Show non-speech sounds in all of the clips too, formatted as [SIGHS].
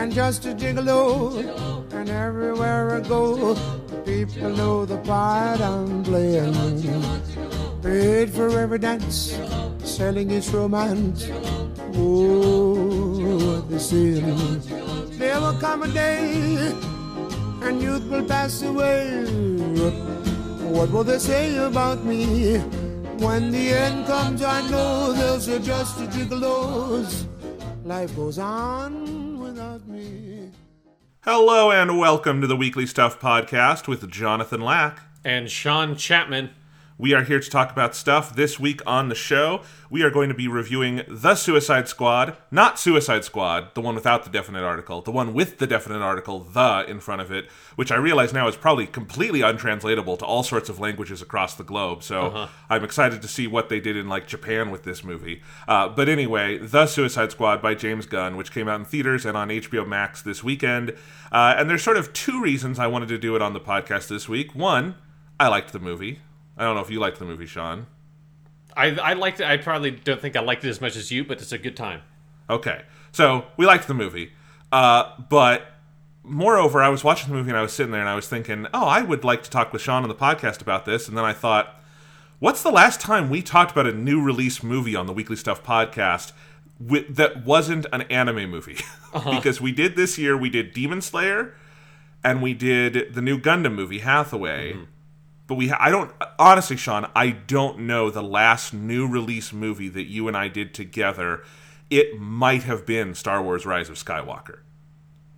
and just a gigolo. And everywhere I go, people know the part I'm playing. Paid for every dance, selling its romance. Oh, what they. There will come a day, and youth will pass away. What will they say about me? When the end comes, I know they'll say just a gigolos. Life goes on me. Hello and welcome to the Weekly Stuff Podcast with Jonathan Lack. and Sean Chapman. We are here to talk about stuff. This week on the show, we are going to be reviewing The Suicide Squad, not Suicide Squad, the one without the definite article, the one with the definite article, the, in front of it, which I realize now is probably completely untranslatable to all sorts of languages across the globe. So I'm excited to see what they did in like Japan with this movie. Uh, but anyway, The Suicide Squad by James Gunn, which came out in theaters and on HBO Max this weekend. Uh, and there's sort of two reasons I wanted to do it on the podcast this week. One, I liked the movie. I don't know if you liked the movie, Sean. I I liked it. I probably don't think I liked it as much as you, but it's a good time. Okay, so we liked the movie, uh, but moreover, I was watching the movie and I was sitting there and I was thinking, oh, I would like to talk with Sean on the podcast about this, and then I thought, what's the last time we talked about a new release movie on the Weekly Stuff podcast with, that wasn't an anime movie? [LAUGHS] because we did this year, we did Demon Slayer, and we did the new Gundam movie, Hathaway. But we, I don't, honestly, Sean, I don't know the last new release movie that you and I did together. It might have been Star Wars: Rise of Skywalker.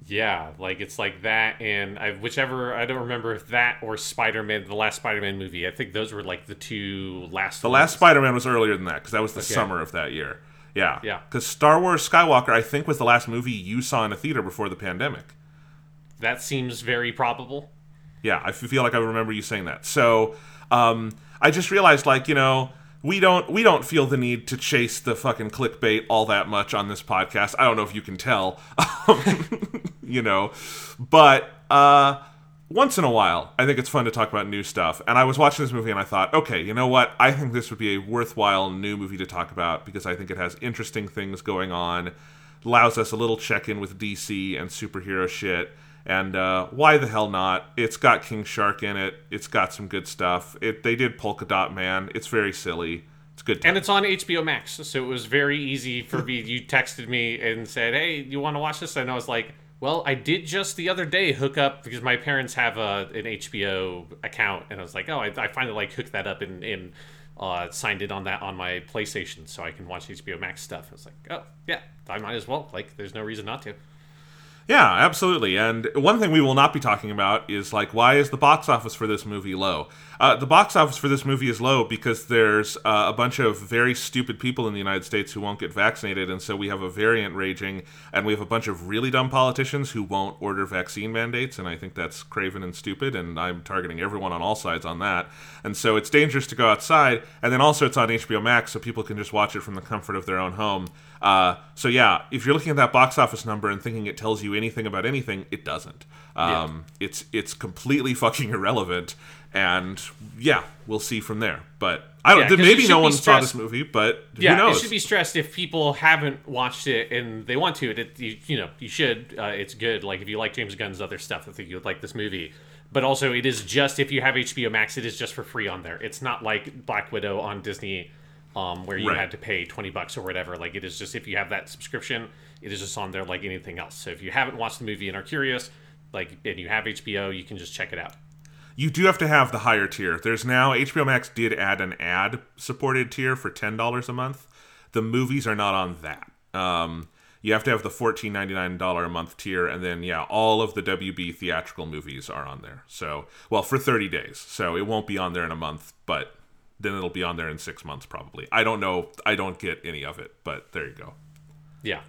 Yeah, like it's like that, and I, whichever I don't remember if that or Spider Man, the last Spider Man movie. I think those were like the two last. The last Spider-Man was earlier than that because that was the summer of that year. Yeah, Yeah. Because Star Wars: Skywalker, I think, was the last movie you saw in a theater before the pandemic. That seems very probable. Yeah, I feel like I remember you saying that. So um, I just realized, like, you know, we don't we don't feel the need to chase the fucking clickbait all that much on this podcast. I don't know if you can tell, um, [LAUGHS] you know, but uh, once in a while, I think it's fun to talk about new stuff. And I was watching this movie and I thought, okay, you know what? I think this would be a worthwhile new movie to talk about because I think it has interesting things going on, allows us a little check in with DC and superhero shit. And uh, why the hell not? It's got King Shark in it. It's got some good stuff. It they did Polka Dot Man. It's very silly. It's good. And it's on HBO Max, so it was very easy for me. You texted me and said, "Hey, you want to watch this?" And I was like, "Well, I did just the other day hook up because my parents have a an HBO account, and I was like, oh, I, I finally like hooked that up and and uh, signed it on that on my PlayStation so I can watch HBO Max stuff." I was like, "Oh, yeah, I might as well. Like, there's no reason not to." Yeah, absolutely. And one thing we will not be talking about is like why is the box office for this movie low? Uh, the box office for this movie is low because there's uh, a bunch of very stupid people in the United States who won't get vaccinated, and so we have a variant raging, and we have a bunch of really dumb politicians who won't order vaccine mandates, and I think that's craven and stupid, and I'm targeting everyone on all sides on that. And so it's dangerous to go outside, and then also it's on HBO Max, so people can just watch it from the comfort of their own home. Uh, so yeah, if you're looking at that box office number and thinking it tells you anything about anything, it doesn't. Um, It's it's completely fucking [LAUGHS] irrelevant, and yeah, we'll see from there. But I don't. Yeah, maybe no one saw this movie, but Yeah, who knows? it should be stressed if people haven't watched it and they want to. It, you, you know, you should. Uh, it's good. Like if you like James Gunn's other stuff, I think you would like this movie. But also, it is just if you have HBO Max, it is just for free on there. It's not like Black Widow on Disney, um, where you Right. had to pay twenty bucks or whatever. Like it is just if you have that subscription, it is just on there like anything else. So if you haven't watched the movie and are curious, like and you have HBO, you can just check it out. You do have to have the higher tier. There's now HBO Max did add an ad supported tier for ten dollars a month. The movies are not on that. Um, you have to have the fourteen ninety nine dollar a month tier, and then yeah, all of the WB theatrical movies are on there. So well for thirty days. So it won't be on there in a month, but then it'll be on there in six months probably. I don't know. I don't get any of it, but there you go. Yeah.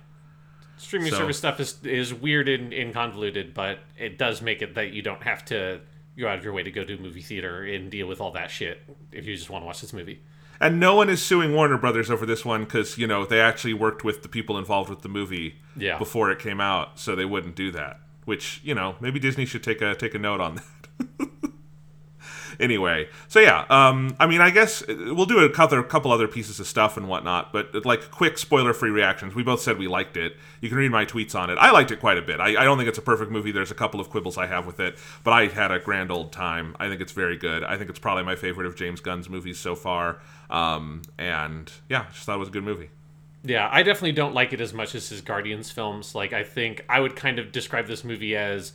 Streaming So- service stuff is is weird and, and convoluted, but it does make it that you don't have to go out of your way to go to a movie theater and deal with all that shit if you just want to watch this movie. And no one is suing Warner Brothers over this one because you know they actually worked with the people involved with the movie Yeah. before it came out, so they wouldn't do that. Which you know maybe Disney should take a take a note on that. [LAUGHS] anyway, so yeah, um, I mean, I guess we'll do a couple, a couple other pieces of stuff and whatnot, but like quick spoiler-free reactions. We both said we liked it. You can read my tweets on it. I liked it quite a bit. I, I don't think it's a perfect movie. There's a couple of quibbles I have with it, but I had a grand old time. I think it's very good. I think it's probably my favorite of James Gunn's movies so far. Um, and yeah, just thought it was a good movie. Yeah, I definitely don't like it as much as his Guardians films. Like, I think I would kind of describe this movie as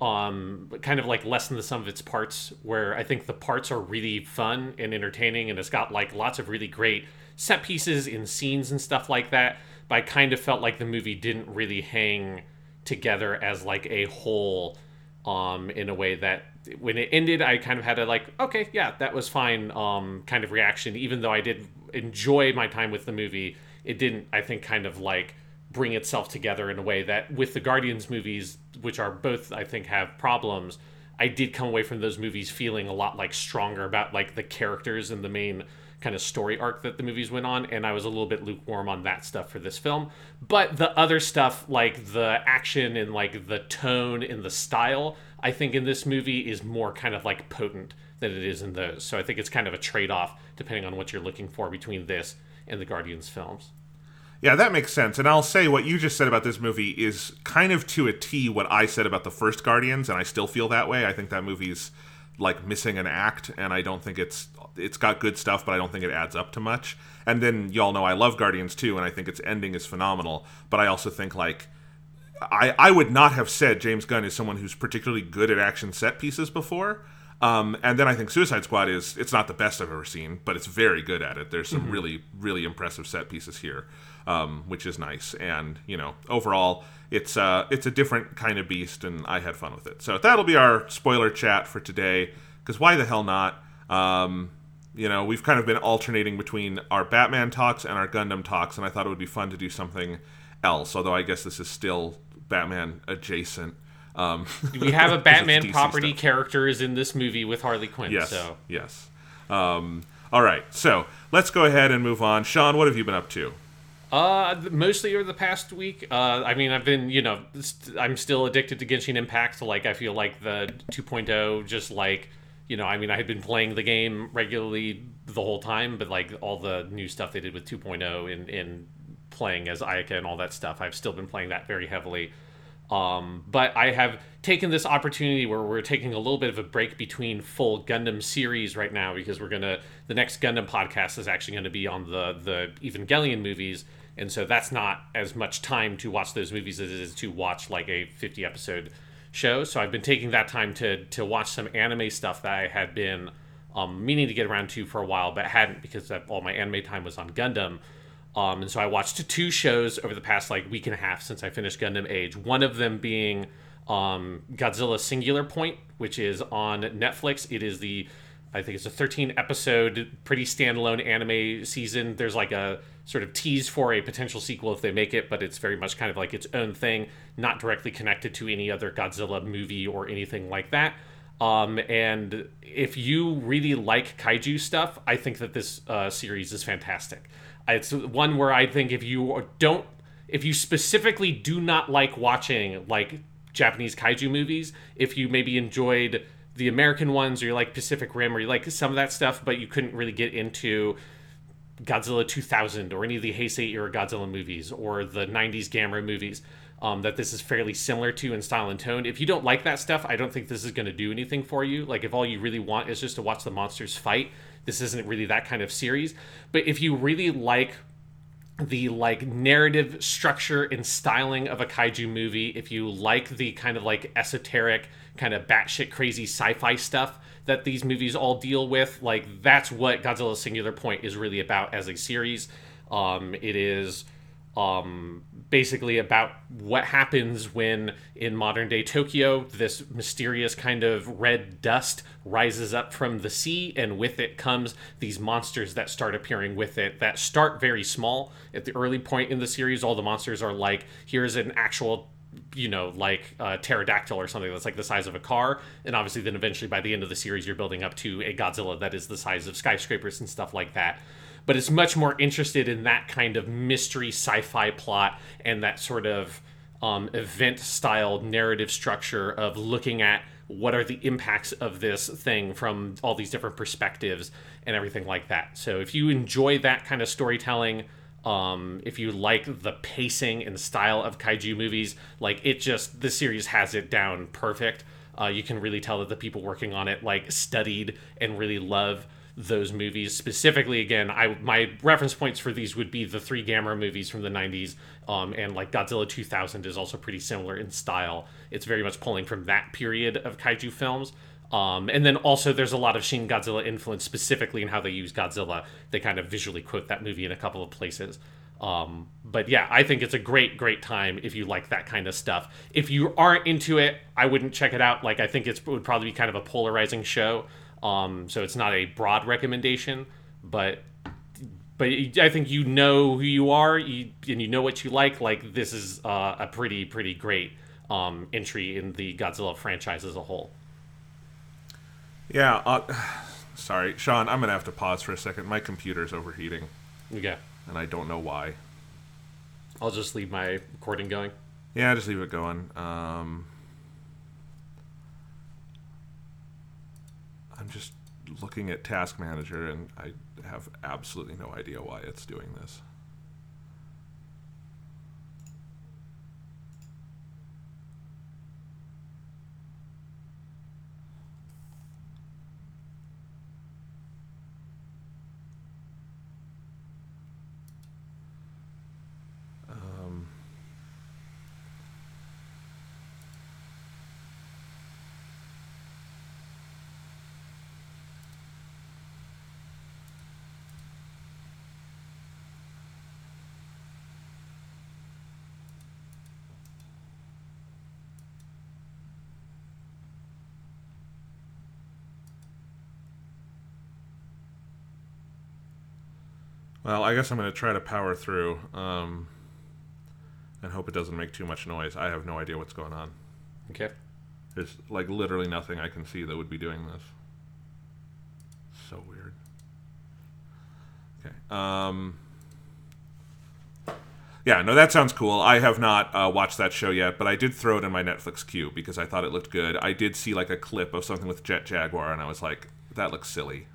um, kind of like less than the sum of its parts, where I think the parts are really fun and entertaining, and it's got like lots of really great set pieces in scenes and stuff like that. But I kind of felt like the movie didn't really hang together as like a whole um, in a way that when it ended, I kind of had a like, okay, yeah, that was fine um, kind of reaction, even though I did enjoy my time with the movie it didn't i think kind of like bring itself together in a way that with the guardians movies which are both i think have problems i did come away from those movies feeling a lot like stronger about like the characters and the main kind of story arc that the movies went on and i was a little bit lukewarm on that stuff for this film but the other stuff like the action and like the tone and the style i think in this movie is more kind of like potent than it is in those so i think it's kind of a trade-off depending on what you're looking for between this and the Guardians films. Yeah, that makes sense. And I'll say what you just said about this movie is kind of to a T what I said about the first Guardians, and I still feel that way. I think that movie's like missing an act, and I don't think it's it's got good stuff, but I don't think it adds up to much. And then y'all know I love Guardians too, and I think its ending is phenomenal. But I also think like I I would not have said James Gunn is someone who's particularly good at action set pieces before. Um, and then I think Suicide Squad is it's not the best I've ever seen, but it's very good at it. There's some mm-hmm. really really impressive set pieces here, um, which is nice. And you know, overall, it's uh, it's a different kind of beast, and I had fun with it. So that'll be our spoiler chat for today. Because why the hell not? Um, you know, we've kind of been alternating between our Batman talks and our Gundam talks, and I thought it would be fun to do something else. Although I guess this is still Batman adjacent. Um, [LAUGHS] we have a [LAUGHS] Batman property stuff. characters in this movie with Harley Quinn. Yes. So. Yes. Um, all right. So let's go ahead and move on. Sean, what have you been up to? Uh, mostly over the past week. Uh, I mean, I've been, you know, st- I'm still addicted to Genshin Impact. Like, I feel like the 2.0, just like, you know, I mean, I had been playing the game regularly the whole time, but like all the new stuff they did with 2.0 in in playing as Ayaka and all that stuff, I've still been playing that very heavily. Um, but I have taken this opportunity where we're taking a little bit of a break between full Gundam series right now because we're gonna the next Gundam podcast is actually going to be on the the Evangelion movies, and so that's not as much time to watch those movies as it is to watch like a 50 episode show. So I've been taking that time to to watch some anime stuff that I had been um, meaning to get around to for a while, but hadn't because all my anime time was on Gundam. Um, and so I watched two shows over the past like week and a half since I finished Gundam Age. One of them being um, Godzilla Singular Point, which is on Netflix. It is the I think it's a 13 episode, pretty standalone anime season. There's like a sort of tease for a potential sequel if they make it, but it's very much kind of like its own thing, not directly connected to any other Godzilla movie or anything like that. Um, and if you really like kaiju stuff, I think that this uh, series is fantastic. It's one where I think if you don't, if you specifically do not like watching like Japanese kaiju movies, if you maybe enjoyed the American ones or you like Pacific Rim or you like some of that stuff, but you couldn't really get into Godzilla 2000 or any of the Heisei era Godzilla movies or the 90s Gamera movies, um, that this is fairly similar to in style and tone. If you don't like that stuff, I don't think this is going to do anything for you. Like, if all you really want is just to watch the monsters fight, this isn't really that kind of series. But if you really like the like narrative structure and styling of a kaiju movie, if you like the kind of like esoteric, kind of batshit crazy sci-fi stuff that these movies all deal with, like that's what Godzilla Singular Point is really about as a series. Um, it is um, basically about what happens when in modern day Tokyo this mysterious kind of red dust rises up from the sea and with it comes these monsters that start appearing with it that start very small at the early point in the series all the monsters are like here's an actual you know like a pterodactyl or something that's like the size of a car and obviously then eventually by the end of the series you're building up to a Godzilla that is the size of skyscrapers and stuff like that but it's much more interested in that kind of mystery sci-fi plot and that sort of um, event style narrative structure of looking at what are the impacts of this thing from all these different perspectives and everything like that. So if you enjoy that kind of storytelling, um, if you like the pacing and style of kaiju movies, like it just the series has it down perfect. Uh, you can really tell that the people working on it like studied and really love those movies. Specifically again i my reference points for these would be the three gamera movies from the 90s um, and like godzilla 2000 is also pretty similar in style. It's very much pulling from that period of kaiju films um, and then also there's a lot of shin godzilla influence specifically in how they use godzilla they kind of visually quote that movie in a couple of places um, but yeah, I think it's a great, great time if you like that kind of stuff. If you aren't into it, I wouldn't check it out. Like, I think it would probably be kind of a polarizing show. Um, so it's not a broad recommendation, but but I think you know who you are you, and you know what you like. Like this is uh, a pretty pretty great um, entry in the Godzilla franchise as a whole. Yeah. Uh, [SIGHS] sorry, Sean. I'm gonna have to pause for a second. My computer's overheating. Okay. And I don't know why. I'll just leave my recording going. Yeah, just leave it going. Um, I'm just looking at Task Manager and I have absolutely no idea why it's doing this. Well, I guess I'm going to try to power through um, and hope it doesn't make too much noise. I have no idea what's going on. Okay. There's like literally nothing I can see that would be doing this. So weird. Okay. Um, yeah, no, that sounds cool. I have not uh, watched that show yet, but I did throw it in my Netflix queue because I thought it looked good. I did see like a clip of something with Jet Jaguar, and I was like, that looks silly.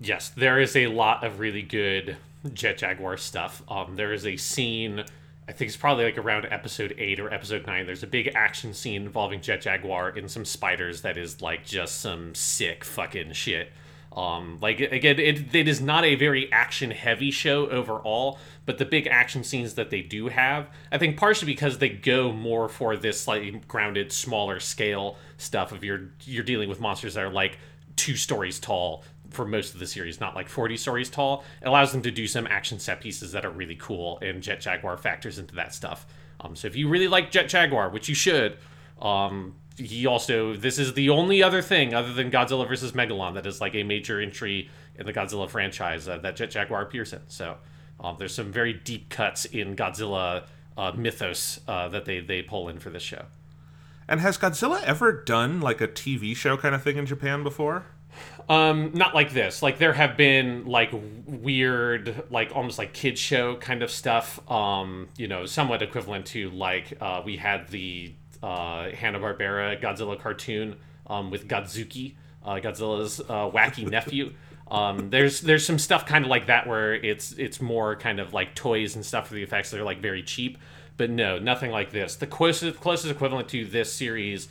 Yes, there is a lot of really good Jet Jaguar stuff. Um, there is a scene, I think it's probably like around episode eight or episode nine. There's a big action scene involving Jet Jaguar and some spiders that is like just some sick fucking shit. Um, like again, it, it is not a very action heavy show overall, but the big action scenes that they do have, I think partially because they go more for this slightly grounded, smaller scale stuff. Of you're you're dealing with monsters that are like two stories tall for most of the series, not like 40 stories tall. Allows them to do some action set pieces that are really cool, and Jet Jaguar factors into that stuff. Um, so if you really like Jet Jaguar, which you should, um, he also this is the only other thing other than Godzilla versus Megalon that is like a major entry in the Godzilla franchise uh, that Jet Jaguar appears in. So um, there's some very deep cuts in Godzilla uh, mythos uh, that they they pull in for this show. And has Godzilla ever done like a TV show kind of thing in Japan before? Um, not like this. Like there have been like weird, like almost like kids show kind of stuff. Um, you know, somewhat equivalent to like uh, we had the uh, Hanna Barbera Godzilla cartoon um, with Godzooky, uh, Godzilla's uh, wacky [LAUGHS] nephew. Um, there's there's some stuff kind of like that where it's it's more kind of like toys and stuff for the effects that are like very cheap. But no, nothing like this. The closest closest equivalent to this series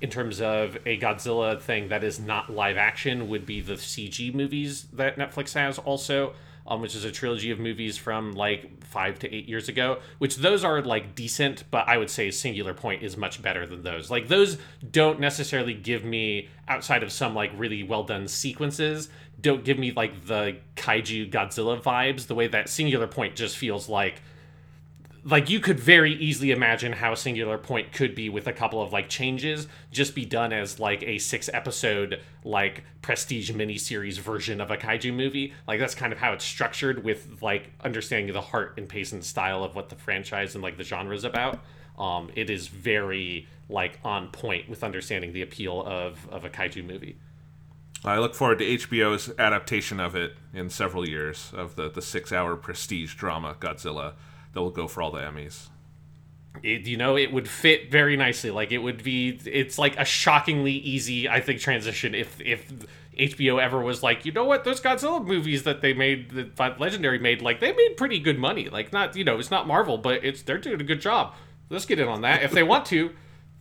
in terms of a Godzilla thing that is not live action would be the CG movies that Netflix has also, um, which is a trilogy of movies from like five to eight years ago, which those are like decent, but I would say Singular Point is much better than those. Like those don't necessarily give me outside of some like really well done sequences, don't give me like the kaiju Godzilla vibes. The way that Singular Point just feels like like you could very easily imagine how singular point could be with a couple of like changes just be done as like a six episode like prestige miniseries version of a kaiju movie. Like that's kind of how it's structured with like understanding the heart and pace and style of what the franchise and like the genre is about. Um it is very like on point with understanding the appeal of of a kaiju movie. I look forward to HBO's adaptation of it in several years of the, the six hour prestige drama Godzilla that will go for all the Emmys. it, you know, it would fit very nicely. Like it would be, it's like a shockingly easy, I think, transition if if HBO ever was like, you know what, those Godzilla movies that they made, that Legendary made, like they made pretty good money. Like not, you know, it's not Marvel, but it's they're doing a good job. Let's get in on that if they want to.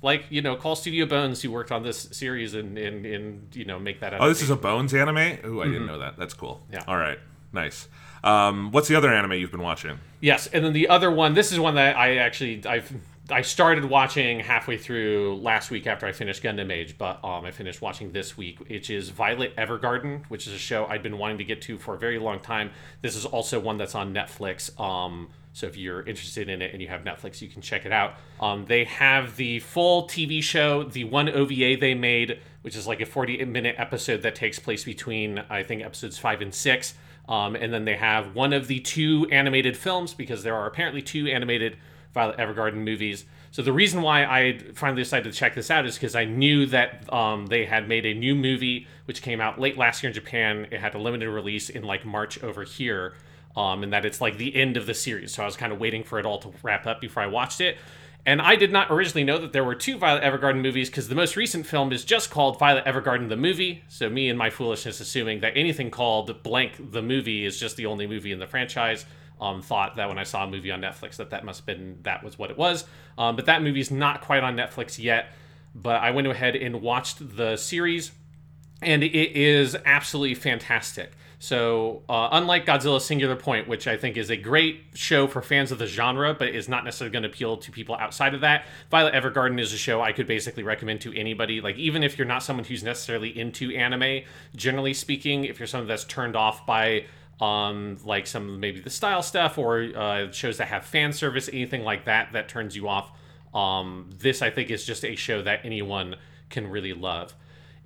Like you know, call Studio Bones who worked on this series and and, and you know make that. Oh, this is a Bones anime. Ooh, I didn't mm-hmm. know that. That's cool. Yeah. All right. Nice. Um, what's the other anime you've been watching? Yes, and then the other one. This is one that I actually I've I started watching halfway through last week after I finished Gundam Age, but um, I finished watching this week, which is Violet Evergarden, which is a show I'd been wanting to get to for a very long time. This is also one that's on Netflix. Um, so if you're interested in it and you have Netflix, you can check it out. Um, they have the full TV show, the one OVA they made, which is like a 40 minute episode that takes place between, I think, episodes five and six. Um, and then they have one of the two animated films because there are apparently two animated Violet Evergarden movies. So the reason why I finally decided to check this out is because I knew that um, they had made a new movie which came out late last year in Japan. It had a limited release in like March over here um, and that it's like the end of the series. So I was kind of waiting for it all to wrap up before I watched it. And I did not originally know that there were two Violet Evergarden movies because the most recent film is just called Violet Evergarden the movie. So me and my foolishness assuming that anything called blank the movie is just the only movie in the franchise. Um, thought that when I saw a movie on Netflix that that must have been that was what it was. Um, but that movie's not quite on Netflix yet. But I went ahead and watched the series, and it is absolutely fantastic. So, uh, unlike Godzilla Singular Point, which I think is a great show for fans of the genre, but is not necessarily going to appeal to people outside of that, Violet Evergarden is a show I could basically recommend to anybody. Like, even if you're not someone who's necessarily into anime, generally speaking, if you're someone that's turned off by um, like some maybe the style stuff or uh, shows that have fan service, anything like that that turns you off, um, this I think is just a show that anyone can really love.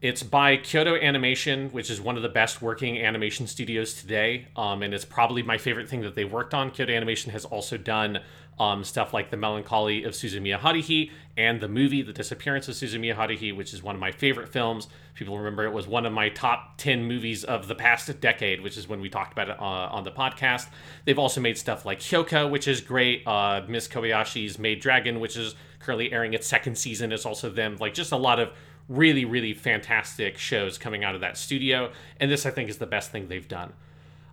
It's by Kyoto Animation, which is one of the best working animation studios today, um, and it's probably my favorite thing that they've worked on. Kyoto Animation has also done um, stuff like The Melancholy of Suzumiya Haruhi and the movie The Disappearance of Suzumiya Haruhi, which is one of my favorite films. People remember it was one of my top 10 movies of the past decade, which is when we talked about it uh, on the podcast. They've also made stuff like Hyouka, which is great. Uh, Miss Kobayashi's Maid Dragon, which is currently airing its second season, is also them. Like just a lot of really, really fantastic shows coming out of that studio. And this, I think, is the best thing they've done.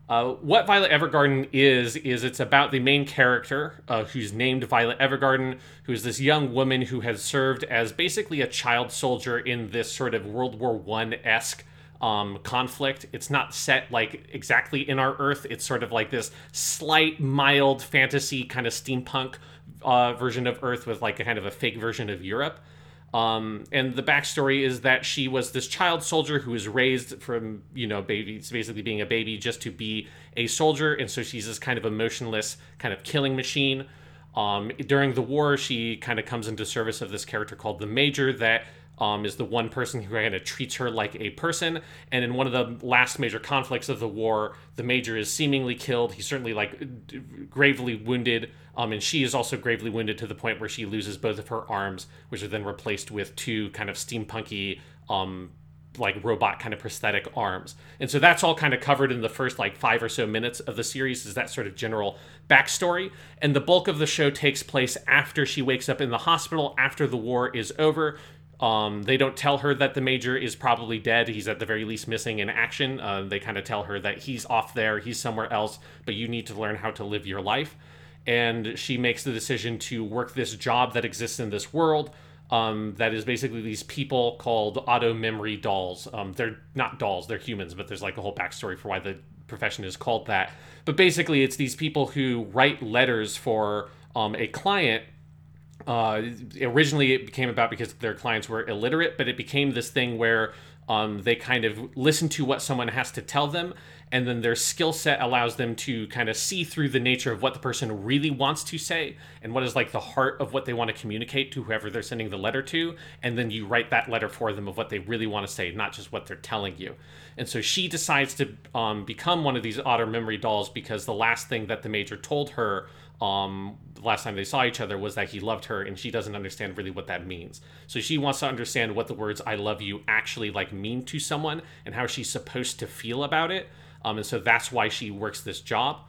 Uh, what Violet Evergarden is, is it's about the main character uh, who's named Violet Evergarden, who's this young woman who has served as basically a child soldier in this sort of World War One esque um, conflict. It's not set like exactly in our Earth. It's sort of like this slight, mild fantasy kind of steampunk uh, version of Earth with like a kind of a fake version of Europe. Um, and the backstory is that she was this child soldier who was raised from, you know, baby, basically being a baby just to be a soldier. And so she's this kind of emotionless kind of killing machine. Um, during the war, she kind of comes into service of this character called the Major that um, is the one person who kind of treats her like a person. And in one of the last major conflicts of the war, the Major is seemingly killed. He's certainly like d- gravely wounded. Um, and she is also gravely wounded to the point where she loses both of her arms, which are then replaced with two kind of steampunky, um, like robot kind of prosthetic arms. And so that's all kind of covered in the first like five or so minutes of the series, is that sort of general backstory. And the bulk of the show takes place after she wakes up in the hospital, after the war is over. Um, they don't tell her that the major is probably dead. He's at the very least missing in action. Uh, they kind of tell her that he's off there, he's somewhere else, but you need to learn how to live your life and she makes the decision to work this job that exists in this world. Um, that is basically these people called auto memory dolls. Um, they're not dolls, they're humans, but there's like a whole backstory for why the profession is called that. But basically, it's these people who write letters for um, a client. Uh, originally, it became about because their clients were illiterate, but it became this thing where um, they kind of listen to what someone has to tell them and then their skill set allows them to kind of see through the nature of what the person really wants to say and what is like the heart of what they want to communicate to whoever they're sending the letter to and then you write that letter for them of what they really want to say not just what they're telling you. And so she decides to um, become one of these auto memory dolls because the last thing that the major told her um, the last time they saw each other was that he loved her and she doesn't understand really what that means so she wants to understand what the words i love you actually like mean to someone and how she's supposed to feel about it um, and so that's why she works this job.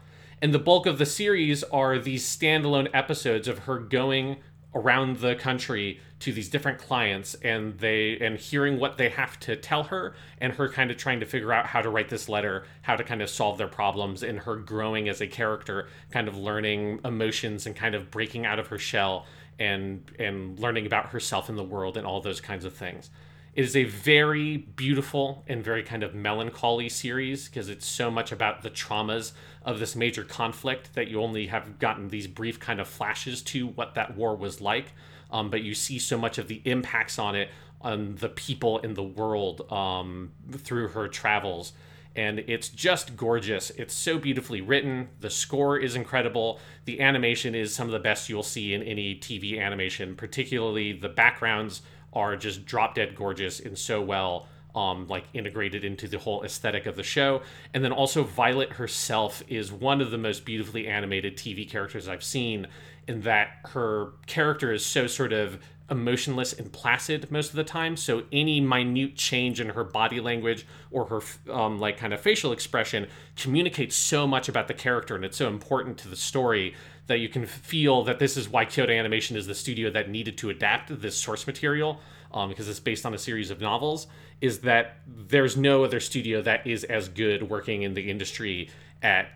And the bulk of the series are these standalone episodes of her going around the country to these different clients and they and hearing what they have to tell her and her kind of trying to figure out how to write this letter how to kind of solve their problems and her growing as a character kind of learning emotions and kind of breaking out of her shell and and learning about herself in the world and all those kinds of things it is a very beautiful and very kind of melancholy series because it's so much about the traumas of this major conflict that you only have gotten these brief kind of flashes to what that war was like. Um, but you see so much of the impacts on it on the people in the world um, through her travels. And it's just gorgeous. It's so beautifully written. The score is incredible. The animation is some of the best you'll see in any TV animation, particularly the backgrounds are just drop dead gorgeous and so well um, like integrated into the whole aesthetic of the show. And then also Violet herself is one of the most beautifully animated TV characters I've seen in that her character is so sort of emotionless and placid most of the time. So any minute change in her body language or her um, like kind of facial expression communicates so much about the character, and it's so important to the story that you can feel that this is why Kyoto Animation is the studio that needed to adapt this source material um, because it's based on a series of novels. Is that there's no other studio that is as good working in the industry at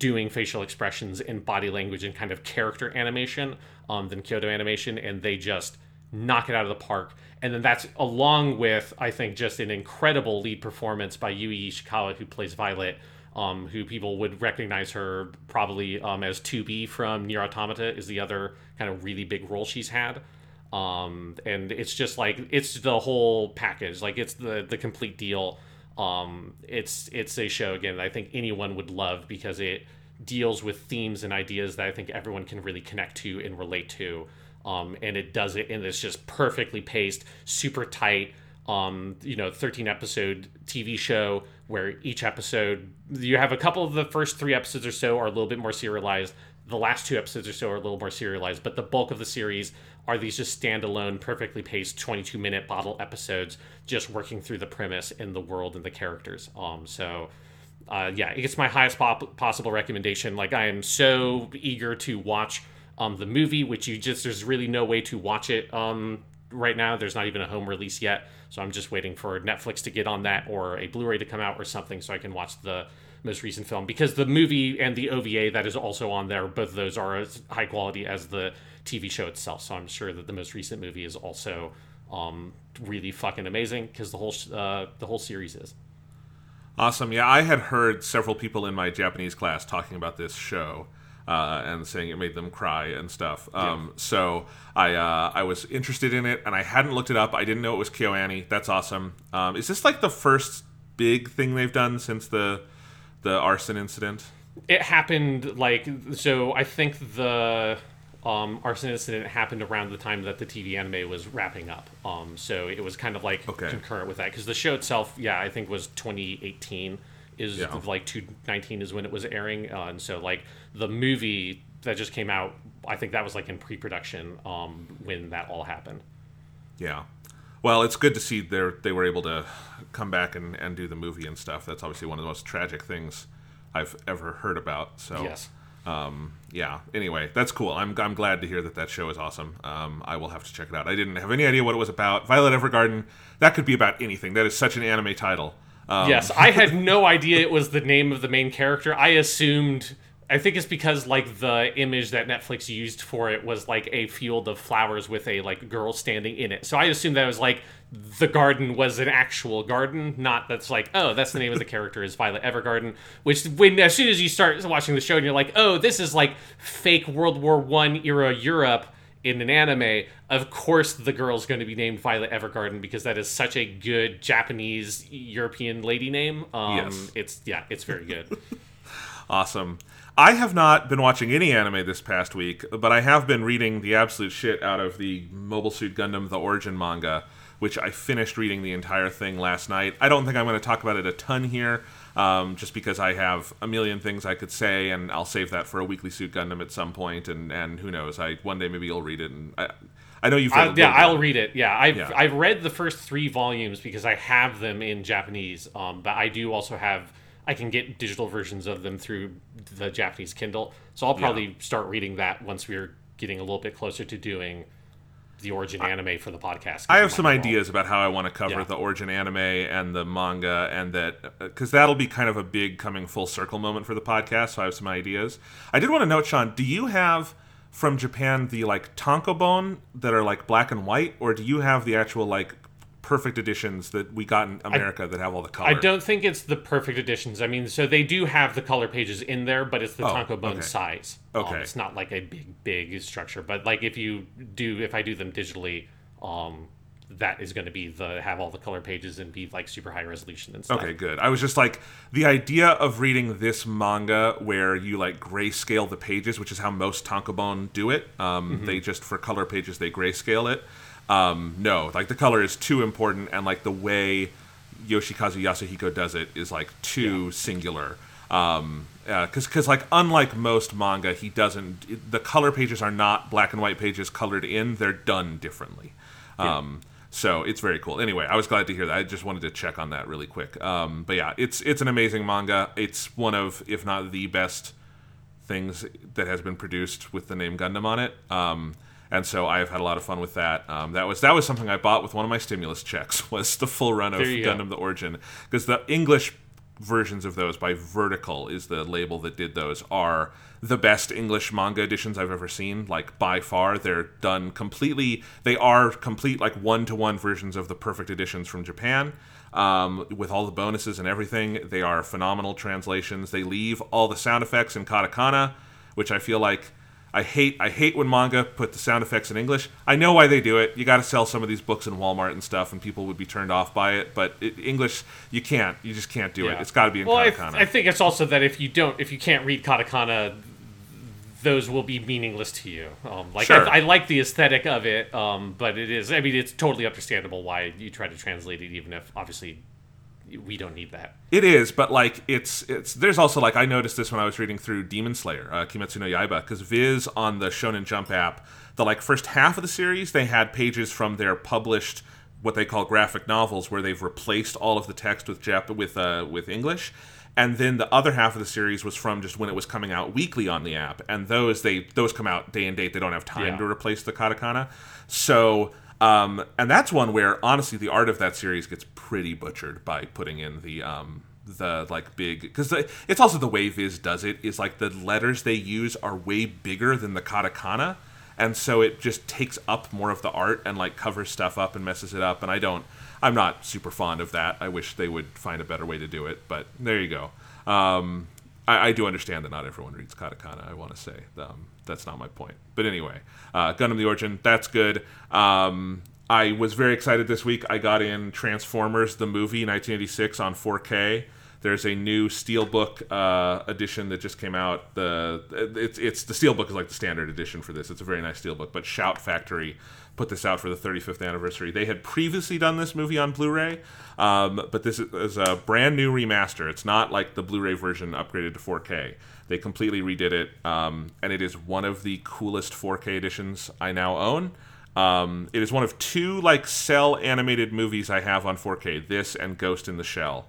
doing facial expressions and body language and kind of character animation um, than Kyoto Animation, and they just knock it out of the park. And then that's along with, I think, just an incredible lead performance by Yui Ishikawa, who plays Violet, um, who people would recognize her probably um, as 2B from Nier Automata, is the other kind of really big role she's had. Um, and it's just like it's the whole package, like it's the the complete deal. Um, it's it's a show again that I think anyone would love because it deals with themes and ideas that I think everyone can really connect to and relate to. Um, and it does it and it's just perfectly paced, super tight. Um, you know, 13 episode TV show where each episode you have a couple of the first three episodes or so are a little bit more serialized. The last two episodes or so are a little more serialized, but the bulk of the series are these just standalone, perfectly paced 22 minute bottle episodes, just working through the premise and the world and the characters. Um, so. Uh, yeah, it's my highest pop- possible recommendation. Like, I am so eager to watch um, the movie, which you just there's really no way to watch it um, right now. There's not even a home release yet, so I'm just waiting for Netflix to get on that or a Blu-ray to come out or something, so I can watch the most recent film because the movie and the OVA that is also on there, both of those are as high quality as the TV show itself. So I'm sure that the most recent movie is also um, really fucking amazing because the whole uh, the whole series is. Awesome. Yeah, I had heard several people in my Japanese class talking about this show. Uh, and saying it made them cry and stuff. Um, yeah. So I uh, I was interested in it, and I hadn't looked it up. I didn't know it was KyoAni. That's awesome. Um, is this like the first big thing they've done since the the arson incident? It happened like so. I think the um, arson incident happened around the time that the TV anime was wrapping up. Um, so it was kind of like okay. concurrent with that because the show itself, yeah, I think was 2018 is yeah. like 2019 is when it was airing, uh, and so like the movie that just came out, I think that was like in pre-production um, when that all happened. Yeah. Well, it's good to see they they were able to come back and, and do the movie and stuff. That's obviously one of the most tragic things I've ever heard about. So yes um, yeah. Anyway, that's cool. I'm I'm glad to hear that that show is awesome. Um, I will have to check it out. I didn't have any idea what it was about. Violet Evergarden. That could be about anything. That is such an anime title. Um, yes, I had [LAUGHS] no idea it was the name of the main character. I assumed. I think it's because like the image that Netflix used for it was like a field of flowers with a like girl standing in it. So I assumed that was like the garden was an actual garden, not that's like, oh, that's the name of the character is Violet Evergarden. Which when as soon as you start watching the show and you're like, oh, this is like fake World War One era Europe in an anime, of course the girl's going to be named Violet Evergarden because that is such a good Japanese European lady name. Um, yes. It's yeah, it's very good. [LAUGHS] awesome. I have not been watching any anime this past week, but I have been reading the absolute shit out of the Mobile Suit Gundam The Origin manga which I finished reading the entire thing last night. I don't think I'm going to talk about it a ton here, um, just because I have a million things I could say, and I'll save that for a Weekly Suit Gundam at some point, and and who knows? I one day maybe you'll read it, and I, I know you've read I, Yeah, I'll read it. Yeah, I've yeah. I've read the first three volumes because I have them in Japanese, um, but I do also have. I can get digital versions of them through the Japanese Kindle, so I'll probably yeah. start reading that once we're getting a little bit closer to doing the origin anime for the podcast. I have some ideas about how I want to cover Yeah. the origin anime and the manga, and that uh, because that'll be kind of a big coming full circle moment for the podcast. So I have some ideas. I did want to note, Sean, do you have from Japan the like tankobon that are like black and white, or do you have the actual like perfect editions that we got in America that have all the color? I don't think it's the perfect editions. I mean, so they do have the color pages in there, but it's the Oh, Tankobon okay. size. Um, Okay. it's not like a big, big structure. But like if you do, if I do them digitally, um, that is going to be the have all the color pages and be like super high resolution and stuff. Okay, good. I was just like the idea of reading this manga where you like grayscale the pages, which is how most tankobon do it. Um, Mm-hmm. They just for color pages they grayscale it. Um, no, like the color is too important, and like the way Yoshikazu Yasuhiko does it is like too singular. Um, because because like unlike most manga, he doesn't. The color pages are not black and white pages colored in; they're done differently. Um, so it's very cool. Anyway, I was glad to hear that. I just wanted to check on that really quick. Um, but yeah, it's it's an amazing manga. It's one of, if not the best things that has been produced with the name Gundam on it. Um, and so I have had a lot of fun with that. Um, that was that was something I bought with one of my stimulus checks. [LAUGHS] Was the full run of you go. Gundam: The Origin because the English versions of those by Vertical is the label that did those are the best English manga editions I've ever seen. Like by far, they're done completely. They are complete like one to one versions of the perfect editions from Japan. Um, with all the bonuses and everything, they are phenomenal translations. They leave all the sound effects in katakana, which I feel like I hate. I hate when manga put the sound effects in English. I know why they do it. You got to sell some of these books in Walmart and stuff, and people would be turned off by it. But it, English, you can't. You just can't do it. Yeah. It's got to be in well, I, katakana. I think it's also that if you don't, if you can't read katakana, those will be meaningless to you. Um, like Sure. I, I like the aesthetic of it, um, but it is. I mean, it's totally understandable why you try to translate it, even if obviously we don't need that. It is, but like it's it's there's also like I noticed this when I was reading through Demon Slayer, uh, Kimetsu no Yaiba, because Viz on the Shonen Jump app, the like first half of the series they had pages from their published what they call graphic novels where they've replaced all of the text with Jap with uh, with English. And then the other half of the series was from just when it was coming out weekly on the app, and those they those come out day and date. They don't have time Yeah. to replace the katakana. So, um, and that's one where honestly the art of that series gets pretty butchered by putting in the um, the like big because it's also the way Viz does it is like the letters they use are way bigger than the katakana, and so it just takes up more of the art and like covers stuff up and messes it up. And I don't, I'm not super fond of that. I wish they would find a better way to do it, but there you go. Um, I, I do understand that not everyone reads katakana. I want to say um, that's not my point. But anyway, uh, Gundam: The Origin, that's good. Um, I was very excited this week. I got in Transformers the movie 1986 on 4K. There's a new Steelbook uh, edition that just came out. The it's it's the Steelbook is like the standard edition for this. It's a very nice Steelbook, but Shout Factory put this out for the 35th anniversary. They had previously done this movie on Blu-ray, um, but this is a brand new remaster. It's not like the Blu-ray version upgraded to 4K. They completely redid it, um, and it is one of the coolest 4K editions I now own. Um, it is one of two like cell animated movies I have on 4K. This and Ghost in the Shell.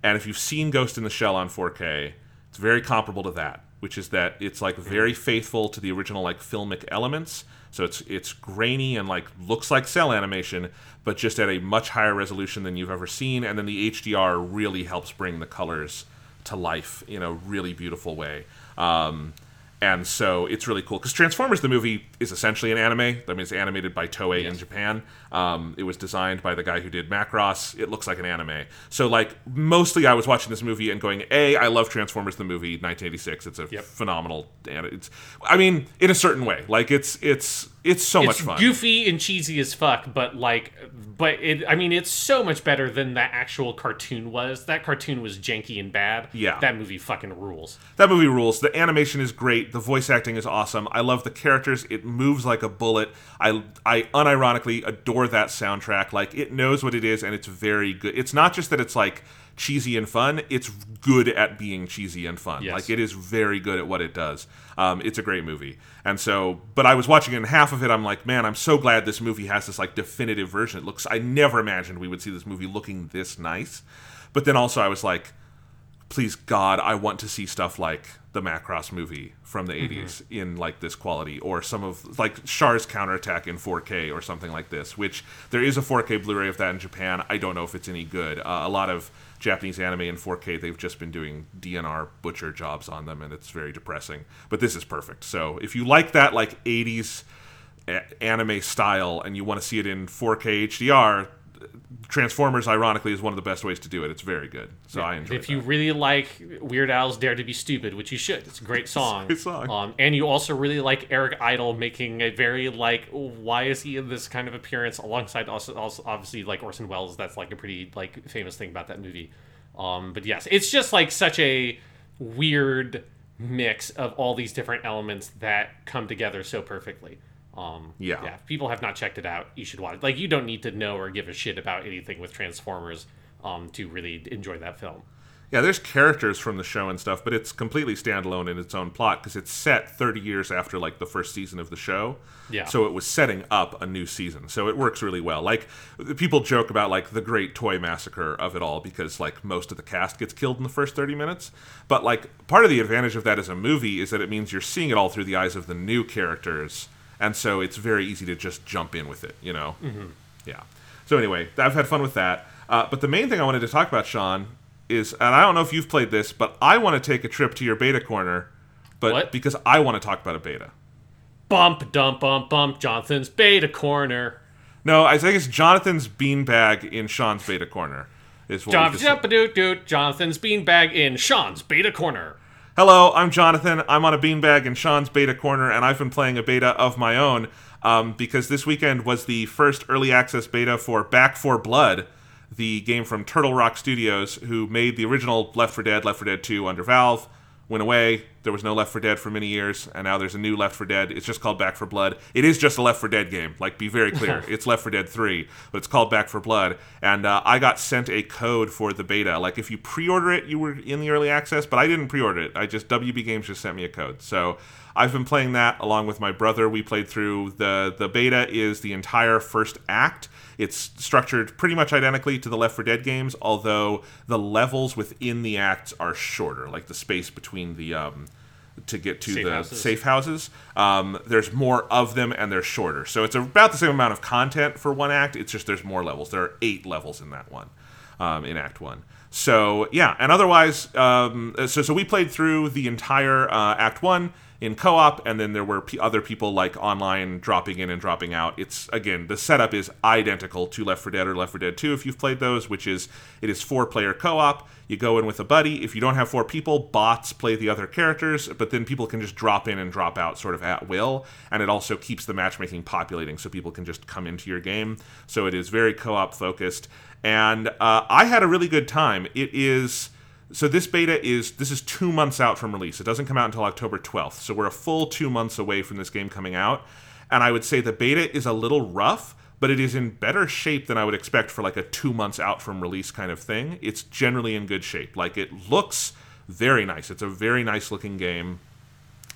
And if you've seen Ghost in the Shell on 4K, it's very comparable to that, which is that it's like very faithful to the original like filmic elements. So it's it's grainy and like looks like cell animation, but just at a much higher resolution than you've ever seen. And then the HDR really helps bring the colors to life in a really beautiful way. Um, and so it's really cool because Transformers the movie is essentially an anime. I mean, it's animated by Toei in Japan. Um, it was designed by the guy who did Macross. It looks like an anime. So like mostly, I was watching this movie and going, "A, I love Transformers the movie, 1986. It's a Yep. phenomenal. It's, I mean, in a certain way, like it's it's it's so much it's fun. goofy and cheesy as fuck, but like, but it. I mean, it's so much better than that actual cartoon was. That cartoon was janky and bad. Yeah. that movie fucking rules. That movie rules. The animation is great. The voice acting is awesome. I love the characters. It moves like a bullet. I I unironically adore that soundtrack. Like it knows what it is and it's very good. It's not just that it's like cheesy and fun. It's good at being cheesy and fun. Yes. Like it is very good at what it does. Um, it's a great movie. And so, but I was watching it and half of it I'm like, man, I'm so glad this movie has this like definitive version. It looks I never imagined we would see this movie looking this nice. But then also I was like please God, I want to see stuff like the Macross movie from the 80s in like this quality or some of like Char's counterattack in 4K or something like this, which there is a 4K Blu-ray of that in Japan. I don't know if it's any good. Uh, a lot of Japanese anime in 4K, they've just been doing DNR butcher jobs on them and it's very depressing. But this is perfect. So, if you like that like 80s eh, anime style and you want to see it in 4K HDR, Transformers, ironically, is one of the best ways to do it. It's very good, so I enjoy. If you really like Weird Al's "Dare to Be Stupid," which you should, it's a great [LAUGHS] song. A great song. Um, and you also really like Eric Idle making a very like, why is he in this kind of appearance alongside also, also obviously like Orson Welles? That's like a pretty like famous thing about that movie. Um, but yes, it's just like such a weird mix of all these different elements that come together so perfectly. Um, Yeah. yeah. If people have not checked it out, you should watch it. Like, you don't need to know or give a shit about anything with Transformers um, to really enjoy that film. Yeah, there's characters from the show and stuff, but it's completely standalone in its own plot because it's set 30 years after like the first season of the show. Yeah. So it was setting up a new season. So it works really well. Like people joke about like the great toy massacre of it all because like most of the cast gets killed in the first 30 minutes. But like part of the advantage of that as a movie is that it means you're seeing it all through the eyes of the new characters. And so it's very easy to just jump in with it, you know? Mm-hmm. Yeah. So anyway, I've had fun with that. Uh, but the main thing I wanted to talk about, Sean, is, and I don't know if you've played this, but I want to take a trip to your beta corner, but What? because I want to talk about a beta. Bump, dump, bump, bump. Jonathan's beta corner. No, I think it's Jonathan's beanbag in Sean's beta corner. Is what we just- jump doot doot. Jonathan's beanbag in Sean's beta corner. Hello, I'm Jonathan. I'm on a beanbag in Sean's beta corner, and I've been playing a beta of my own um, because this weekend was the first early access beta for Back 4 Blood, the game from Turtle Rock Studios, who made the original Left 4 Dead, Left 4 Dead 2 under Valve. Went away. There was no Left 4 Dead for many years, and now there's a new Left 4 Dead. It's just called Back 4 Blood. It is just a Left 4 Dead game. Like, be very clear. [LAUGHS] it's Left 4 Dead 3, but it's called Back 4 Blood. And uh, I got sent a code for the beta. Like, if you pre-order it, you were in the early access, but I didn't pre-order it. I just WB Games just sent me a code. So I've been playing that along with my brother. We played through the the beta is the entire first act. It's structured pretty much identically to the Left 4 Dead games, although the levels within the acts are shorter, like the space between the um, to get to Safe the houses. safe houses. Um, there's more of them and they're shorter, so it's about the same amount of content for one act. It's just there's more levels. There are eight levels in that one, um, in Act One. So yeah, and otherwise, um, so so we played through the entire uh, Act One in co-op, and then there were p- other people like online dropping in and dropping out. It's again the setup is identical to Left 4 Dead or Left 4 Dead 2 if you've played those, which is it is four-player co-op. You go in with a buddy. If you don't have four people, bots play the other characters, but then people can just drop in and drop out sort of at will. And it also keeps the matchmaking populating so people can just come into your game. So it is very co op focused. And uh, I had a really good time. It is. So this beta is this is two months out from release. It doesn't come out until October 12th. So we're a full two months away from this game coming out. And I would say the beta is a little rough, but it is in better shape than I would expect for like a two months out from release kind of thing. It's generally in good shape. Like it looks very nice. It's a very nice looking game.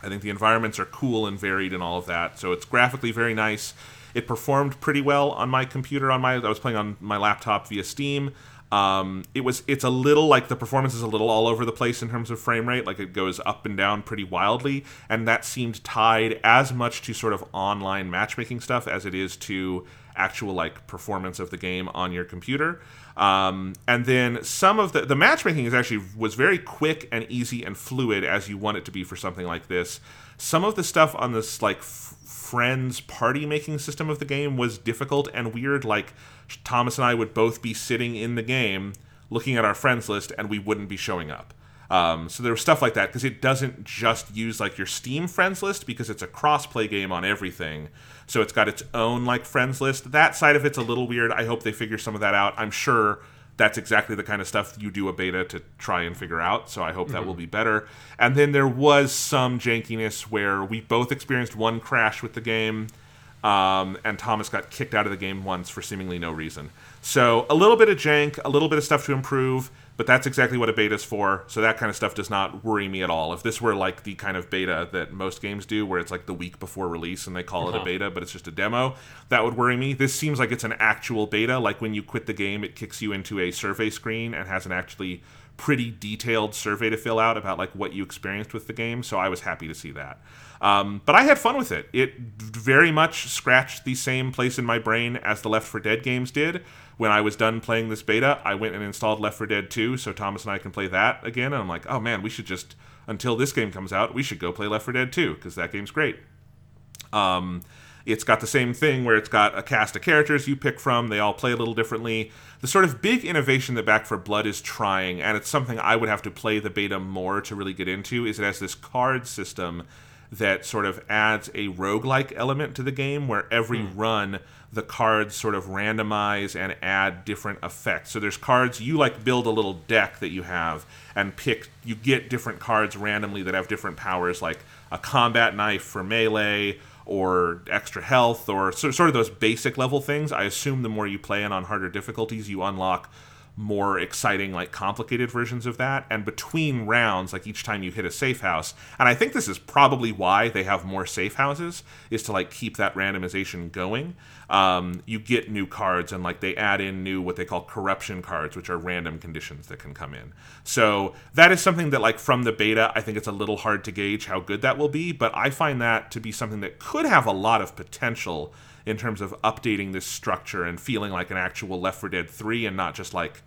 I think the environments are cool and varied and all of that. So it's graphically very nice. It performed pretty well on my computer. On my, I was playing on my laptop via Steam. Um, it was, it's a little like the performance is a little all over the place in terms of frame rate. Like it goes up and down pretty wildly, and that seemed tied as much to sort of online matchmaking stuff as it is to actual like performance of the game on your computer. Um, and then some of the the matchmaking is actually was very quick and easy and fluid as you want it to be for something like this. Some of the stuff on this like f- friends party making system of the game was difficult and weird. Like Thomas and I would both be sitting in the game looking at our friends list and we wouldn't be showing up. Um, so there was stuff like that because it doesn't just use like your Steam friends list because it's a cross-play game on everything. So it's got its own like friends list. That side of it's a little weird. I hope they figure some of that out. I'm sure that's exactly the kind of stuff you do a beta to try and figure out. So I hope that will be better. And then there was some jankiness where we both experienced one crash with the game. Um, and Thomas got kicked out of the game once for seemingly no reason. So a little bit of jank, a little bit of stuff to improve, but that's exactly what a beta is for. So that kind of stuff does not worry me at all. If this were like the kind of beta that most games do, where it's like the week before release and they call it a Uh-huh. beta, but it's just a demo, that would worry me. This seems like it's an actual beta. Like when you quit the game, it kicks you into a survey screen and has an actually pretty detailed survey to fill out about like what you experienced with the game. So I was happy to see that. Um, but I had fun with it. It very much scratched the same place in my brain as the Left 4 Dead games did. When I was done playing this beta, I went and installed Left 4 Dead 2 so Thomas and I can play that again. And I'm like, oh man, we should just, until this game comes out, we should go play Left 4 Dead 2 because that game's great. Um, it's got the same thing where it's got a cast of characters you pick from. They all play a little differently. The sort of big innovation that Back 4 Blood is trying, and it's something I would have to play the beta more to really get into, is it has this card system that sort of adds a roguelike element to the game where every mm. run the cards sort of randomize and add different effects. So there's cards you like build a little deck that you have and pick you get different cards randomly that have different powers like a combat knife for melee or extra health or sort of those basic level things. I assume the more you play and on harder difficulties you unlock more exciting, like complicated versions of that. And between rounds, like each time you hit a safe house, and I think this is probably why they have more safe houses, is to like keep that randomization going. Um, you get new cards, and like they add in new what they call corruption cards, which are random conditions that can come in. So that is something that, like from the beta, I think it's a little hard to gauge how good that will be, but I find that to be something that could have a lot of potential in terms of updating this structure and feeling like an actual Left 4 Dead 3 and not just like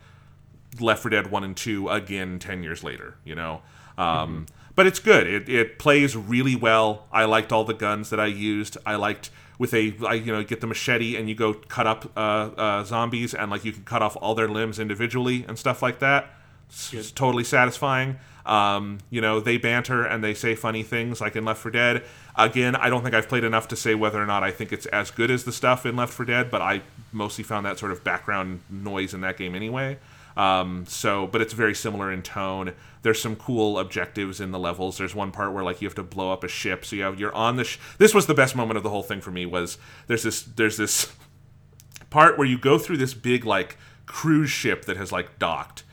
Left 4 Dead 1 and 2 again 10 years later, you know? Um, mm-hmm. But it's good. It, it plays really well. I liked all the guns that I used. I liked with a I, you know get the machete and you go cut up uh, uh, zombies and like you can cut off all their limbs individually and stuff like that. It's, it's totally satisfying. Um, you know, they banter and they say funny things like in Left 4 Dead. Again, I don't think I've played enough to say whether or not I think it's as good as the stuff in Left 4 Dead, but I mostly found that sort of background noise in that game anyway. Um, so, but it's very similar in tone. There's some cool objectives in the levels. There's one part where like you have to blow up a ship. So you have you're on the. Sh- this was the best moment of the whole thing for me. Was there's this there's this part where you go through this big like cruise ship that has like docked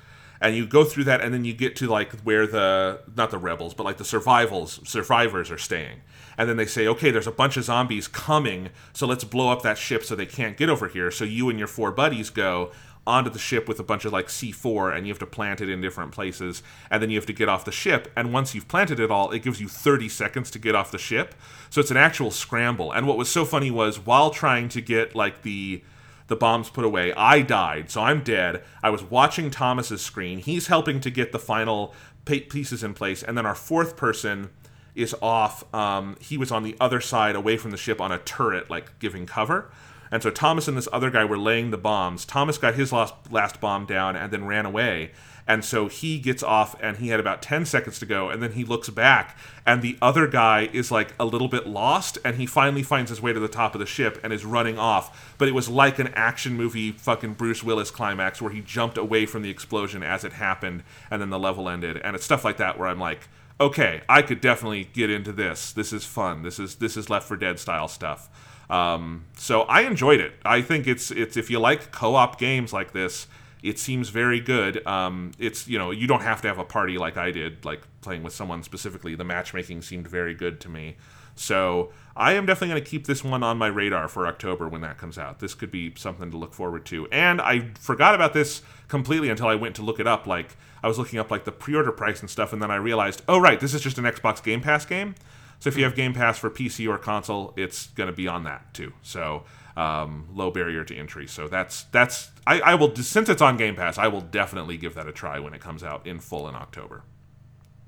and you go through that and then you get to like where the not the rebels but like the survivals survivors are staying and then they say okay there's a bunch of zombies coming so let's blow up that ship so they can't get over here so you and your four buddies go onto the ship with a bunch of like C4 and you have to plant it in different places and then you have to get off the ship and once you've planted it all it gives you 30 seconds to get off the ship so it's an actual scramble and what was so funny was while trying to get like the the bombs put away. I died, so I'm dead. I was watching Thomas's screen. He's helping to get the final pieces in place, and then our fourth person is off. Um, he was on the other side, away from the ship, on a turret, like giving cover. And so Thomas and this other guy were laying the bombs. Thomas got his last, last bomb down and then ran away. And so he gets off and he had about 10 seconds to go. And then he looks back and the other guy is like a little bit lost. And he finally finds his way to the top of the ship and is running off. But it was like an action movie fucking Bruce Willis climax where he jumped away from the explosion as it happened and then the level ended. And it's stuff like that where I'm like, okay, I could definitely get into this. This is fun. This is this is Left 4 Dead style stuff. Um, so I enjoyed it. I think it's it's if you like co-op games like this, it seems very good. Um, it's you know you don't have to have a party like I did, like playing with someone specifically. The matchmaking seemed very good to me. So I am definitely going to keep this one on my radar for October when that comes out. This could be something to look forward to. And I forgot about this completely until I went to look it up. Like I was looking up like the pre-order price and stuff, and then I realized, oh right, this is just an Xbox Game Pass game. So if you have Game Pass for PC or console, it's going to be on that too. So um, low barrier to entry. So that's that's I, I will since it's on Game Pass, I will definitely give that a try when it comes out in full in October.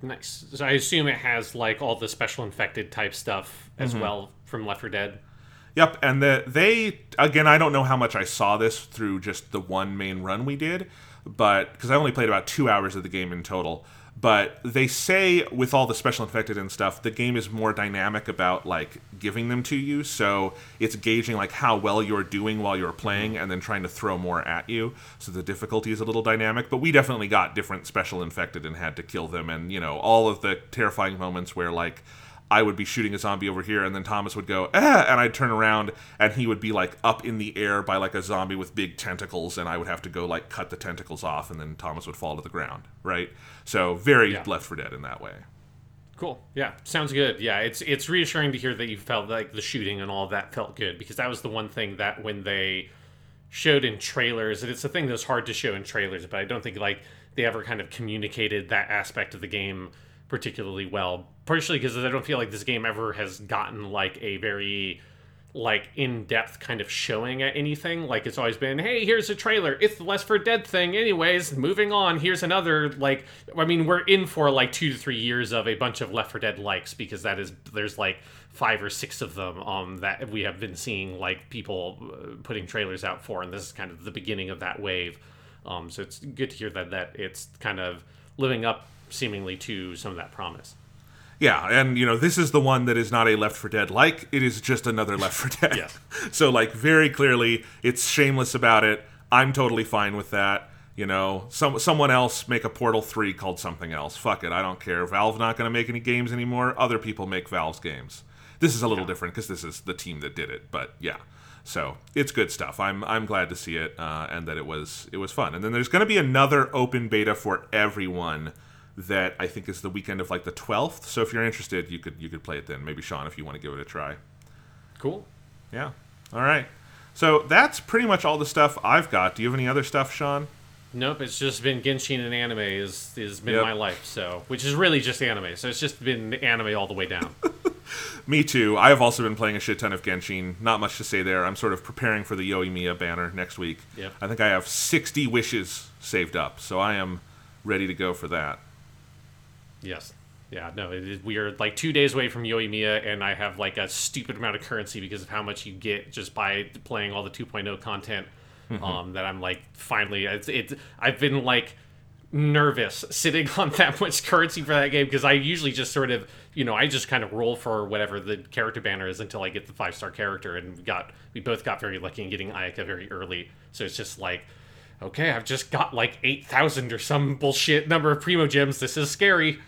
Nice. So I assume it has like all the special infected type stuff as mm-hmm. well from Left 4 Dead. Yep, and the, they again, I don't know how much I saw this through just the one main run we did, but because I only played about two hours of the game in total but they say with all the special infected and stuff the game is more dynamic about like giving them to you. So it's gauging like how well you're doing while you're playing and then trying to throw more at you. So the difficulty is a little dynamic but we definitely got different special infected and had to kill them. And you know all of the terrifying moments where like I would be shooting a zombie over here, and then Thomas would go, ah, and I'd turn around, and he would be like up in the air by like a zombie with big tentacles, and I would have to go like cut the tentacles off, and then Thomas would fall to the ground, right? So very yeah. Left 4 Dead in that way. Cool. Yeah, sounds good. Yeah, it's it's reassuring to hear that you felt like the shooting and all that felt good because that was the one thing that when they showed in trailers, and it's a thing that's hard to show in trailers, but I don't think like they ever kind of communicated that aspect of the game particularly well. Partially because I don't feel like this game ever has gotten like a very like in-depth kind of showing at anything. Like it's always been hey here's a trailer. It's the left 4 dead thing. Anyways moving on. Here's another like i mean we're in for like two to three years of a bunch of left 4 dead likes because that is there's like five or six of them um that we have been seeing like people uh, putting trailers out for and this is kind of the beginning of that wave. Um so it's good to hear that that it's kind of living up seemingly to some of that promise Yeah, and you know this is the one that is not a Left 4 Dead like. It is just another Left 4 Dead. Yes. [LAUGHS] So like very clearly, it's shameless about it. I'm totally fine with that. You know, some someone else make a Portal three called something else. Fuck it, I don't care. Valve not going to make any games anymore. Other people make Valve's games. This is a little different because this is the team that did it. But yeah, so it's good stuff. I'm I'm glad to see it uh, and that it was it was fun. And then there's going to be another open beta for everyone that I think is the weekend of like the 12th. So if you're interested, you could you could play it then. Maybe Sean, if you want to give it a try. cool Yeah. All right. So that's pretty much all the stuff I've got. Do you have any other stuff, Sean? Nope, it's just been Genshin and anime is is been Yep. my life. So, which is really just anime. So it's just been anime all the way down. [LAUGHS] Me too. I have also been playing a shit ton of Genshin. Not much to say there. I'm sort of preparing for the Yoimiya banner next week. Yep. I think I have 60 wishes saved up, so I am ready to go for that. Yes. Yeah, no, it is, we are like two days away from Yoimiya, and I have like a stupid amount of currency because of how much you get just by playing all the 2.0 content. Um, that I'm like finally, it's, it's I've been like nervous [LAUGHS] sitting on that much currency for that game because I usually just sort of, you know, I just kind of roll for whatever the character banner is until I get the five star character, and we got we both got very lucky in getting Ayaka very early, so it's just like. Okay, I've just got like 8,000 or some bullshit number of Primogems. This is scary.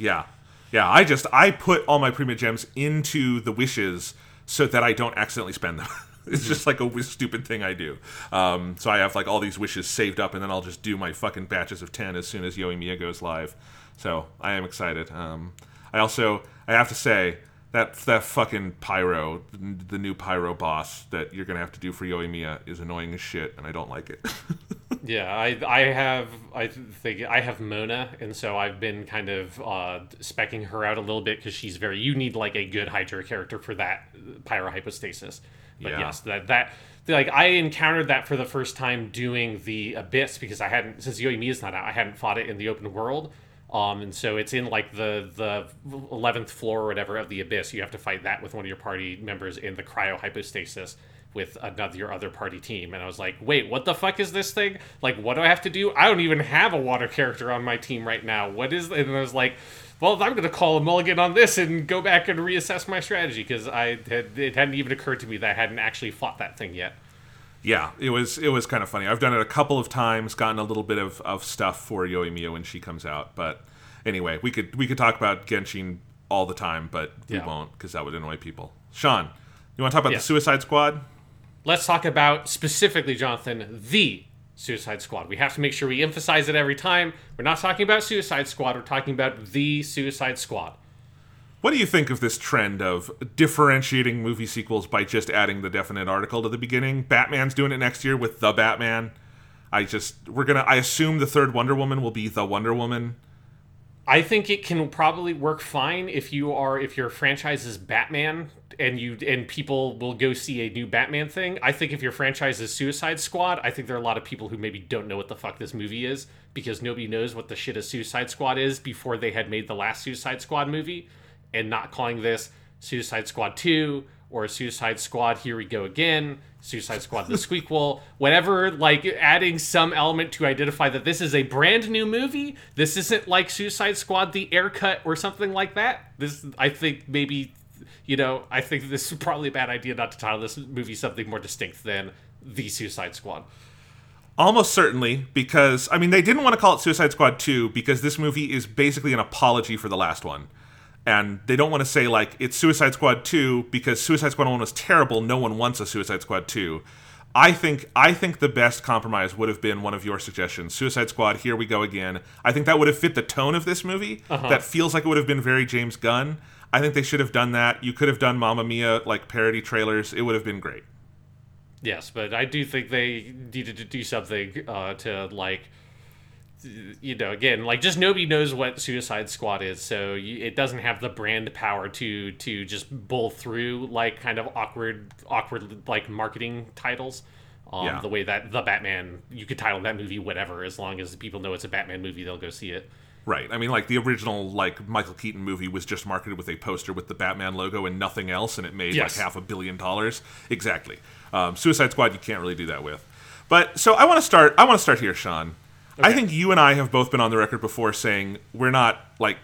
Yeah. Yeah, I just I put all my primogems into the wishes so that I don't accidentally spend them. [LAUGHS] it's just like a stupid thing I do. Um, so I have like all these wishes saved up, and then I'll just do my fucking batches of ten as soon as Yoimiya goes live. So I am excited. Um, I also I have to say that that fucking pyro, the new pyro boss that you're gonna have to do for Yoimiya is annoying as shit, and I don't like it. [LAUGHS] Yeah, I I have I think I have Mona, and so I've been kind of uh, specking her out a little bit because she's very. You need like a good Hydro character for that pyrohypostasis. But Yeah. yes, that that like I encountered that for the first time doing the Abyss because I hadn't since Yoimiya's not out, I hadn't fought it in the open world. Um, and so it's in like the the eleventh floor or whatever of the abyss. You have to fight that with one of your party members in the cryohypostasis with another your other party team. And I was like, wait, what the fuck is this thing? Like, what do I have to do? I don't even have a water character on my team right now. What is? And I was like, well, I'm gonna call a mulligan on this and go back and reassess my strategy because I had it hadn't even occurred to me that I hadn't actually fought that thing yet. yeah, it was it was kind of funny. I've done it a couple of times, gotten a little bit of, of stuff for Yoimiya when she comes out. But anyway, we could we could talk about Genshin all the time, but we Yeah. won't because that would annoy people. Sean, you want to talk about Yeah. the Suicide Squad? Let's talk about specifically, Jonathan, the Suicide Squad. We have to make sure we emphasize it every time. We're not talking about Suicide Squad, we're talking about the Suicide Squad. What do you think of this trend of differentiating movie sequels by just adding the definite article to the beginning? Batman's doing it next year with the Batman. I just we're gonna I assume the third Wonder Woman will be the Wonder Woman. I think it can probably work fine if you are if your franchise is Batman and you and people will go see a new Batman thing. I think if your franchise is Suicide Squad, I think there are a lot of people who maybe don't know what the fuck this movie is because nobody knows what the shit a Suicide Squad is before they had made the last Suicide Squad movie and not calling this Suicide Squad 2 or Suicide Squad Here We Go Again, Suicide Squad the [LAUGHS] Squeakquel, whatever, like adding some element to identify that this is a brand new movie. This isn't like Suicide Squad the Ayer Cut or something like that. This I think maybe you know, I think this is probably a bad idea not to title this movie something more distinct than The Suicide Squad. Almost certainly, because I mean they didn't want to call it Suicide Squad 2 because this movie is basically an apology for the last one. And they don't want to say like it's Suicide Squad 2 because Suicide Squad 1 was terrible, no one wants a Suicide Squad 2. I think I think the best compromise would have been one of your suggestions. Suicide Squad, here we go again. I think that would have fit the tone of this movie. That feels like it would have been very James Gunn. I think they should have done that. You could have done Mamma Mia like parody trailers. It would have been great. Yes, but I do think they needed to do something uh, to like you know, again, like just nobody knows what Suicide Squad is, so you, it doesn't have the brand power to to just bull through like kind of awkward, awkward like marketing titles. Um, Yeah. The way that the Batman, you could title that movie whatever, as long as people know it's a Batman movie, they'll go see it. Right. I mean, like the original like Michael Keaton movie was just marketed with a poster with the Batman logo and nothing else, and it made Yes. like half a billion dollars. Exactly. Um, Suicide Squad, you can't really do that with. But so I want to start. I want to start here, Sean. I think you and I have both been on the record before saying we're not like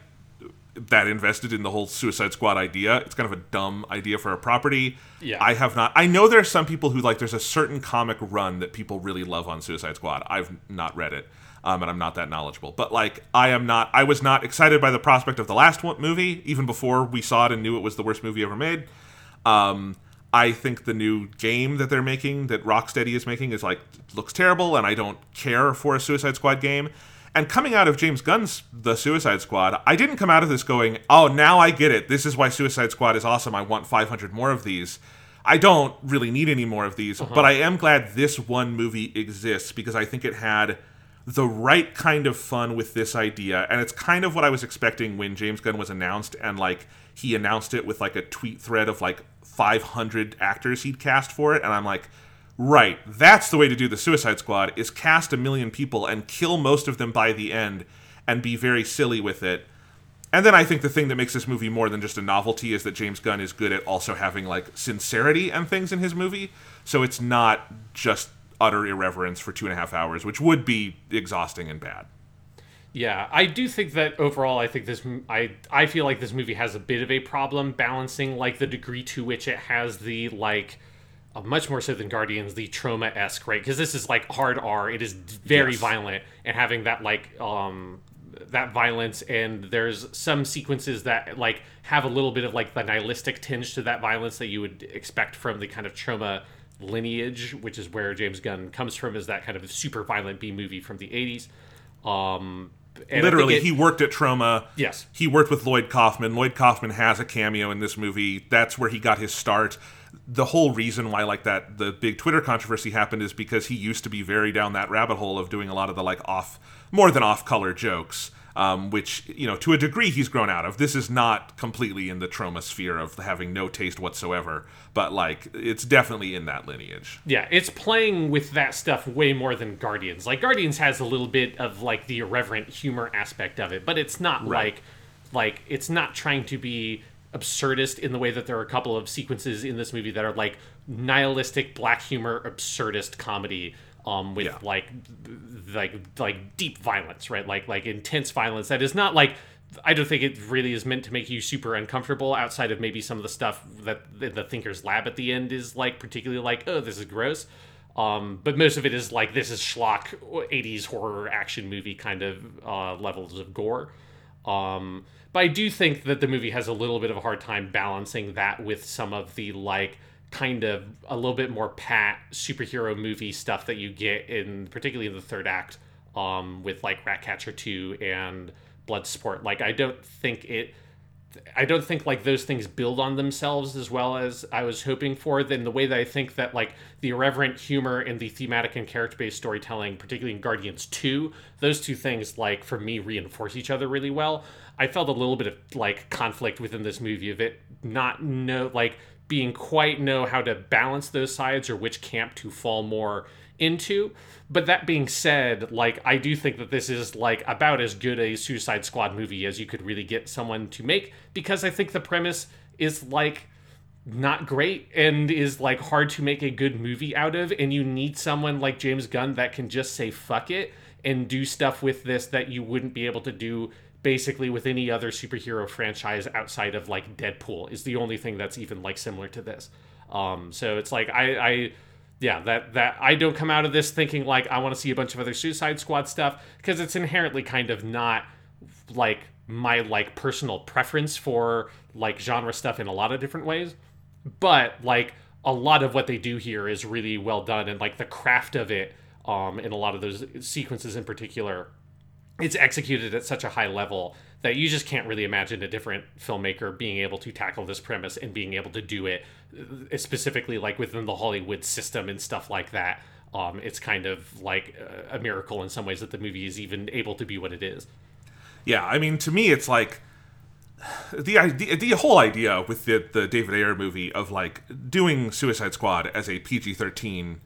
that invested in the whole Suicide Squad idea. It's kind of a dumb idea for a property. Yeah. I have not. I know there are some people who like. There's a certain comic run that people really love on Suicide Squad. I've not read it, um, and I'm not that knowledgeable. But like, I am not. I was not excited by the prospect of the last one movie, even before we saw it and knew it was the worst movie ever made. Um, I think the new game that they're making, that Rocksteady is making, is like looks terrible, and I don't care for a Suicide Squad game. And coming out of James Gunn's The Suicide Squad, I didn't come out of this going, "Oh, now I get it. This is why Suicide Squad is awesome. I want 500 more of these." I don't really need any more of these, uh-huh. but I am glad this one movie exists because I think it had the right kind of fun with this idea and it's kind of what i was expecting when james gunn was announced and like he announced it with like a tweet thread of like 500 actors he'd cast for it and i'm like right that's the way to do the suicide squad is cast a million people and kill most of them by the end and be very silly with it and then I think the thing that makes this movie more than just a novelty is that James Gunn is good at also having like sincerity and things in his movie. So it's not just utter irreverence for two and a half hours, which would be exhausting and bad. Yeah, I do think that overall, I think this, I I feel like this movie has a bit of a problem balancing like the degree to which it has the like, uh, much more so than Guardians, the Troma esque, right? Because this is like hard R. It is very Yes. violent, and having that like um that violence, and there's some sequences that like have a little bit of like the nihilistic tinge to that violence that you would expect from the kind of Troma lineage, which is where James Gunn comes from, is that kind of super violent B movie from the '80s. Um, and Literally, it- he worked at Troma. Yes. He worked with Lloyd Kaufman. Lloyd Kaufman has a cameo in this movie. That's where he got his start. The whole reason why like that the big Twitter controversy happened is because he used to be very down that rabbit hole of doing a lot of the like off more than off color jokes. Um, which you know to a degree he's grown out of. This is not completely in the Troma sphere of having no taste whatsoever, but like it's definitely in that lineage. Yeah, it's playing with that stuff way more than Guardians. Like Guardians has a little bit of like the irreverent humor aspect of it, but it's not Right. like like it's not trying to be absurdist in the way that there are a couple of sequences in this movie that are like nihilistic black humor absurdist comedy um with Yeah. like like like deep violence, right? Like like intense violence that is not like I don't think it really is meant to make you super uncomfortable outside of maybe some of the stuff that the, the Thinker's Lab at the end is like particularly like, oh, this is gross. Um, but most of it is like this is schlock 80s horror action movie kind of uh, levels of gore. Um, but I do think that the movie has a little bit of a hard time balancing that with some of the like kind of a little bit more pat superhero movie stuff that you get in particularly in the third act um, with like Ratcatcher 2 and Bloodsport. Like I don't think it I don't think like those things build on themselves as well as I was hoping for. Then the way that I think that like the irreverent humor and the thematic and character based storytelling, particularly in Guardians Two, those two things like for me reinforce each other really well. I felt a little bit of like conflict within this movie of it not know like being quite know how to balance those sides or which camp to fall more into. But that being said, like I do think that this is like about as good a Suicide Squad movie as you could really get someone to make because I think the premise is like not great and is like hard to make a good movie out of and you need someone like James Gunn that can just say fuck it and do stuff with this that you wouldn't be able to do basically with any other superhero franchise outside of like Deadpool is the only thing that's even like similar to this. Um so it's like I I yeah, that that I don't come out of this thinking like I want to see a bunch of other Suicide Squad stuff because it's inherently kind of not like my like personal preference for like genre stuff in a lot of different ways. But like a lot of what they do here is really well done and like the craft of it um in a lot of those sequences in particular it's executed at such a high level that you just can't really imagine a different filmmaker being able to tackle this premise and being able to do it uh, specifically like within the Hollywood system and stuff like that. um, it's kind of like a miracle in some ways that the movie is even able to be what it is. Yeah, I mean, to me, it's like [SIGHS] the idea, the whole idea with the the David Ayer movie of like doing Suicide Squad as a PG thirteen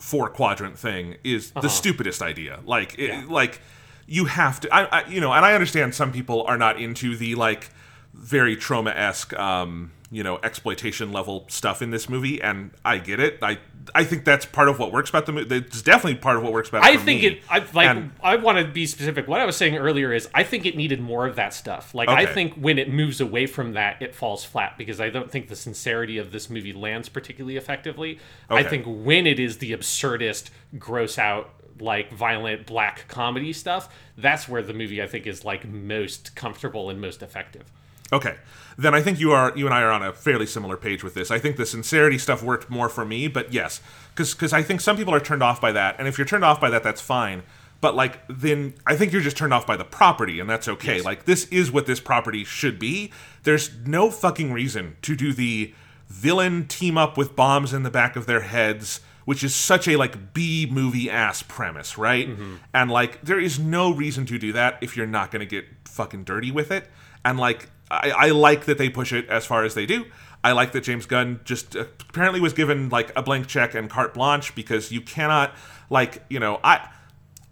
four quadrant thing is the stupidest idea. Like, it, Yeah. like you have to, I, I, you know, and I understand some people are not into the like very Troma esque, um, you know, exploitation level stuff in this movie, and I get it. I I think that's part of what works about the movie. It's definitely part of what works about. it I think me. it. I like. And- I want to be specific. What I was saying earlier is, I think it needed more of that stuff. Like, I think when it moves away from that, it falls flat because I don't think the sincerity of this movie lands particularly effectively. I think when it is the absurdist, gross out, like violent black comedy stuff, that's where the movie I think is like most comfortable and most effective. Okay. Then I think you are you and I are on a fairly similar page with this. I think the sincerity stuff worked more for me, but yes, because because I think some people are turned off by that, and if you're turned off by that, that's fine. But like then I think you're just turned off by the property, and that's okay. Like this is what this property should be. There's no fucking reason to do the villain team up with bombs in the back of their heads which is such a like B movie ass premise, right? And like there is no reason to do that if you're not going to get fucking dirty with it. And like I, I like that they push it as far as they do. I like that James Gunn just uh, apparently was given like a blank check and carte blanche because you cannot like you know I.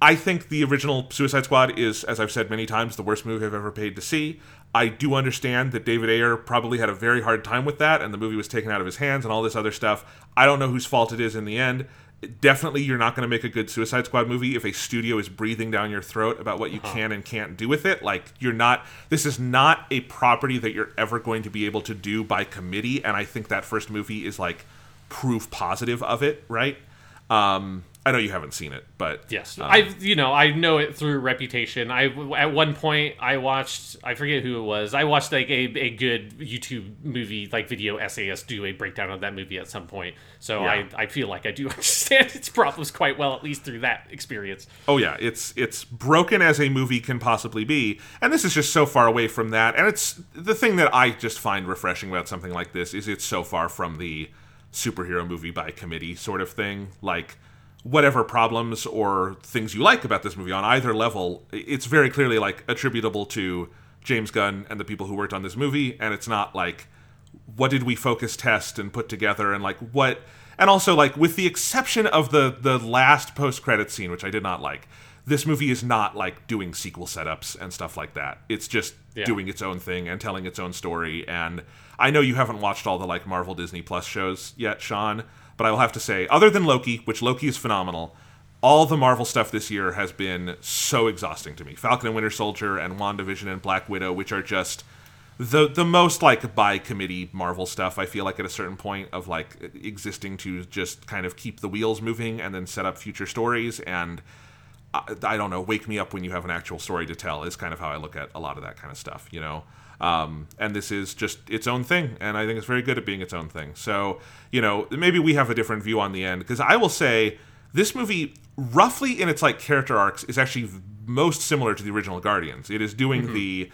I think the original Suicide Squad is, as I've said many times, the worst movie I've ever paid to see. I do understand that David Ayer probably had a very hard time with that, and the movie was taken out of his hands and all this other stuff. I don't know whose fault it is in the end. Definitely, you're not going to make a good Suicide Squad movie if a studio is breathing down your throat about what you can and can't do with it. Like, you're not, this is not a property that you're ever going to be able to do by committee, and I think that first movie is like proof positive of it, right? Um, I know you haven't seen it, but Yes, um, I you know I know it through reputation. I at one point I watched I forget who it was. I watched like a, a good YouTube movie like video essayist do a breakdown of that movie at some point. So Yeah. I I feel like I do [LAUGHS] understand its problems quite well at least through that experience. Oh yeah, it's it's broken as a movie can possibly be, and this is just so far away from that. And it's the thing that I just find refreshing about something like this is it's so far from the superhero movie by committee sort of thing. Like whatever problems or things you like about this movie on either level, it's very clearly like attributable to James Gunn and the people who worked on this movie, and it's not like what did we focus test and put together and like what and also like with the exception of the the last post credit scene which i did not like this movie is not like doing sequel setups and stuff like that it's just Yeah. doing its own thing and telling its own story and i know you haven't watched all the like marvel disney plus shows yet sean but i will have to say other than loki which loki is phenomenal all the Marvel stuff this year has been so exhausting to me. Falcon and Winter Soldier and WandaVision and Black Widow, which are just the the most like by committee Marvel stuff. I feel like at a certain point of like existing to just kind of keep the wheels moving and then set up future stories and I, I don't know, wake me up when you have an actual story to tell is kind of how I look at a lot of that kind of stuff, you know. Um, and this is just its own thing, and I think it's very good at being its own thing. So, you know, maybe we have a different view on the end because I will say this movie, roughly in its like character arcs, is actually most similar to the original Guardians. It is doing the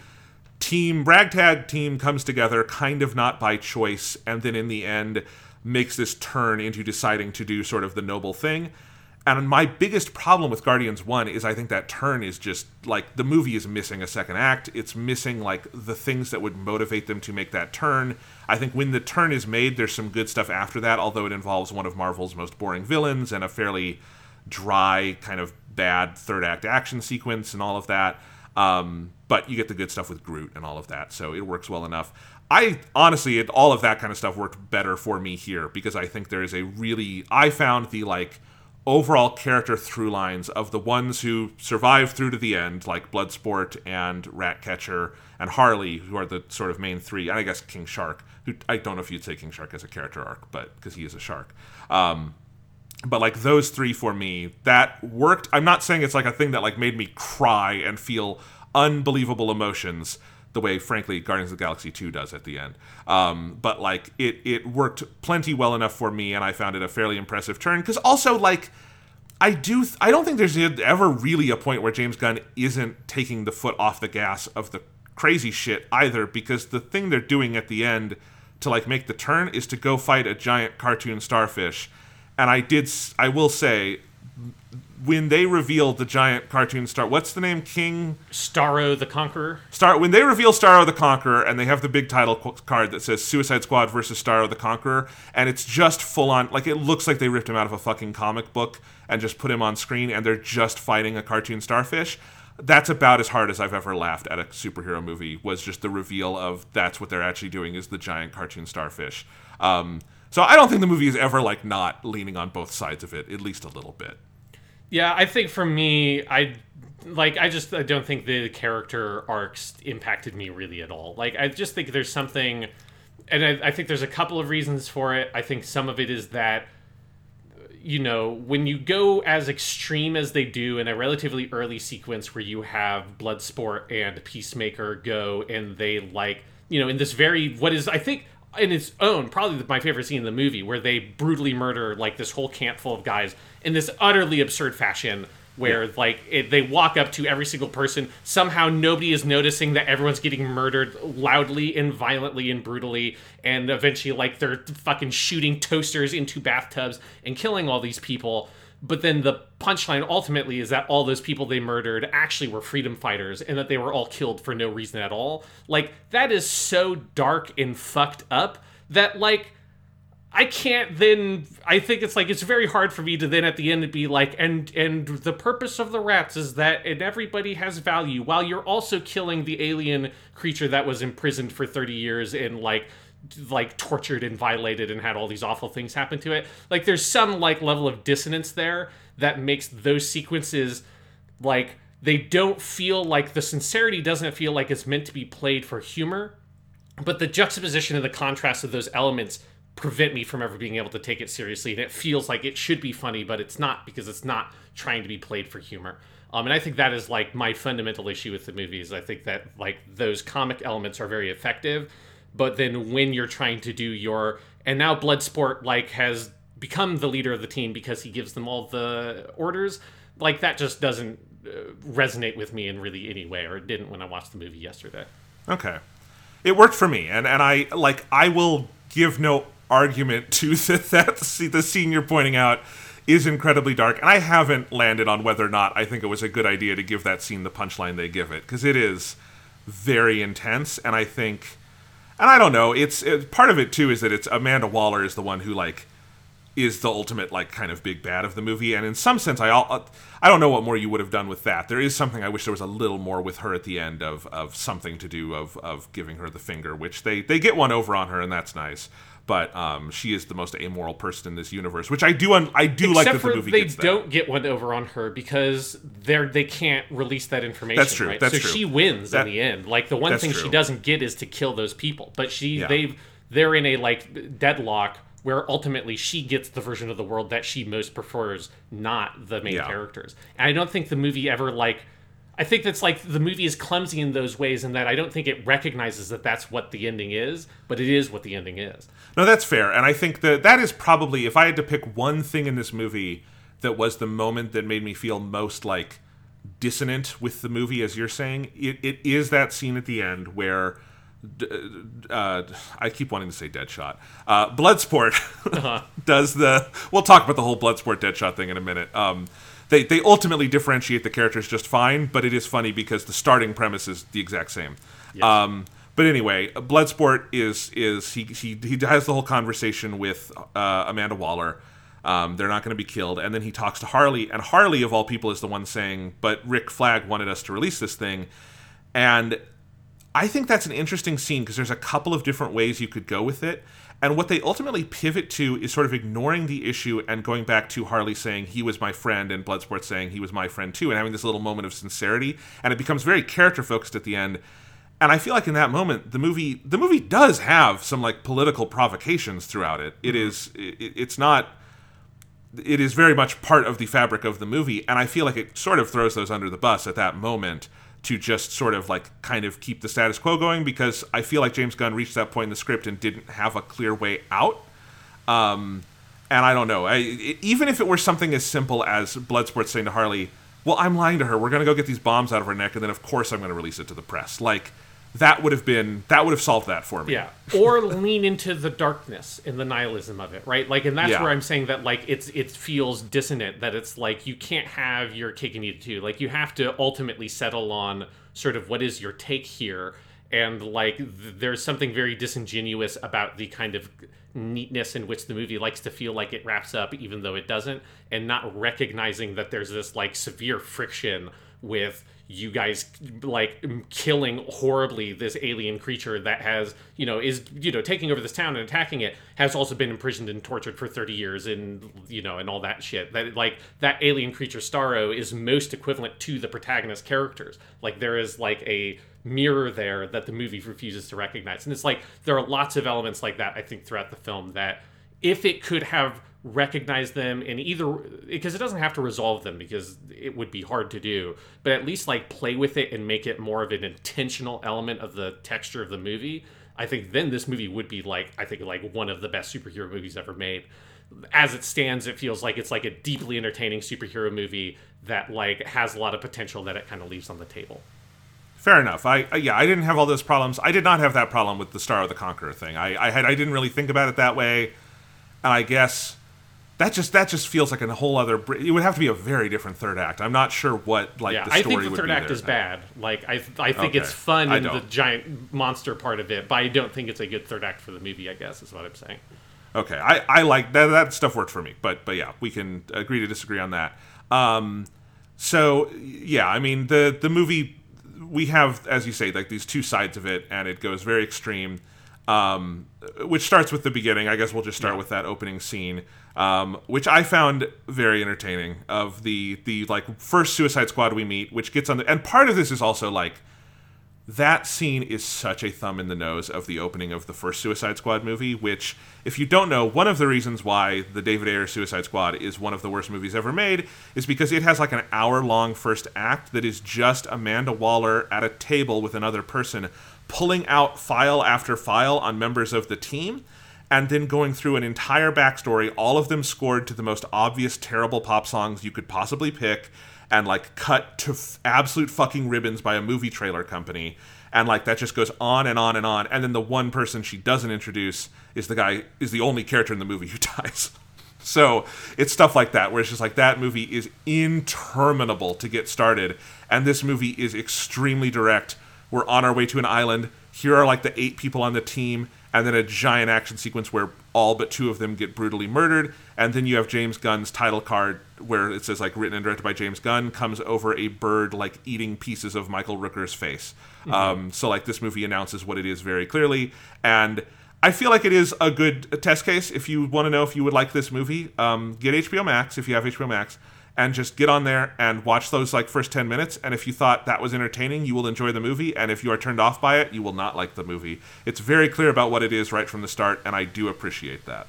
team ragtag team comes together kind of not by choice and then in the end makes this turn into deciding to do sort of the noble thing and my biggest problem with guardians 1 is i think that turn is just like the movie is missing a second act. It's missing like the things that would motivate them to make that turn. I think when the turn is made there's some good stuff after that although it involves one of marvel's most boring villains and a fairly dry kind of bad third act action sequence and all of that. Um, but you get the good stuff with Groot and all of that, so it works well enough. I honestly, it, all of that kind of stuff worked better for me here because I think there is a really, I found the like overall character through lines of the ones who survive through to the end, like Bloodsport and Ratcatcher and Harley, who are the sort of main three, and I guess King Shark, who I don't know if you'd say King Shark as a character arc, but because he is a shark. Um, but like those three for me that worked i'm not saying it's like a thing that like made me cry and feel unbelievable emotions the way frankly guardians of the galaxy 2 does at the end um, but like it it worked plenty well enough for me and i found it a fairly impressive turn because also like I do. Th- I don't think there's ever really a point where James Gunn isn't taking the foot off the gas of the crazy shit either, because the thing they're doing at the end to like make the turn is to go fight a giant cartoon starfish, and I did. I will say, when they revealed the giant cartoon star, what's the name? King Starro the Conqueror. Star. When they reveal Starro the Conqueror, and they have the big title card that says Suicide Squad versus Starro the Conqueror, and it's just full on. Like it looks like they ripped him out of a fucking comic book and just put him on screen, and they're just fighting a cartoon starfish. That's about as hard as I've ever laughed at a superhero movie. Was just the reveal of that's what they're actually doing is the giant cartoon starfish. Um, so I don't think the movie is ever like not leaning on both sides of it, at least a little bit. Yeah, I think for me, I like I just I don't think the character arcs impacted me really at all. Like I just think there's something, and I, I think there's a couple of reasons for it. I think some of it is that you know when you go as extreme as they do in a relatively early sequence where you have Bloodsport and Peacemaker go and they like you know in this very what is I think in its own probably my favorite scene in the movie where they brutally murder like this whole camp full of guys in this utterly absurd fashion where like it, they walk up to every single person. Somehow nobody is noticing that everyone's getting murdered loudly and violently and brutally. And eventually like they're fucking shooting toasters into bathtubs and killing all these people but then the punchline ultimately is that all those people they murdered actually were freedom fighters and that they were all killed for no reason at all. Like that is so dark and fucked up that like I can't then I think it's like it's very hard for me to then at the end be like and and the purpose of the rats is that and everybody has value while you're also killing the alien creature that was imprisoned for 30 years and like like tortured and violated and had all these awful things happen to it. Like there's some like level of dissonance there that makes those sequences like they don't feel like the sincerity doesn't feel like it's meant to be played for humor but the juxtaposition and the contrast of those elements prevent me from ever being able to take it seriously and it feels like it should be funny but it's not because it's not trying to be played for humor. Um, and i think that is like my fundamental issue with the movies. I think that like those comic elements are very effective but then when you're trying to do your and now bloodsport like has become the leader of the team because he gives them all the orders like that just doesn't uh, resonate with me in really any way or it didn't when i watched the movie yesterday Okay. It worked for me, and and I like I will give no argument [LAUGHS] to that. That the scene you're pointing out is incredibly dark, and I haven't landed on whether or not I think it was a good idea to give that scene the punchline they give it because it is very intense, and I think, and I don't know, it's it, part of it too is that it's Amanda Waller is the one who like is the ultimate like kind of big bad of the movie and in some sense I all uh, I don't know what more you would have done with that. There is something I wish there was a little more with her at the end of of something to do of of giving her the finger, which they they get one over on her and that's nice. But um, she is the most amoral person in this universe, which I do un- I do like that Except the movie they don't get one over on her because they're they can't release that information. That's true, Right? that's so true. she wins That- in the end. Like the one thing she doesn't get is to kill those people, but she Yeah. they've they're in a like deadlock where ultimately she gets the version of the world that she most prefers, not the main Yeah. characters. And I don't think the movie ever like. I think that's like the movie is clumsy in those ways, in that I don't think it recognizes that that's what the ending is, but it is what the ending is. No, that's fair. And I think that that is probably, if I had to pick one thing in this movie that was the moment that made me feel most like dissonant with the movie, as you're saying, it, it is that scene at the end where. Uh, I keep wanting to say Deadshot. Uh, Bloodsport [LAUGHS] does the. We'll talk about the whole Bloodsport Deadshot thing in a minute. Um, they they ultimately differentiate the characters just fine, but it is funny because the starting premise is the exact same. Um, but anyway, Bloodsport is is he he he has the whole conversation with uh, Amanda Waller. Um, they're not going to be killed, and then he talks to Harley, and Harley of all people is the one saying, "But Rick Flag wanted us to release this thing," and I think that's an interesting scene because there's a couple of different ways you could go with it. And what they ultimately pivot to is sort of ignoring the issue and going back to Harley saying he was my friend and Bloodsport saying he was my friend too, and having this little moment of sincerity. And it becomes very character focused at the end. And I feel like in that moment, the movie the movie does have some like political provocations throughout it. It mm-hmm. is it, it's not it is very much part of the fabric of the movie, and I feel like it sort of throws those under the bus at that moment to just sort of like kind of keep the status quo going because I feel like James Gunn reached that point in the script and didn't have a clear way out. Um, and I don't know. I, it, even if it were something as simple as Bloodsport saying to Harley, "Well, I'm lying to her. We're going to go get these bombs out of her neck, and then of course I'm going to release it to the press." Like that would have been that would have solved that for me. Yeah. Or lean into the darkness and the nihilism of it, right? Like and that's Yeah. where I'm saying that like it's it feels dissonant that it's like you can't have your cake and eat it too. Like you have to ultimately settle on sort of what is your take here and like th- there's something very disingenuous about the kind of neatness in which the movie likes to feel like it wraps up even though it doesn't and not recognizing that there's this like severe friction with you guys like killing horribly this alien creature that has you know is you know taking over this town and attacking it has also been imprisoned and tortured for 30 years and you know and all that shit. That like that alien creature starro is most equivalent to the protagonist characters. Like there is like a mirror there that the movie refuses to recognize. And it's like there are lots of elements like that i think throughout the film that if it could have recognized them in either because it doesn't have to resolve them because it would be hard to do but at least like play with it and make it more of an intentional element of the texture of the movie i think then this movie would be like i think like one of the best superhero movies ever made as it stands it feels like it's like a deeply entertaining superhero movie that like has a lot of potential that it kind of leaves on the table Fair enough. I, I yeah, I didn't have all those problems. I did not have that problem with the Starro the Conqueror thing. I, I had I didn't really think about it that way, and I guess that just that just feels like a whole other. It would have to be a very different third act. I'm not sure what like yeah, the I think the third act is bad. Like I, I think Okay. it's fun in the giant monster part of it, but I don't think it's a good third act for the movie. I guess is what I'm saying. Okay, I, I like that. That stuff worked for me, but but yeah, we can agree to disagree on that. Um, so yeah, I mean the the movie we have, as you say, like these two sides of it, and it goes very extreme. Um, which starts with the beginning. I guess we'll just start with that opening scene, um, which I found very entertaining. Of the the like first Suicide Squad we meet, which gets on the and part of this is also like that scene is such a thumb in the nose of the opening of the first Suicide Squad movie, which, if you don't know, one of the reasons why the David Ayer Suicide Squad is one of the worst movies ever made is because it has like an hour long first act that is just Amanda Waller at a table with another person pulling out file after file on members of the team and then going through an entire backstory, all of them scored to the most obvious terrible pop songs you could possibly pick, and like cut to f- absolute fucking ribbons by a movie trailer company. And like that just goes on and on and on. And then the one person she doesn't introduce is the guy is the only character in the movie who [LAUGHS] dies. So it's stuff like that, where it's just like that movie is interminable to get started, and this movie is extremely direct. We're on our way to an island. Here are like the eight people on the team, and then a giant action sequence where all but two of them get brutally murdered, and then you have James Gunn's title card where it says like written and directed by James Gunn comes over a bird like eating pieces of Michael Rooker's face. Um, so like this movie announces what it is very clearly, and I feel like it is a good test case. If you want to know if you would like this movie, um, get HBO Max if you have HBO Max, and just get on there and watch those like first ten minutes. And if you thought that was entertaining, you will enjoy the movie. And if you are turned off by it, you will not like the movie. It's very clear about what it is right from the start, and I do appreciate that.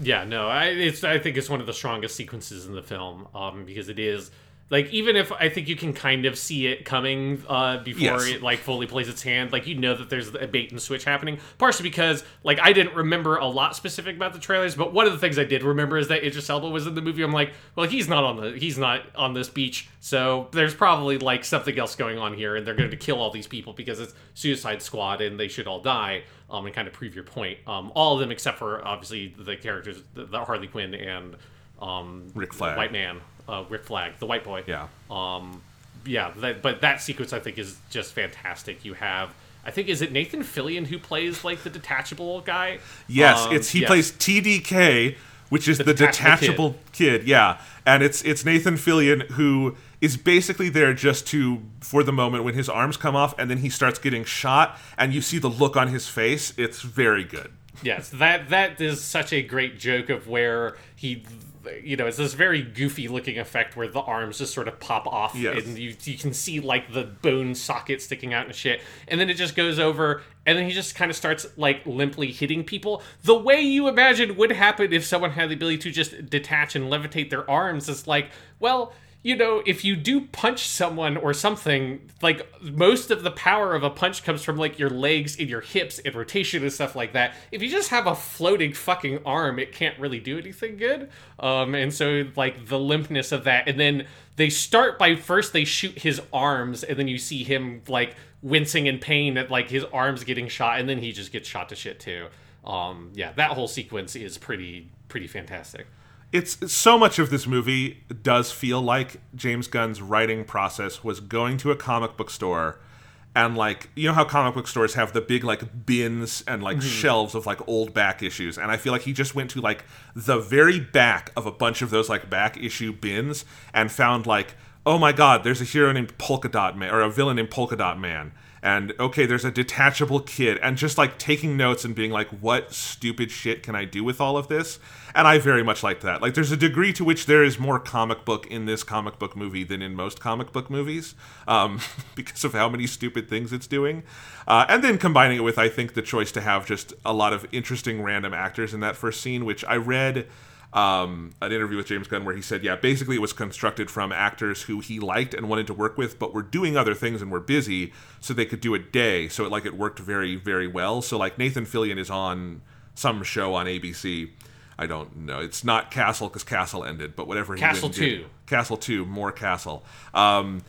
Yeah, no, I I think it's one of the strongest sequences in the film um, because it is like even if I think you can kind of see it coming uh, before Yes. it like fully plays its hand, like you know that there's a bait and switch happening. Partially because like I didn't remember a lot specific about the trailers, but one of the things I did remember is that Idris Elba was in the movie. I'm like, well, he's not on the he's not on this beach, so there's probably like something else going on here, and they're going to kill all these people because it's Suicide Squad and they should all die. Um, and kind of prove your point. Um, all of them except for obviously the characters, the, the Harley Quinn and um, Rick Flag. White Man, uh, Rick Flag, the white boy. Yeah. Um, yeah, that, but that sequence I think is just fantastic. You have, I think, is it Nathan Fillion who plays like the detachable guy? Yes, Um, it's he yes. plays TDK, which is the, detachable detachable kid. Yeah, and it's it's Nathan Fillion who is basically there just to for the moment when his arms come off and then he starts getting shot and you see the look on his face. It's very good. Yes, that that is such a great joke of where he, you know, it's this very goofy looking effect where the arms just sort of pop off Yes. and you you can see like the bone socket sticking out and shit, and then it just goes over, and then he just kind of starts like limply hitting people the way you imagine would happen if someone had the ability to just detach and levitate their arms. It's like, well. You know, if you do punch someone or something, like most of the power of a punch comes from like your legs and your hips and rotation and stuff like that. If you just have a floating fucking arm, it can't really do anything good. Um, and so like the limpness of that, and then they start by first they shoot his arms, and then you see him like wincing in pain at like his arms getting shot, and then he just gets shot to shit too. Um, yeah, that whole sequence is pretty pretty fantastic it's so much of this movie does feel like James Gunn's writing process was going to a comic book store and like you know how comic book stores have the big like bins and like mm-hmm. shelves of like old back issues and I feel like he just went to like the very back of a bunch of those like back issue bins and found like oh my god there's a hero named Polka Dot Man or a villain named Polka Dot Man and okay there's a detachable kid and just like taking notes and being like what stupid shit can i do with all of this? And i very much liked that. Like there's a degree to which there is more comic book in this comic book movie than in most comic book movies um, [LAUGHS] because of how many stupid things it's doing. Uh, and then combining it with i think the choice to have just a lot of interesting random actors in that first scene which i read um, an interview with James Gunn where he said, yeah, basically it was constructed from actors who he liked and wanted to work with, but were doing other things and were busy, so they could do a day. So it like it worked very, very well. So like Nathan Fillion is on some show on ABC. I don't know. It's not Castle because Castle ended, but whatever. He did. Castle Two. Did, Castle Two, more Castle. Um,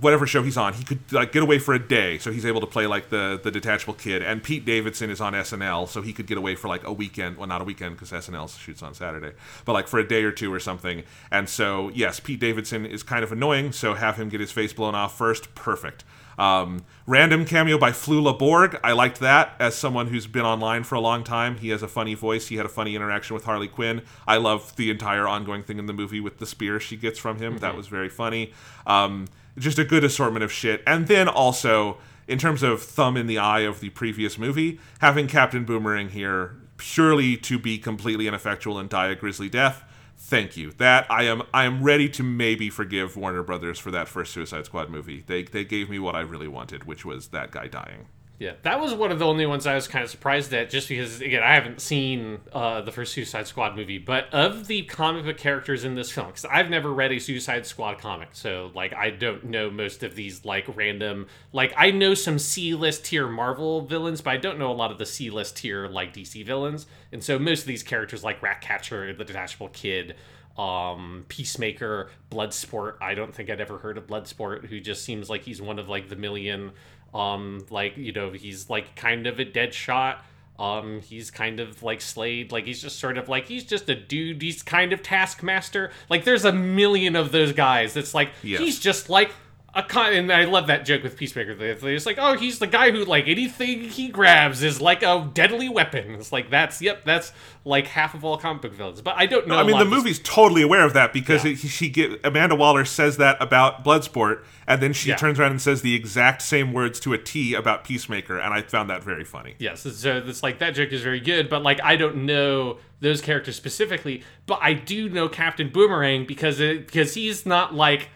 whatever show he's on, he could like get away for a day, so he's able to play like the the detachable kid. And Pete Davidson is on SNL, so he could get away for like a weekend. Well, not a weekend because SNL shoots on Saturday, but like for a day or two or something. And so yes, Pete Davidson is kind of annoying, so have him get his face blown off first. Perfect. Um, random cameo by Flula Borg. I liked that as someone who's been online for a long time. He has a funny voice. He had a funny interaction with Harley Quinn. I love the entire ongoing thing in the movie with the spear she gets from him. Mm-hmm. That was very funny. Um, just a good assortment of shit. And then also, in terms of thumb in the eye of the previous movie, having Captain Boomerang here purely to be completely ineffectual and die a grisly death. Thank you. That I am I am ready to maybe forgive Warner Brothers for that first Suicide Squad movie. They they gave me what I really wanted, which was that guy dying. Yeah, that was one of the only ones I was kind of surprised at, just because again I haven't seen uh, the first Suicide Squad movie, but of the comic book characters in this film, because I've never read a Suicide Squad comic, so like I don't know most of these like random, like I know some C list tier Marvel villains, but I don't know a lot of the C list tier like DC villains, and so most of these characters like Ratcatcher, the Detachable Kid, um, Peacemaker, Bloodsport. I don't think I'd ever heard of Bloodsport, who just seems like he's one of like the million um, like you know, he's like kind of a dead shot. Um, he's kind of like Slade, like he's just sort of like he's just a dude. He's kind of Taskmaster. Like there's a million of those guys. That's like yes. he's just like a con- and I love that joke with Peacemaker. It's like, oh, he's the guy who like anything he grabs is like a deadly weapon. It's like that's yep, that's like half of all comic book villains. But I don't know. I mean, the movie's totally aware of that because yeah. it, she get Amanda Waller says that about Bloodsport, and then she yeah. turns around and says the exact same words to a T about Peacemaker, and I found that very funny. Yes, so uh, it's like that joke is very good, but like I don't know those characters specifically, but I do know Captain Boomerang because it, because he's not like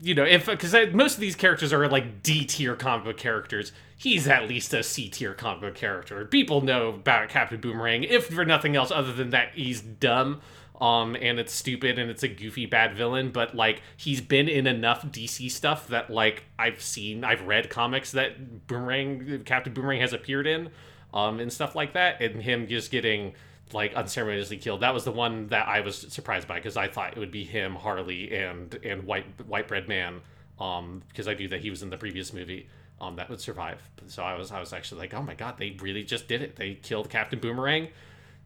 you know, if because most of these characters are like D tier comic book characters, he's at least a C tier comic book character. People know about Captain Boomerang, if for nothing else other than that he's dumb, um, and it's stupid and it's a goofy bad villain. But like he's been in enough DC stuff that like I've seen, I've read comics that Boomerang, Captain Boomerang has appeared in, um, and stuff like that, and him just getting like unceremoniously killed. That was the one that I was surprised by because I thought it would be him, Harley, and and White White Bread Man, um, because I knew that he was in the previous movie. Um, that would survive. So I was I was actually like, oh my god, they really just did it. They killed Captain Boomerang.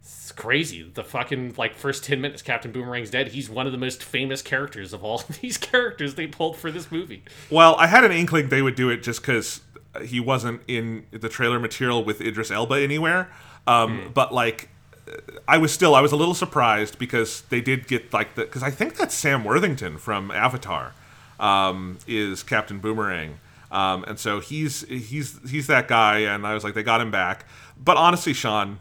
It's crazy. The fucking like first ten minutes, Captain Boomerang's dead. He's one of the most famous characters of all these [LAUGHS] characters they pulled for this movie. Well, I had an inkling they would do it just because he wasn't in the trailer material with Idris Elba anywhere. Um, mm. But like I was still I was a little surprised because they did get like the because I think that's Sam Worthington from Avatar um, is Captain Boomerang. Um, and so he's he's he's that guy, and I was like, they got him back. But honestly, Sean,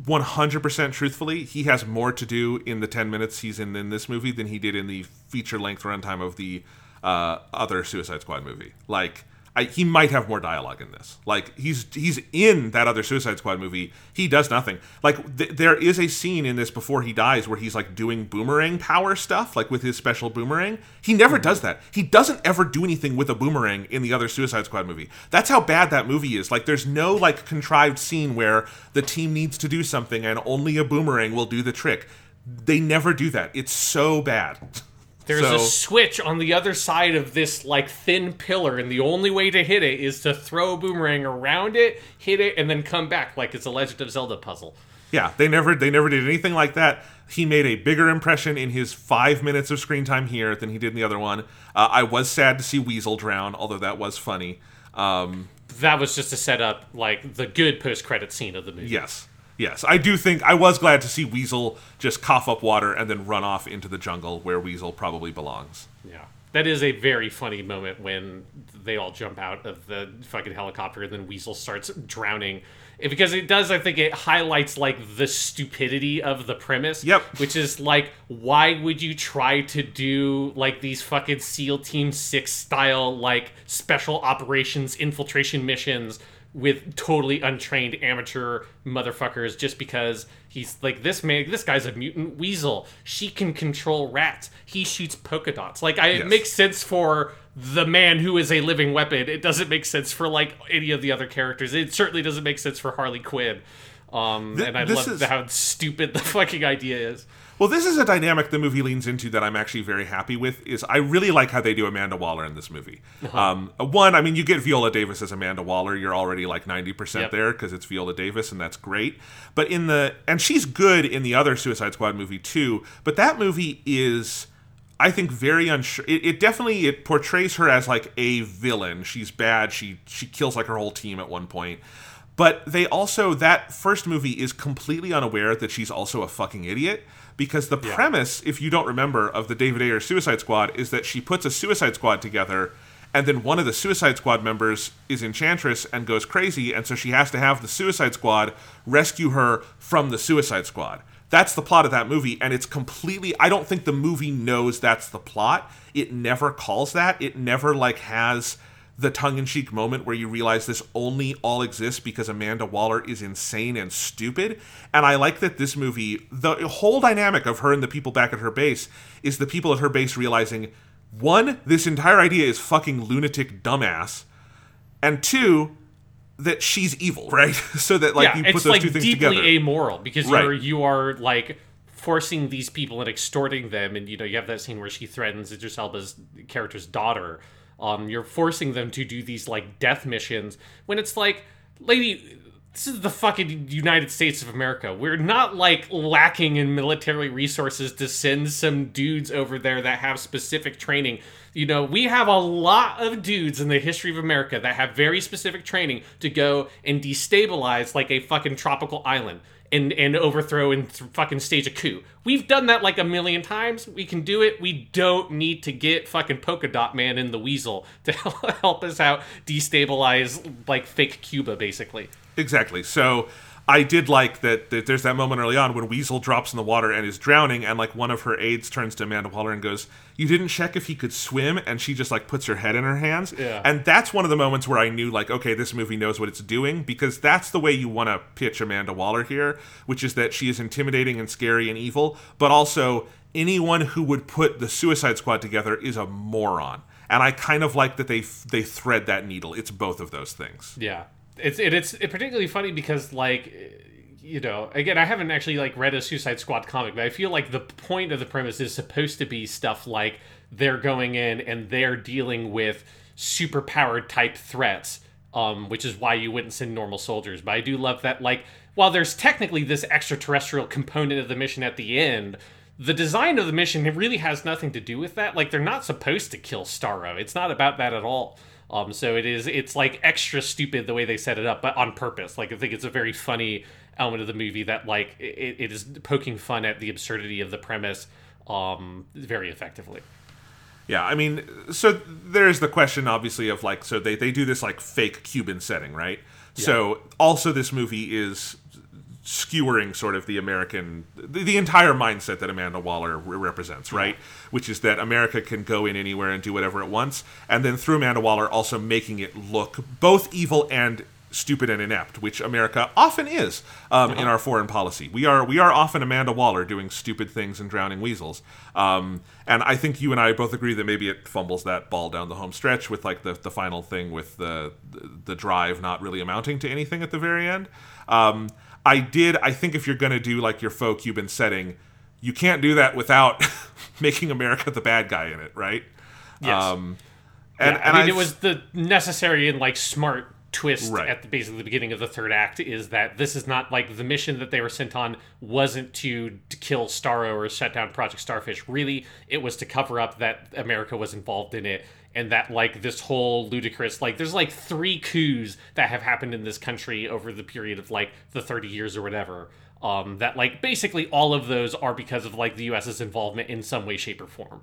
100% truthfully, he has more to do in the 10 minutes he's in in this movie than he did in the feature length runtime of the uh, other Suicide Squad movie. Like, I, he might have more dialogue in this. Like he's he's in that other Suicide Squad movie. He does nothing. Like th- there is a scene in this before he dies where he's like doing boomerang power stuff, like with his special boomerang. He never mm-hmm. does that. He doesn't ever do anything with a boomerang in the other Suicide Squad movie. That's how bad that movie is. Like there's no like contrived scene where the team needs to do something and only a boomerang will do the trick. They never do that. It's so bad. [LAUGHS] There's So- a switch on the other side of this like thin pillar, and the only way to hit it is to throw a boomerang around it, hit it, and then come back like it's a Legend of Zelda puzzle. Yeah, they never they never did anything like that. He made a bigger impression in his five minutes of screen time here than he did in the other one. Uh, I was sad to see Weasel drown, although that was funny. Um, That was just to set up like the good post credit scene of the movie. yes, yes, I do think I was glad to see Weasel just cough up water and then run off into the jungle where Weasel probably belongs. Yeah. That is a very funny moment when they all jump out of the fucking helicopter and then Weasel starts drowning. Because it does, I think it highlights like the stupidity of the premise. Yep. Which is like, why would you try to do like these fucking SEAL Team 6 style, like special operations infiltration missions with totally untrained amateur motherfuckers just because he's like this man this guy's a mutant weasel. She can control rats. He shoots polka dots. Like I, it makes sense for the man who is a living weapon. It doesn't make sense for like any of the other characters. It certainly doesn't make sense for harley quinn. Um Th- and i love is- how stupid the [LAUGHS] fucking idea is Well, this is a dynamic the movie leans into that I'm actually very happy with. Is I really like how they do Amanda Waller in this movie. Um, one, I mean, you get Viola Davis as Amanda Waller, you're already like ninety percent Yep. there because it's Viola Davis, and that's great. But in the and she's good in the other Suicide Squad movie too. But that movie is. I think very unsure. It, it definitely it portrays her as like a villain. She's bad. She she kills like her whole team at one point. But they also that first movie is completely unaware that she's also a fucking idiot because the premise, if you don't remember, of the David Ayer Suicide Squad is that she puts a Suicide Squad together, and then one of the Suicide Squad members is Enchantress and goes crazy, and so she has to have the Suicide Squad rescue her from the Suicide Squad. That's the plot of that movie, and it's completely. I don't think the movie knows that's the plot. It never calls that. It never like has the tongue-in-cheek moment where you realize this only all exists because Amanda Waller is insane and stupid. And I like that this movie, the whole dynamic of her and the people back at her base is the people at her base realizing one, this entire idea is fucking lunatic dumbass, and two, that she's evil, [LAUGHS] right? so that like yeah, you put it's those like two things deeply together. amoral because Right. you're you are like forcing these people and extorting them, and you know you have that scene where she threatens Idris Elba's character's daughter. Um, you're forcing them to do these like death missions when it's like, lady. This is the fucking United States of America. We're not like lacking in military resources to send some dudes over there that have specific training. You know, we have a lot of dudes in the history of America that have very specific training to go and destabilize like a fucking tropical island and and overthrow and th- fucking stage a coup. We've done that like a million times. We can do it. We don't need to get fucking polka dot man in the weasel to [LAUGHS] help us out destabilize like fake Cuba basically. Exactly. So I did like that, that there's that moment early on when Weasel drops in the water and is drowning, and like one of her aides turns to Amanda Waller and goes, You didn't check if he could swim? And she just like puts her head in her hands. Yeah. And that's one of the moments where I knew, like, okay, this movie knows what it's doing because that's the way you want to pitch Amanda Waller here, which is that she is intimidating and scary and evil, but also anyone who would put the Suicide Squad together is a moron. And I kind of like that they they thread that needle. It's both of those things. Yeah, it's it, it's particularly funny because like you know again I haven't actually like read a Suicide Squad comic, but I feel like the point of the premise is supposed to be stuff like they're going in and they're dealing with super powered type threats. Um, which is why you wouldn't send normal soldiers. But I do love that, like, while there's technically this extraterrestrial component of the mission at the end, the design of the mission really has nothing to do with that. Like, they're not supposed to kill Starro. It's not about that at all. Um, so it is. It's like extra stupid the way they set it up, but on purpose. Like I think it's a very funny element of the movie that like it, it is poking fun at the absurdity of the premise, um, very effectively. Yeah, I mean, so there's the question, obviously, of like, so they, they do this like fake Cuban setting, right? So also, this movie is skewering sort of the American, the, the entire mindset that Amanda Waller re- represents, right? Which is that America can go in anywhere and do whatever it wants, and then through Amanda Waller also making it look both evil and stupid and inept, which America often is um, in our foreign policy. We are we are often Amanda Waller doing stupid things and drowning weasels. Um, and I think you and I both agree that maybe it fumbles that ball down the home stretch with like the, the final thing with the, the the drive not really amounting to anything at the very end. Um, I did. I think if you're going to do like your faux Cuban setting, you can't do that without [LAUGHS] making America the bad guy in it, right? Yes. Um, and, Yeah, and I mean, I it was the necessary and like smart twist Right. at the basically the beginning of the third act is that this is not like the mission that they were sent on wasn't to, to kill Starro or shut down Project Starfish. Really, it was to cover up that America was involved in it and that like this whole ludicrous like there's like three coups that have happened in this country over the period of like the 30 years or whatever. Um, that like basically all of those are because of like the U.S.'s involvement in some way, shape, or form.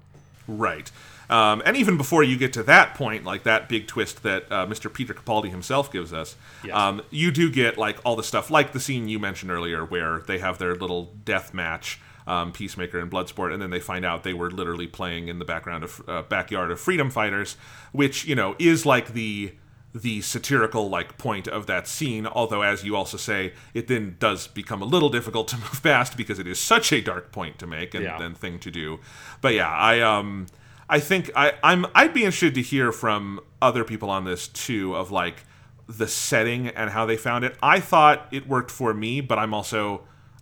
Right. Um, and even before you get to that point, like that big twist that uh, Mr. Peter Capaldi himself gives us, Yes. um, you do get like all the stuff, like the scene you mentioned earlier, where they have their little death match, um, Peacemaker and Bloodsport, and then they find out they were literally playing in the background of uh, backyard of freedom fighters, which you know is like the the satirical like point of that scene although as you also say it then does become a little difficult to [LAUGHS] move past because it is such a dark point to make and, Yeah. and thing to do but yeah i um i think i i'm i'd be interested to hear from other people on this too of like the setting and how they found it i thought it worked for me but i'm also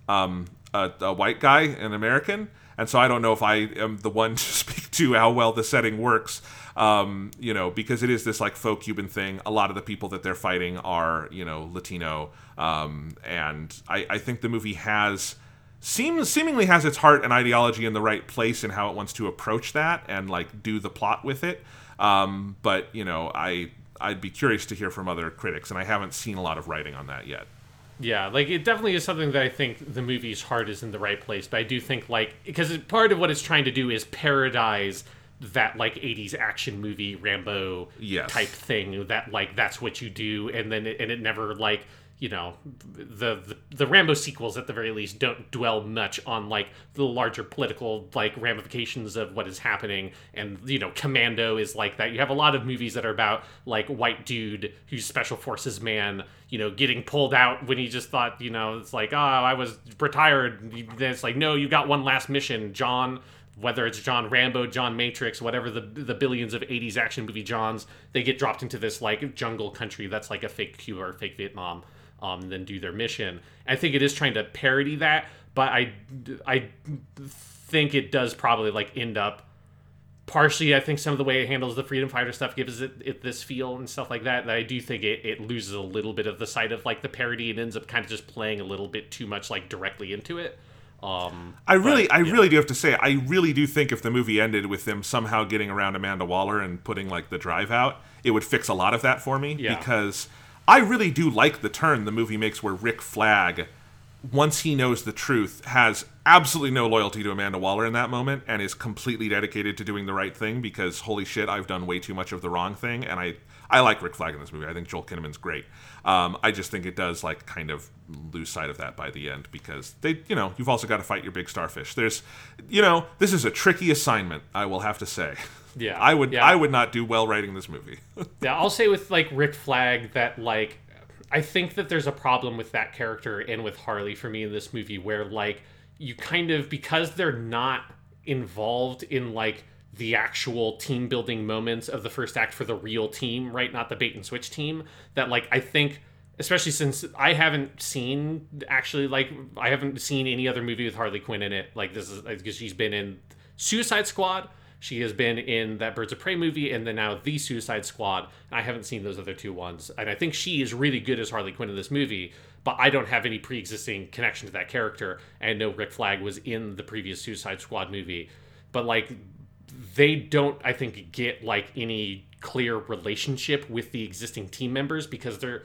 um a, a white guy an american and so i don't know if i am the one [LAUGHS] to speak to how well the setting works um, you know, because it is this like faux Cuban thing. A lot of the people that they're fighting are, you know, Latino, um, and I, I think the movie has seems seemingly has its heart and ideology in the right place in how it wants to approach that and like do the plot with it. Um, but you know, I I'd be curious to hear from other critics, and I haven't seen a lot of writing on that yet. Yeah, like it definitely is something that I think the movie's heart is in the right place, but I do think like because part of what it's trying to do is parodize that like 80s action movie Rambo Yes. type thing that like that's what you do and then it, and it never like you know the, the the Rambo sequels at the very least don't dwell much on like the larger political like ramifications of what is happening. And you know Commando is like that. You have a lot of movies that are about like white dude who's special forces man you know getting pulled out when he just thought you know it's like oh I was retired. It's like no you got one last mission John. Whether it's John Rambo, John Matrix, whatever the the billions of '80s action movie Johns, they get dropped into this like jungle country that's like a fake Cuba or fake Vietnam, um, and then do their mission. I think it is trying to parody that, but I I think it does probably like end up partially. I think some of the way it handles the freedom fighter stuff gives it, it this feel and stuff like that. That I do think it, it loses a little bit of the sight of like the parody and ends up kind of just playing a little bit too much like directly into it. Um, I really, but, I really do have to say, I really do think if the movie ended with them somehow getting around Amanda Waller and putting like the drive out, it would fix a lot of that for me. Yeah. Because I really do like the turn the movie makes where Rick Flag, once he knows the truth, has absolutely no loyalty to Amanda Waller in that moment and is completely dedicated to doing the right thing because holy shit, I've done way too much of the wrong thing. And I, I like Rick Flag in this movie. I think Joel Kinnaman's great. Um, I just think it does like kind of lose sight of that by the end because they, you know, you've also got to fight your big starfish. There's, you know, this is a tricky assignment. I will have to say. [LAUGHS] Yeah, I would, yeah. I would not do well writing this movie. [LAUGHS] Yeah, I'll say with like Rick Flag that like I think that there's a problem with that character and with Harley for me in this movie where like you kind of because they're not involved in like the actual team building moments of the first act for the real team, right? Not the bait and switch team. That like I think especially since I haven't seen actually like I haven't seen any other movie with Harley Quinn in it. Like this is because she's been in Suicide Squad. She has been in that Birds of Prey movie, and then now the Suicide Squad. And I haven't seen those other two ones, and I think she is really good as Harley Quinn in this movie. But I don't have any pre-existing connection to that character, and no Rick Flag was in the previous Suicide Squad movie. But like, they don't, I think, get like any clear relationship with the existing team members because they're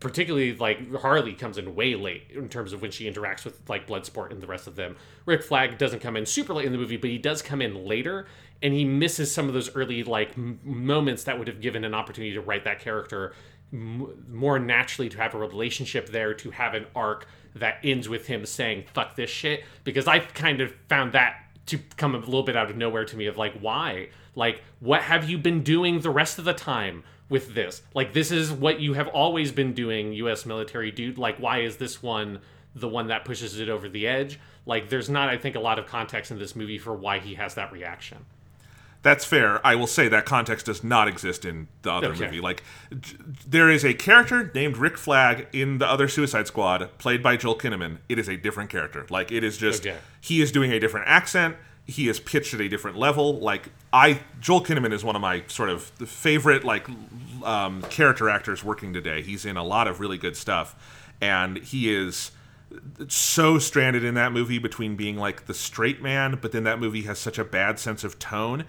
particularly like Harley comes in way late in terms of when she interacts with like Bloodsport and the rest of them. Rick Flag doesn't come in super late in the movie, but he does come in later, and he misses some of those early like m- moments that would have given an opportunity to write that character m- more naturally to have a relationship there, to have an arc that ends with him saying "fuck this shit." Because I kind of found that to come a little bit out of nowhere to me of like, why? Like, what have you been doing the rest of the time? with this. Like this is what you have always been doing, US military dude. Like why is this one the one that pushes it over the edge? Like there's not I think a lot of context in this movie for why he has that reaction. That's fair. I will say that context does not exist in the other Okay. movie. Like, j- there is a character named Rick Flag in the other Suicide Squad, played by Joel Kinnaman. It is a different character. Like, it is just Okay. he is doing a different accent. He is pitched at a different level. Like, I Joel Kinnaman is one of my sort of favorite like um, character actors working today. He's in a lot of really good stuff, and he is so stranded in that movie between being like the straight man, but then that movie has such a bad sense of tone.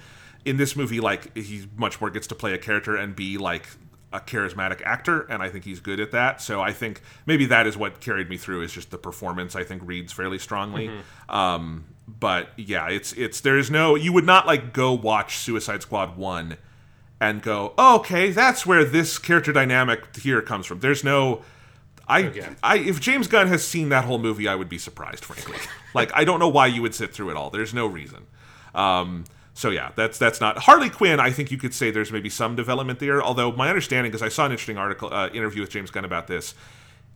In this movie, like he much more gets to play a character and be like a charismatic actor, and I think he's good at that. So I think maybe that is what carried me through is just the performance. I think reads fairly strongly. Um, but yeah, it's it's there is no you would not like go watch Suicide Squad one and go, oh, okay, that's where this character dynamic here comes from. There's no I. I, if James Gunn has seen that whole movie, I would be surprised, frankly. [LAUGHS] like, I don't know why you would sit through it all. There's no reason. Um, so yeah, that's that's not Harley Quinn. I think you could say there's maybe some development there. Although my understanding, because I saw an interesting article uh, interview with James Gunn about this,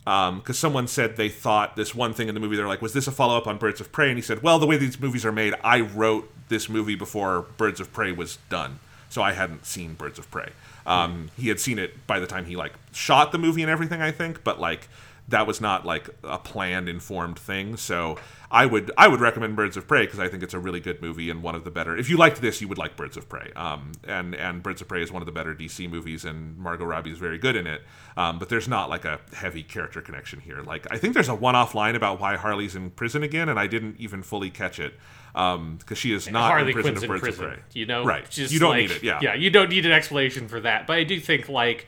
because someone said they thought this one thing in the movie. They're like, was this a follow up on Birds of Prey? And he said, well, the way these movies are made, I wrote this movie before Birds of Prey was done, so I hadn't seen Birds of Prey. Um, he had seen it by the time he like shot the movie and everything, I think, but like that was not like a planned, informed thing. So I would I would recommend Birds of Prey because I think it's a really good movie and one of the better. If you liked this, you would like Birds of Prey. Um, and and Birds of Prey is one of the better DC movies, and Margot Robbie is very good in it. Um, but there's not like a heavy character connection here. Like I think there's a one-off line about why Harley's in prison again, and I didn't even fully catch it because she is not Harley in prison Quinn's of in Birds prison. of Prey. You know, right? Just you don't like- need it. Yeah, yeah, you don't need an explanation for that. But I do think like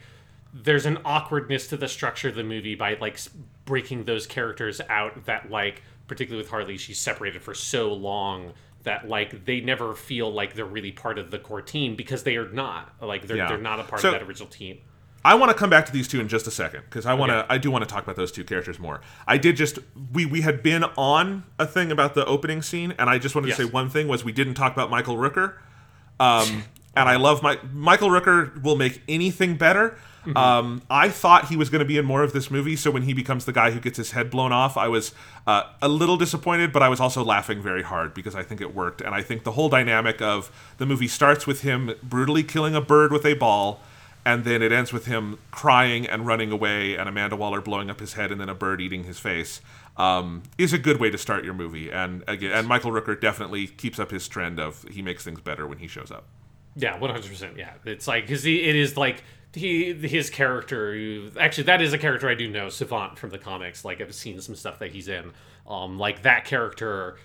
there's an awkwardness to the structure of the movie by like breaking those characters out. That like, particularly with Harley, she's separated for so long that like they never feel like they're really part of the core team because they are not. Like they're Yeah. they're not a part So- of that original team. I want to come back to these two in just a second because I want to. Okay. I do want to talk about those two characters more. I did just we we had been on a thing about the opening scene, and I just wanted Yes. to say one thing was we didn't talk about Michael Rooker. Um, and I love my Michael Rooker will make anything better. Mm-hmm. Um, I thought he was going to be in more of this movie, so when he becomes the guy who gets his head blown off, I was uh, a little disappointed, but I was also laughing very hard because I think it worked, and I think the whole dynamic of the movie starts with him brutally killing a bird with a ball, and then it ends with him crying and running away, and Amanda Waller blowing up his head, and then a bird eating his face. Um, is a good way to start your movie, and again, and Michael Rooker definitely keeps up his trend of he makes things better when he shows up. Yeah, one hundred percent. Yeah, it's like because it is like he his character. Actually, that is a character I do know, Savant from the comics. Like I've seen some stuff that he's in. Um, like that character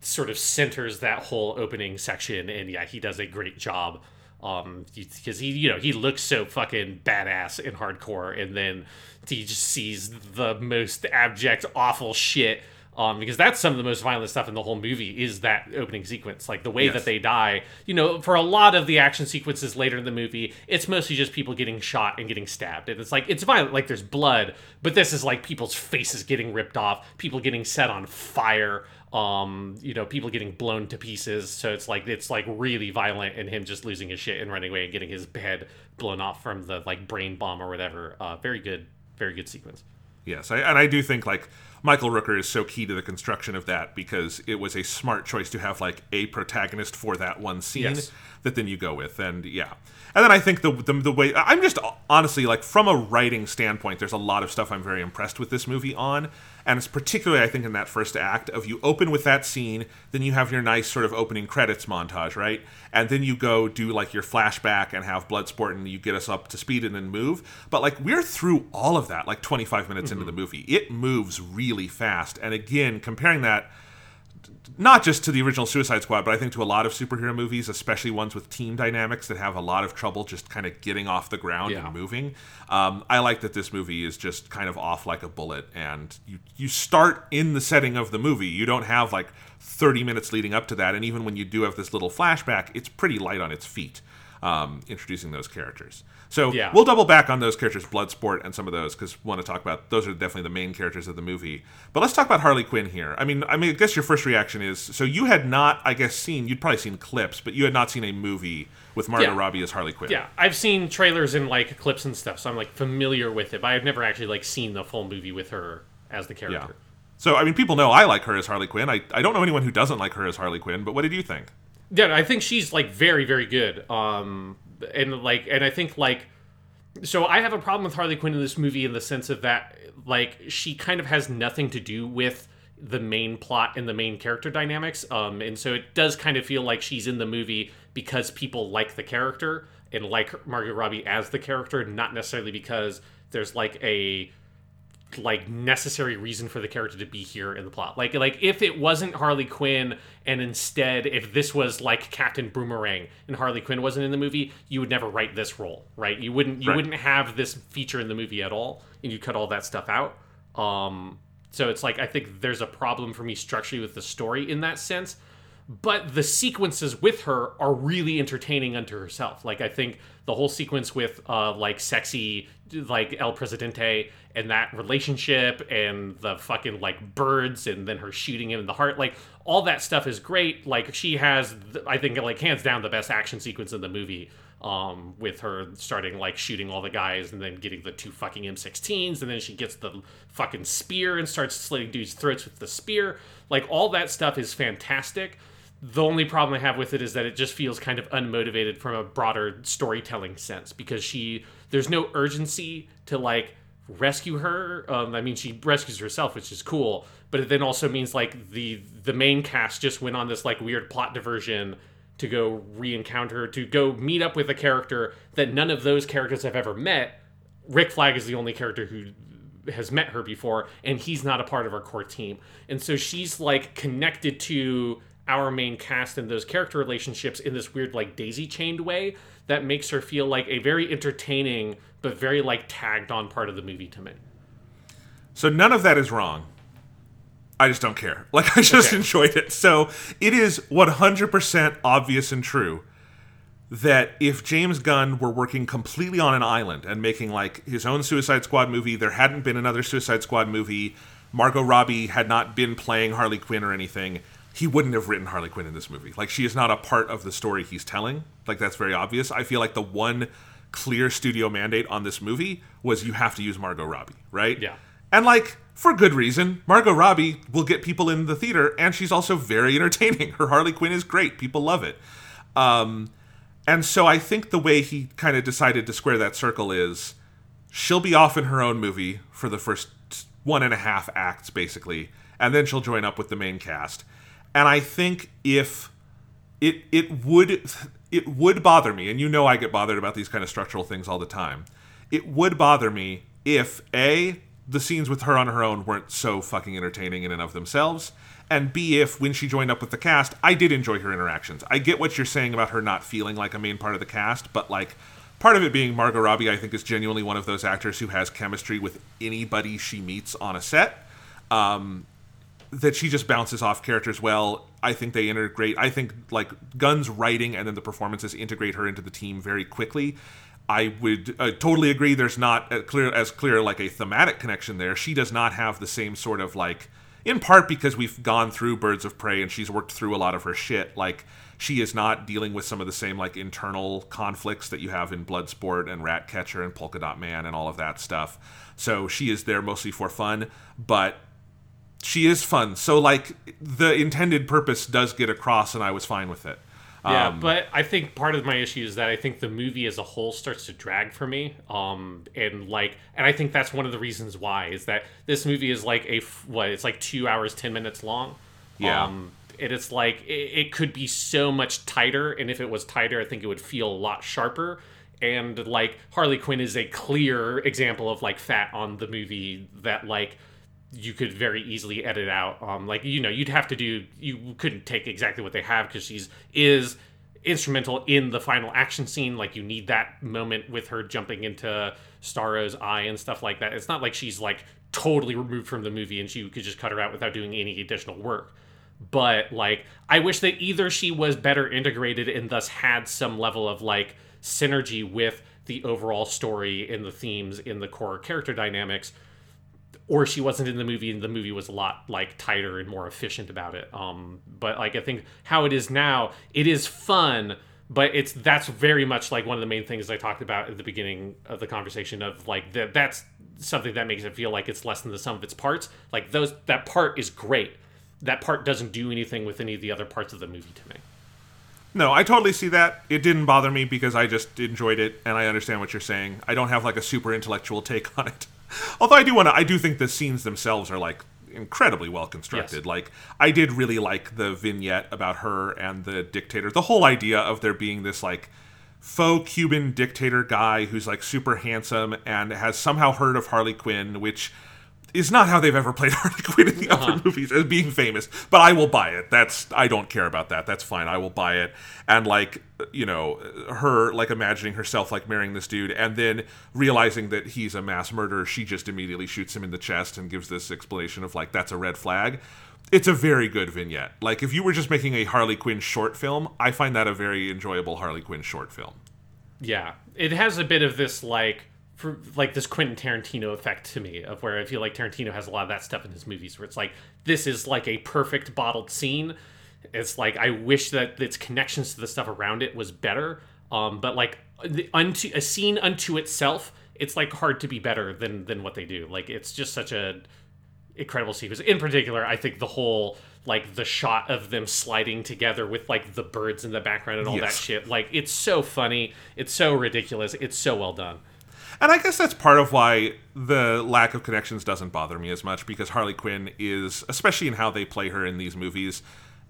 sort of centers that whole opening section, and yeah, he does a great job. Um, because he, you know, he looks so fucking badass and hardcore, and then he just sees the most abject, awful shit. Um, because that's some of the most violent stuff in the whole movie is that opening sequence, like the way Yes. that they die. You know, for a lot of the action sequences later in the movie, it's mostly just people getting shot and getting stabbed, and it's like it's violent, like there's blood, but this is like people's faces getting ripped off, people getting set on fire, um, you know, people getting blown to pieces. So it's like it's like really violent, and him just losing his shit and running away and getting his head blown off from the like brain bomb or whatever. Uh, very good, very good sequence. Yes, I, and I do think like Michael Rooker is so key to the construction of that because it was a smart choice to have like a protagonist for that one scene Yes. that then you go with, and yeah, and then I think the, the the way I'm just honestly like from a writing standpoint, there's a lot of stuff I'm very impressed with this movie on, and it's particularly I think in that first act of you open with that scene, then you have your nice sort of opening credits montage, right, and then you go do like your flashback and have Bloodsport and you get us up to speed and then move, but like we're through all of that like 25 minutes into the mm-hmm. movie, it moves really fast, and again comparing that not just to the original Suicide Squad, but I think to a lot of superhero movies, especially ones with team dynamics that have a lot of trouble just kind of getting off the ground Yeah. and moving. Um, I like that this movie is just kind of off like a bullet, and you you start in the setting of the movie. You don't have like 30 minutes leading up to that, and even when you do have this little flashback, it's pretty light on its feet. um, introducing those characters. So Yeah. we'll double back on those characters, Bloodsport and some of those, because want to talk about those are definitely the main characters of the movie. But let's talk about Harley Quinn here. I mean, I mean, I guess your first reaction is so you had not, I guess, seen you'd probably seen clips, but you had not seen a movie with Margot Yeah. Robbie as Harley Quinn. Yeah, I've seen trailers and like clips and stuff, so I'm like familiar with it, but I've never actually like seen the full movie with her as the Yeah. character. So I mean, people know I like her as Harley Quinn. I, I don't know anyone who doesn't like her as Harley Quinn. But what did you think? Yeah, I think she's like very, very good. Um, and like, and I think like, so I have a problem with Harley Quinn in this movie in the sense of that, like, she kind of has nothing to do with the main plot and the main character dynamics. Um, and so it does kind of feel like she's in the movie because people like the character and like Margot Robbie as the character, not necessarily because there's like a like necessary reason for the character to be here in the plot. Like like if it wasn't Harley Quinn and instead if this was like Captain Boomerang and Harley Quinn wasn't in the movie, you would never write this role, right? You wouldn't you Right. wouldn't have this feature in the movie at all and you cut all that stuff out. Um so it's like I think there's a problem for me structurally with the story in that sense but the sequences with her are really entertaining unto herself. Like I think the whole sequence with uh like sexy like El Presidente and that relationship and the fucking like birds and then her shooting him in the heart like all that stuff is great. Like she has I think like hands down the best action sequence in the movie um with her starting like shooting all the guys and then getting the two fucking M16s and then she gets the fucking spear and starts slitting dudes throats with the spear. Like all that stuff is fantastic. The only problem I have with it is that it just feels kind of unmotivated from a broader storytelling sense because she there's no urgency to like rescue her. Um, I mean, she rescues herself, which is cool, but it then also means like the the main cast just went on this like weird plot diversion to go re-encounter to go meet up with a character that none of those characters have ever met. Rick Flag is the only character who has met her before, and he's not a part of our core team. And so she's like connected to our main cast and those character relationships in this weird like daisy chained way that makes her feel like a very entertaining but very like tagged on part of the movie to me. So none of that is wrong. I just don't care. [LAUGHS] Like I just Okay. enjoyed it. So it is 100% obvious and true that if James Gunn were working completely on an island and making like his own Suicide Squad movie, there hadn't been another Suicide Squad movie, Margot Robbie had not been playing Harley Quinn or anything, he wouldn't have written Harley Quinn in this movie. Like she is not a part of the story he's telling. Like that's very obvious. I feel like the one clear studio mandate on this movie was you have to use Margot Robbie, right? Yeah. And like for good reason, Margot Robbie will get people in the theater, and she's also very entertaining. [LAUGHS] Her Harley Quinn is great; people love it. Um, and so I think the way he kind of decided to square that circle is she'll be off in her own movie for the first one and a half acts, basically, and then she'll join up with the main cast. And I think if it it would it would bother me, and you know I get bothered about these kind of structural things all the time. It would bother me if a the scenes with her on her own weren't so fucking entertaining in and of themselves, and b if when she joined up with the cast, I did enjoy her interactions. I get what you're saying about her not feeling like a main part of the cast, but like part of it being Margot Robbie, I think is genuinely one of those actors who has chemistry with anybody she meets on a set. Um, that she just bounces off characters well. I think they integrate. I think like Gunn's writing and then the performances integrate her into the team very quickly. I would uh, totally agree. There's not a clear as clear like a thematic connection there. She does not have the same sort of like, in part because we've gone through Birds of Prey and she's worked through a lot of her shit. Like she is not dealing with some of the same like internal conflicts that you have in Bloodsport and Ratcatcher and Polka Dot Man and all of that stuff. So she is there mostly for fun, but she is fun. So like the intended purpose does get across, and I was fine with it. Yeah, Um, but I think part of my issue is that I think the movie as a whole starts to drag for me. Um, and like, and I think that's one of the reasons why is that this movie is like a what? It's like two hours ten minutes long. Yeah. Um, and it's like it, it could be so much tighter, and if it was tighter, I think it would feel a lot sharper. And like Harley Quinn is a clear example of like fat on the movie that like you could very easily edit out. Um, like you know, you'd have to do. You couldn't take exactly what they have because she's is instrumental in the final action scene. Like you need that moment with her jumping into Starro's eye and stuff like that. It's not like she's like totally removed from the movie and she could just cut her out without doing any additional work. But like, I wish that either she was better integrated and thus had some level of like synergy with the overall story in the themes in the core character dynamics or she wasn't in the movie and the movie was a lot like tighter and more efficient about it um but like i think how it is now it is fun but it's that's very much like one of the main things i talked about at the beginning of the conversation of like that that's something that makes it feel like it's less than the sum of its parts like those that part is great that part doesn't do anything with any of the other parts of the movie to me No, I totally see that. It didn't bother me because I just enjoyed it and I understand what you're saying. I don't have like a super intellectual take on it. [LAUGHS] Although I do want to, I do think the scenes themselves are like incredibly well constructed. Yes. Like I did really like the vignette about her and the dictator. The whole idea of there being this like faux Cuban dictator guy who's like super handsome and has somehow heard of Harley Quinn, which is not how they've ever played [LAUGHS] Harley Quinn in the other uh-huh. movies as being famous. But I will buy it. That's I don't care about that. That's fine. I will buy it. And like you know, her like imagining herself like marrying this dude, and then realizing that he's a mass murderer, she just immediately shoots him in the chest and gives this explanation of like that's a red flag. It's a very good vignette. Like if you were just making a Harley Quinn short film, I find that a very enjoyable Harley Quinn short film. Yeah, it has a bit of this like for like this Quentin Tarantino effect to me of where I feel like Tarantino has a lot of that stuff in his movies where it's like this is like a perfect bottled scene. It's like I wish that its connections to the stuff around it was better. Um, but like the, unto a scene unto itself, it's like hard to be better than than what they do. Like it's just such a incredible sequence. In particular, I think the whole like the shot of them sliding together with like the birds in the background and all that shit. Like it's so funny. It's so ridiculous. It's so well done. And I guess that's part of why the lack of connections doesn't bother me as much because Harley Quinn is, especially in how they play her in these movies,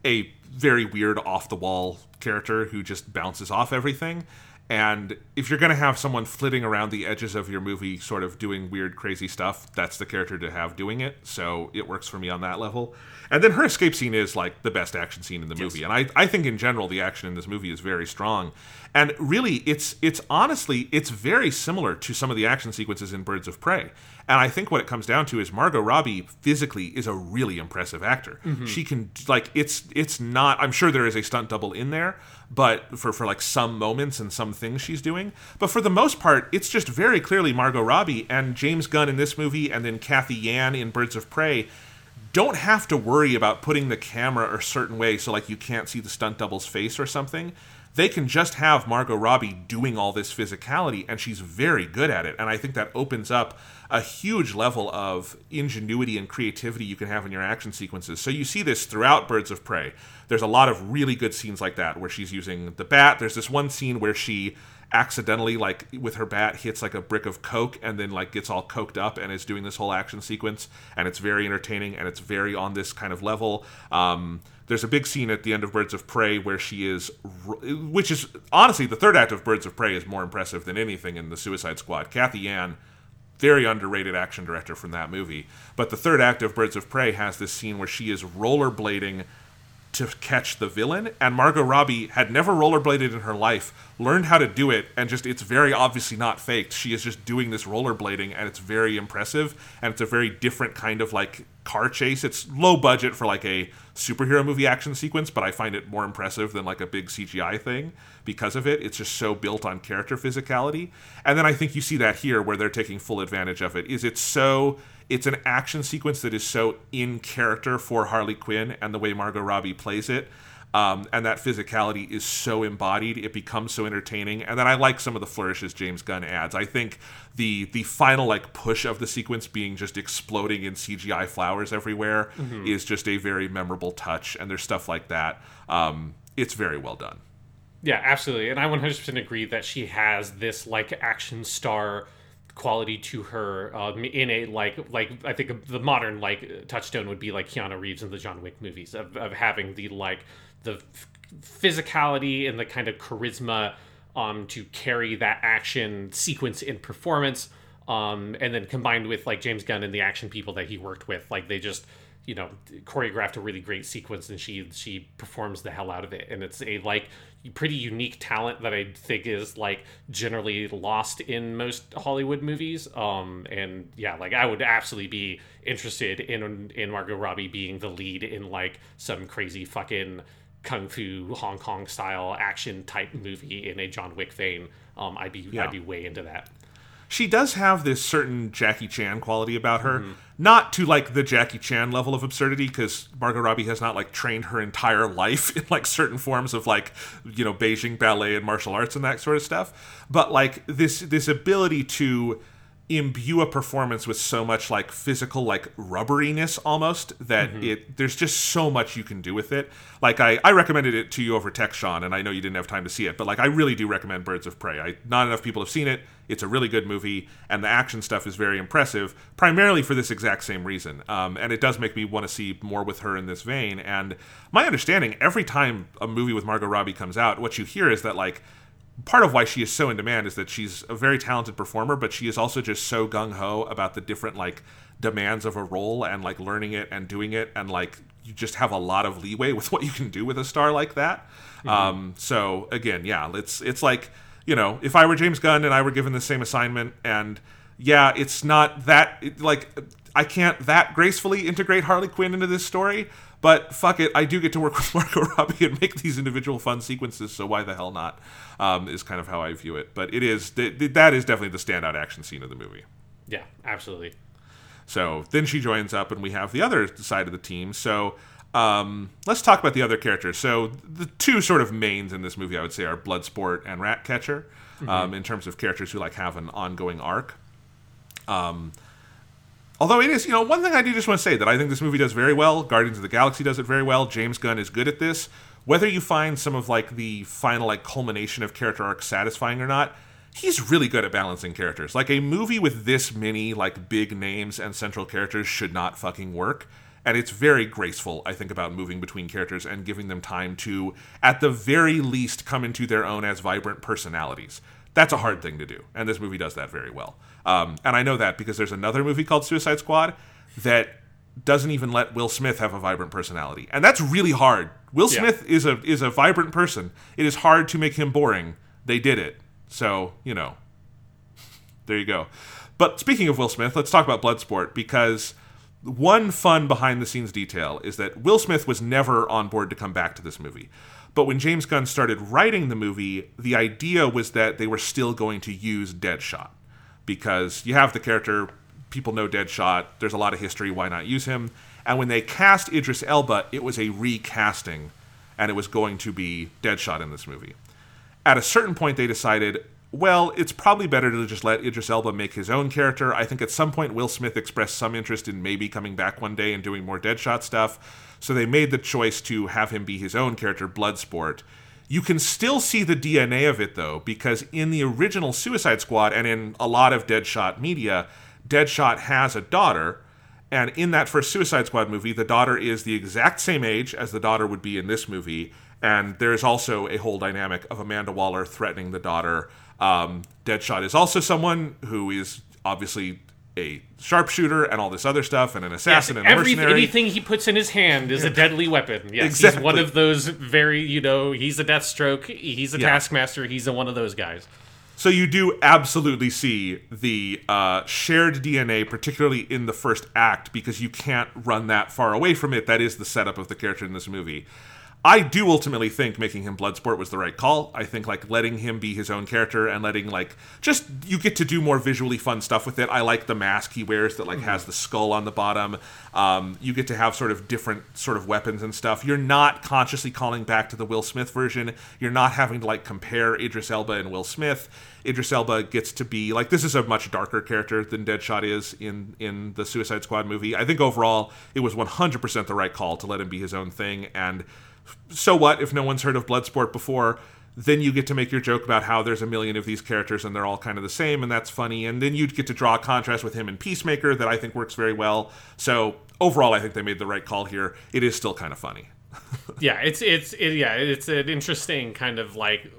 a very weird off the wall character who just bounces off everything. And if you're going to have someone flitting around the edges of your movie, sort of doing weird, crazy stuff, that's the character to have doing it. So it works for me on that level. And then her escape scene is like the best action scene in the movie. And I, I think in general, the action in this movie is very strong. And really, it's it's honestly, it's very similar to some of the action sequences in Birds of Prey. And I think what it comes down to is Margot Robbie physically is a really impressive actor. Mm-hmm. She can like it's it's not. I'm sure there is a stunt double in there, but for for like some moments and some things she's doing. But for the most part, it's just very clearly Margot Robbie and James Gunn in this movie, and then Cathy Yan in Birds of Prey don't have to worry about putting the camera a certain way so like you can't see the stunt double's face or something. They can just have Margot Robbie doing all this physicality and she's very good at it. And I think that opens up a huge level of ingenuity and creativity you can have in your action sequences. So you see this throughout Birds of Prey. There's a lot of really good scenes like that where she's using the bat. There's this one scene where she accidentally like with her bat hits like a brick of coke and then like gets all coked up and is doing this whole action sequence and it's very entertaining and it's very on this kind of level um there's a big scene at the end of Birds of Prey where she is, which is honestly the third act of Birds of Prey is more impressive than anything in the Suicide Squad. Cathy Yan, very underrated action director from that movie, but the third act of Birds of Prey has this scene where she is rollerblading to catch the villain and Margot Robbie had never rollerbladed in her life learned how to do it and just it's very obviously not faked. She is just doing this rollerblading and it's very impressive and it's a very different kind of like car chase. It's low budget for like a superhero movie action sequence but I find it more impressive than like a big CGI thing because of it. It's just so built on character physicality. And then I think you see that here where they're taking full advantage of it is it's so it's an action sequence that is so in character for Harley Quinn and the way Margot Robbie plays it. Um, and that physicality is so embodied, it becomes so entertaining. And then I like some of the flourishes James Gunn adds. I think the the final like push of the sequence being just exploding in CGI flowers everywhere is just a very memorable touch. And there's stuff like that. Um, it's very well done. Yeah, absolutely. And I 100% agree that she has this like action star quality to her um, in a like like I think the modern like touchstone would be like Keanu Reeves in the John Wick movies of, of having the like the physicality and the kind of charisma um to carry that action sequence in performance um and then combined with like James Gunn and the action people that he worked with like they just you know choreographed a really great sequence and she she performs the hell out of it. And it's a like pretty unique talent that I think is like generally lost in most Hollywood movies um and yeah like I would absolutely be interested in in Margot Robbie being the lead in like some crazy fucking kung fu Hong Kong style action type movie in a John Wick vein, um, I'd be Yeah. I'd be way into that. She does have this certain Jackie Chan quality about her. Not to like the Jackie Chan level of absurdity, because Margot Robbie has not like trained her entire [LAUGHS] life in like certain forms of like you know Beijing ballet and martial arts and that sort of stuff. But like this this ability to imbue a performance with so much like physical like rubberiness almost that it there's just so much you can do with it. Like I, I recommended it to you over text sean and i know you didn't have time to see it but like i really do recommend birds of prey. I, not enough people have seen it. It's a really good movie and the action stuff is very impressive primarily for this exact same reason um, and it does make me want to see more with her in this vein and my understanding every time a movie with margot robbie comes out what you hear is that like part of why she is so in demand is that she's a very talented performer, but she is also just so gung ho about the different like demands of a role and like learning it and doing it and like you just have a lot of leeway with [LAUGHS] what you can do with a star like that. Um, so again, yeah, it's it's like you know if I were James Gunn and I were given the same assignment and yeah, it's not that it, like I can't that gracefully integrate Harley Quinn into this story. But fuck it, I do get to work [LAUGHS] with Margot Robbie and make these individual fun sequences, so why the hell not? Um, is kind of how I view it. But it is th- th- that is definitely the standout action scene of the movie. Yeah, absolutely. So then she joins up, and we have the other side of the team. So um, let's talk about the other characters. So the two sort of mains in this movie, I would say, are Bloodsport and Ratcatcher, um, in terms of characters who like have an ongoing arc. Um, although it is, you know, one thing I do just want to say that I think this movie does very well. Guardians of the Galaxy does it very well. James Gunn is good at this. Whether you find some of like the final like culmination of character arc satisfying or not, he's really good at balancing characters. Like a movie with this many like big names and central characters should not fucking work. And it's very graceful, I think, about moving between characters and giving them time to, at the very least, come into their own as vibrant personalities. That's a hard thing to do, and this movie does that very well. Um, and I know that because there's another movie called Suicide Squad that doesn't even let Will Smith have a vibrant personality, and that's really hard. Will Yeah. Smith is a is a vibrant person. It is hard to make him boring. They did it, so you know. There you go. But speaking of Will Smith, let's talk about Bloodsport because one fun behind the scenes detail is that Will Smith was never on board to come back to this movie. But when James Gunn started writing the movie, the idea was that they were still going to use Deadshot because you have the character, people know Deadshot, there's a lot of history, why not use him? And when they cast Idris Elba, it was a recasting and it was going to be Deadshot in this movie. At a certain point they decided well it's probably better to just let idris elba make his own character. I think at some point will smith expressed some interest in maybe coming back one day and doing more deadshot stuff. So they made the choice to have him be his own character bloodsport you can still see the dna of it though because in the original suicide squad and in a lot of deadshot media deadshot has a daughter and in that first Suicide Squad movie, the daughter is the exact same age as the daughter would be in this movie. And there's also a whole dynamic of Amanda Waller threatening the daughter. Um, Deadshot is also someone who is obviously a sharpshooter and all this other stuff, and an Yes, assassin and a every, mercenary. anything he puts in his hand is a deadly weapon. Yes, Exactly. he's one of those very, you know, he's a Deathstroke, he's a Yeah. Taskmaster, he's a, one of those guys. So you do absolutely see the uh, shared DNA, particularly in the first act, because you can't run that far away from it. That is the setup of the character in this movie. I do ultimately think making him Bloodsport was the right call. I think like letting him be his own character and letting like just you get to do more visually fun stuff with it. I like the mask he wears that like has the skull on the bottom. Um, you get to have sort of different sort of weapons and stuff. You're not consciously calling back to the Will Smith version. You're not having to like compare Idris Elba and Will Smith. Idris Elba gets to be like this is a much darker character than Deadshot is in in the Suicide Squad movie. I think overall it was 100% the right call to let him be his own thing and so what if no one's heard of Bloodsport before? Then you get to make your joke about how there's a million of these characters and they're all kind of the same, and that's funny. And then you'd get to draw a contrast with him in Peacemaker that I think works very well. So overall, I think they made the right call here. It is still kind of funny. [LAUGHS] Yeah, it's it's it, yeah, it's an interesting kind of like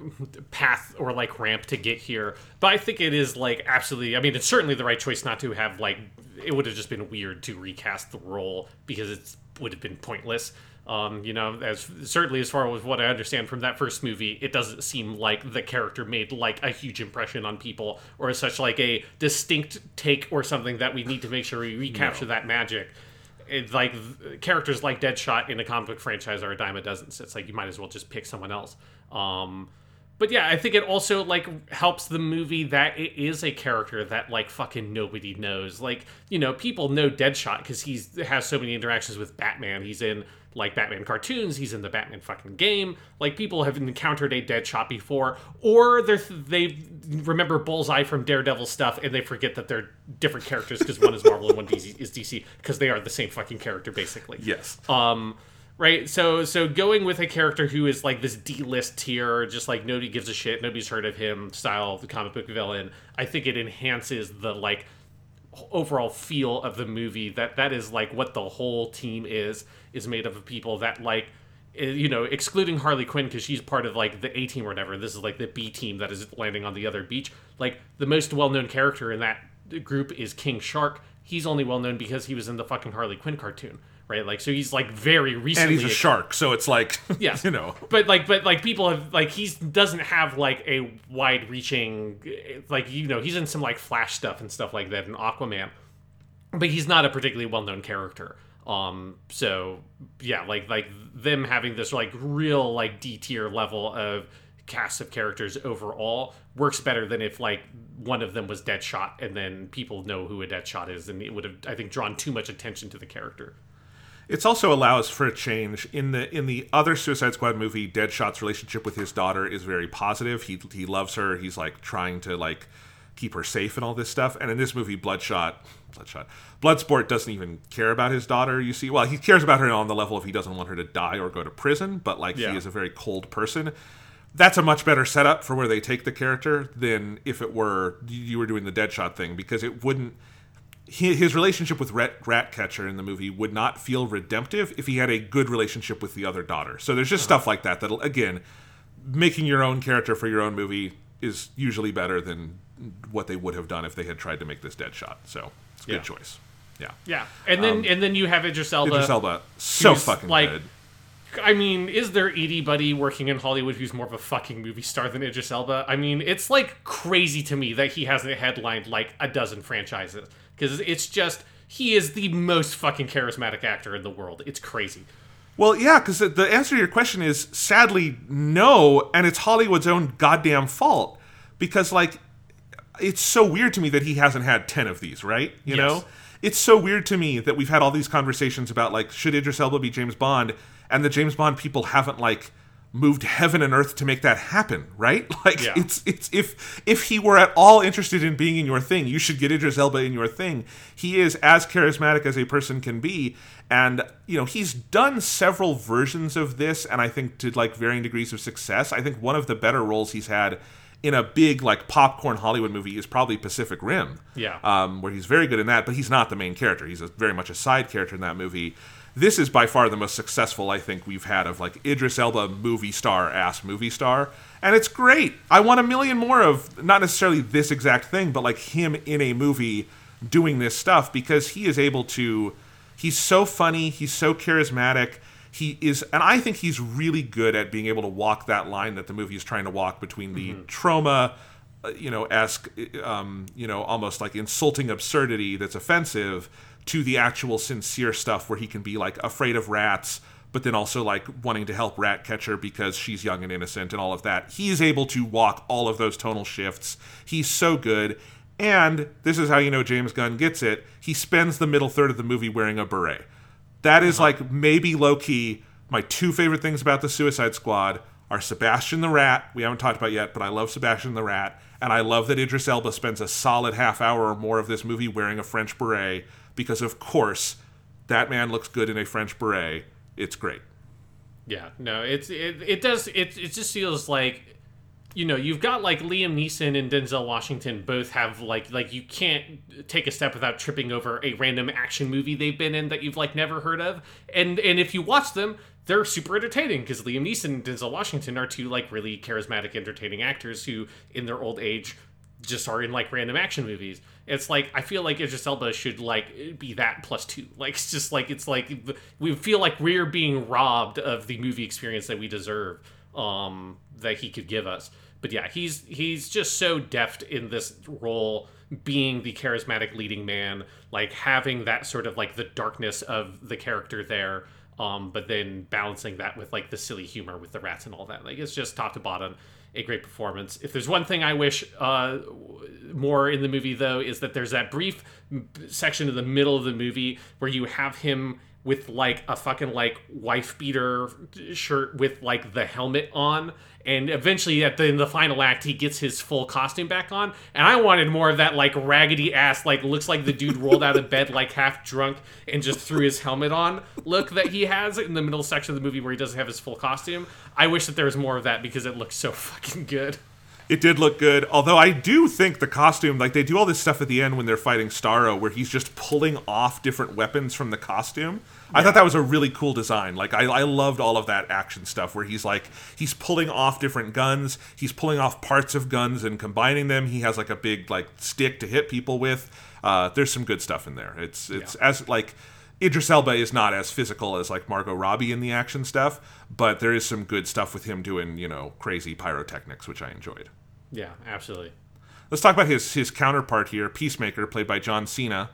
path or like ramp to get here. But I think it is like absolutely. I mean, it's certainly the right choice not to have like. It would have just been weird to recast the role because it would have been pointless. Um, you know, as certainly as far as what I understand from that first movie, it doesn't seem like the character made like a huge impression on people or such like a distinct take or something that we need to make sure we recapture that magic it's like characters like Deadshot in a comic book franchise are a dime a dozen. So it's like you might as well just pick someone else. Um, but yeah, I think it also like helps the movie that it is a character that like fucking nobody knows. Like you know, people know Deadshot because he's has so many interactions with Batman. He's in like Batman cartoons. He's in the Batman fucking game. Like people have encountered a Deadshot before, or they they remember Bullseye from Daredevil stuff and they forget that they're different characters because one is Marvel and one DC, is DC because they are the same fucking character basically. Yes. Um, right. So so going with a character who is like this D list tier, just like nobody gives a shit, nobody's heard of him style of the comic book villain. I think it enhances the like overall feel of the movie. That that is like what the whole team is is made up of people that like eh, you know, excluding Harley Quinn because she's part of like the A team or whatever. This is like the B team that is landing on the other beach. Like the most well known character in that group is King Shark. He's only well known because he was in the fucking Harley Quinn cartoon, right? Like so he's like very and recently. he's a shark, so it's like, [LAUGHS] Yes. you know. But like, but like, people have like he doesn't have like a wide-reaching, like you know, he's in some like Flash stuff and stuff like that in Aquaman, but he's not a particularly well-known character. Um, so yeah, like like them having this like real like D tier level of cast of characters overall works better than if like one of them was Deadshot and then people know who a Deadshot is, and it would have I think drawn too much attention to the character. It's also allows for a change in the in the other Suicide Squad movie. Deadshot's relationship with his daughter is very positive. He he loves her. He's like trying to like keep her safe and all this stuff. And in this movie, Bloodshot, Bloodshot, Bloodsport doesn't even care about his daughter. You see, well, he cares about her on the level of he doesn't want her to die or go to prison, but like Yeah. he is a very cold person. That's a much better setup for where they take the character than if it were you were doing the Deadshot thing because it wouldn't his relationship with Rat, Ratcatcher in the movie would not feel redemptive if he had a good relationship with the other daughter. So there's just uh-huh. stuff like that that'll again making your own character for your own movie is usually better than what they would have done if they had tried to make this Deadshot. So it's a Yeah. good choice. Yeah. Yeah, and then um, and then you have Idris Elba. Idris Elba, so fucking like, good. I mean, is there Buddy working in Hollywood who's more of a fucking movie star than Idris Elba? I mean, it's like crazy to me that he hasn't headlined like a dozen franchises because it's just he is the most fucking charismatic actor in the world. It's crazy. Well, yeah, because the, the answer to your question is sadly no, and it's Hollywood's own goddamn fault. Because like, it's so weird to me that he hasn't had ten of these, right? You Yes. know, it's so weird to me that we've had all these conversations about like, should Idris Elba be James Bond, and the James Bond people haven't like moved heaven and earth to make that happen, right? [LAUGHS] Like, Yeah. it's it's if if he were at all interested in being in your thing, you should get Idris Elba in your thing. He is as charismatic as a person can be, and you know he's done several versions of this, and I think to like varying degrees of success. I think one of the better roles he's had in a big like popcorn Hollywood movie is probably Pacific Rim. Yeah. um, where he's very good in that, but he's not the main character. He's a, very much a side character in that movie. This is by far the most successful I think we've had of like Idris Elba movie star ass movie star, and it's great. I want a million more of not necessarily this exact thing, but like him in a movie doing this stuff because he is able to. He's so funny. He's so charismatic. He is, and I think he's really good at being able to walk that line that the movie is trying to walk between the Troma uh, you know, esque, um, you know, almost like insulting absurdity that's offensive to the actual sincere stuff where he can be like afraid of rats, but then also like wanting to help Ratcatcher because she's young and innocent and all of that. He's able to walk all of those tonal shifts. He's so good. And this is how you know James Gunn gets it. He spends the middle third of the movie wearing a beret. That is uh-huh. like maybe low key. My two favorite things about the Suicide Squad are Sebastian the Rat. We haven't talked about yet, but I love Sebastian the Rat, and I love that Idris Elba spends a solid half hour or more of this movie wearing a French beret because, of course, that man looks good in a French beret. It's great. Yeah, no, it's it, it does it it just feels like you know, you've got like Liam Neeson and Denzel Washington both have like like you can't take a step without tripping over a random action movie they've been in that you've like never heard of. And and if you watch them, they're super entertaining because Liam Neeson and Denzel Washington are two like really charismatic, entertaining actors who in their old age just are in like random action movies. It's like I feel like Idris Elba should like be that plus two. [LAUGHS] Like it's just like it's like we feel like we're being robbed of the movie experience that we deserve um that he could give us. But yeah, he's he's just so deft in this role being the charismatic leading man, like having that sort of like the darkness of the character there. Um, but then balancing that with like the silly humor with the rats and all that. Like it's just top to bottom a great performance. If there's one thing I wish uh, more in the movie, though, is that there's that brief section in the middle of the movie where you have him with like a fucking like wife beater shirt with like the helmet on and eventually at the in the final act he gets his full costume back on and i wanted more of that like raggedy ass like looks like the dude rolled out of bed like half drunk and just threw his helmet on look that he has in the middle section of the movie where he doesn't have his full costume i wish that there was more of that because it looks so [LAUGHS] fucking good it did look good. Although I do think the costume, like they do all this stuff at the end when they're fighting Starro, where he's just pulling off different weapons from the costume. I thought that was a really cool design. Like I, I loved all of that action stuff where he's like he's pulling off different guns, he's pulling off parts of guns and combining them. He has like a big like stick to hit people with. Uh, there's some good stuff in there. It's it's yeah. as like Idris Elba is not as physical as like Margot Robbie in the action stuff, but there is some good stuff with him doing you know crazy pyrotechnics, which I enjoyed. Yeah, absolutely. Let's talk about his his counterpart here, Peacemaker, played by John Cena.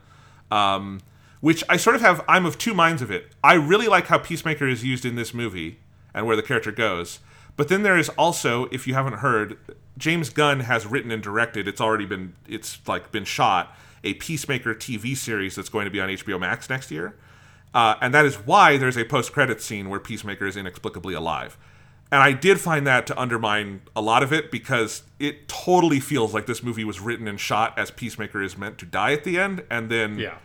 Um, which I sort of have. I'm of two minds of it. I really like how Peacemaker is used in this movie and where the character goes. But then there is also, if you haven't heard, James Gunn has written and directed. It's already been it's like been shot a Peacemaker TV series that's going to be on HBO Max next year. Uh, and that is why there's a post-credit scene where Peacemaker is inexplicably alive. And I did find that to undermine a lot of it because it totally feels like this movie was written and shot as Peacemaker is meant to die at the end, and then yeah.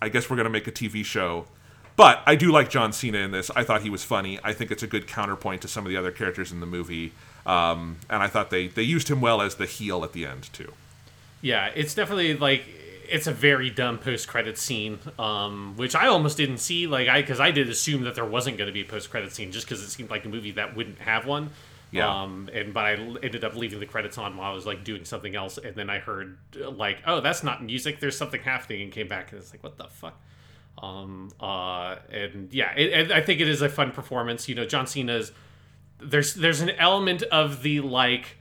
I guess we're gonna make a TV show. But I do like John Cena in this. I thought he was funny. I think it's a good counterpoint to some of the other characters in the movie, um, and I thought they they used him well as the heel at the end too. Yeah, it's definitely like it's a very dumb post credit scene, um, which I almost didn't see. Like I, because I did assume that there wasn't going to be a post credit scene, just because it seemed like a movie that wouldn't have one. Yeah. Um, and but I ended up leaving the credits on while I was like doing something else, and then I heard like, oh, that's not music. There's something happening, and came back and it's like, what the fuck. Um, uh, and yeah, it, I think it is a fun performance. You know, John Cena's there's there's an element of the like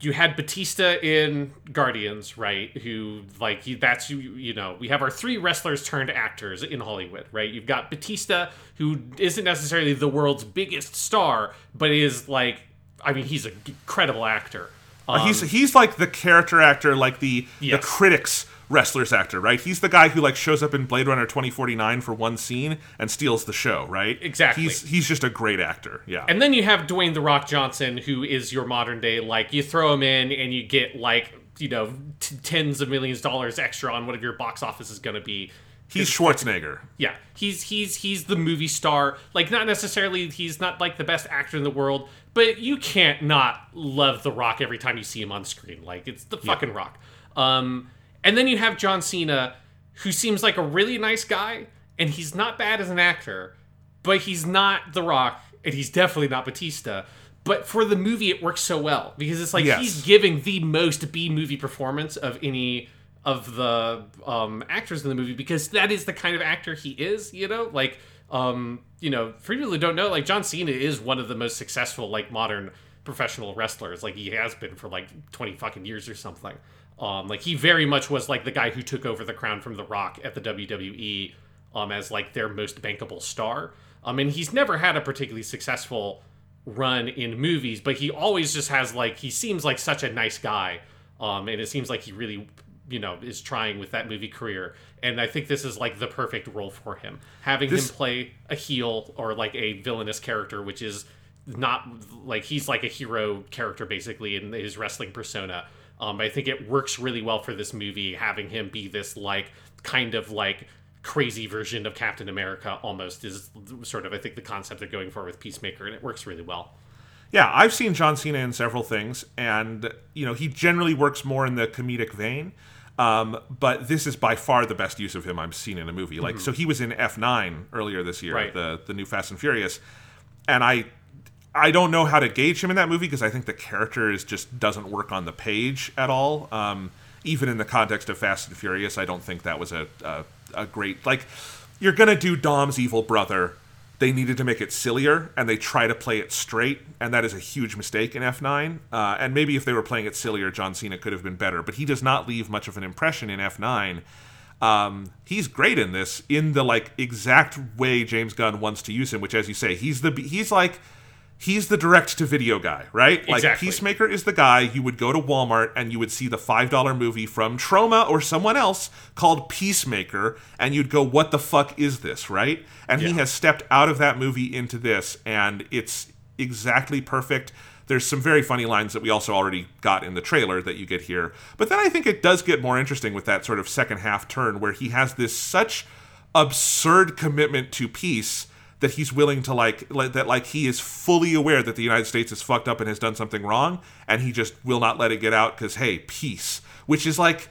you had Batista in Guardians, right? Who like that's you you know we have our three wrestlers turned actors in Hollywood, right? You've got Batista, who isn't necessarily the world's biggest star, but is like I mean he's an incredible actor. Um, he's he's like the character actor, like the yes. the critics wrestler's actor, right? He's the guy who like shows up in Blade Runner 2049 for one scene and steals the show, right? Exactly. He's he's just a great actor. Yeah. And then you have Dwayne the Rock Johnson who is your modern day like you throw him in and you get like, you know, t- tens of millions of dollars extra on whatever your box office is going to be. He's Schwarzenegger. Yeah, he's he's he's the movie star. Like not necessarily he's not like the best actor in the world, but you can't not love The Rock every time you see him on screen. Like it's the fucking yeah. Rock. Um and then you have John Cena, who seems like a really nice guy, and he's not bad as an actor, but he's not The Rock, and he's definitely not Batista. But for the movie, it works so well because it's like yes. he's giving the most B movie performance of any of the um, actors in the movie because that is the kind of actor he is. You know, like um, you know, for people who don't know, like John Cena is one of the most successful like modern professional wrestlers. Like he has been for like twenty fucking years or something. Um, like he very much was like the guy who took over the crown from The Rock at the WWE um, as like their most bankable star. Um, and he's never had a particularly successful run in movies, but he always just has like he seems like such a nice guy. Um, and it seems like he really you know is trying with that movie career and i think this is like the perfect role for him having this... him play a heel or like a villainous character which is not like he's like a hero character basically in his wrestling persona um, I think it works really well for this movie, having him be this like kind of like crazy version of Captain America almost is sort of I think the concept they're going for with Peacemaker, and it works really well. Yeah, I've seen John Cena in several things, and you know he generally works more in the comedic vein. Um, but this is by far the best use of him I've seen in a movie. Like, mm-hmm. so he was in F9 earlier this year, right. the the new Fast and Furious, and I I don't know how to gauge him in that movie because I think the character is just doesn't work on the page at all. Um, even in the context of Fast and Furious, I don't think that was a a, a great like. You're gonna do Dom's evil brother. they needed to make it sillier and they try to play it straight and that is a huge mistake in f9 uh, and maybe if they were playing it sillier john cena could have been better but he does not leave much of an impression in f9 um, he's great in this in the like exact way james gunn wants to use him which as you say he's the he's like he's the direct to video guy, right? Exactly. Like Peacemaker is the guy you would go to Walmart and you would see the $5 movie from Troma or someone else called Peacemaker and you'd go what the fuck is this, right? And he has stepped out of that movie into this and it's exactly perfect. There's some very funny lines that we also already got in the trailer that you get here. But then I think it does get more interesting with that sort of second half turn where he has this such absurd commitment to peace that he's willing to like, that like he is fully aware that the United States is fucked up and has done something wrong and he just will not let it get out cuz hey, peace, which is like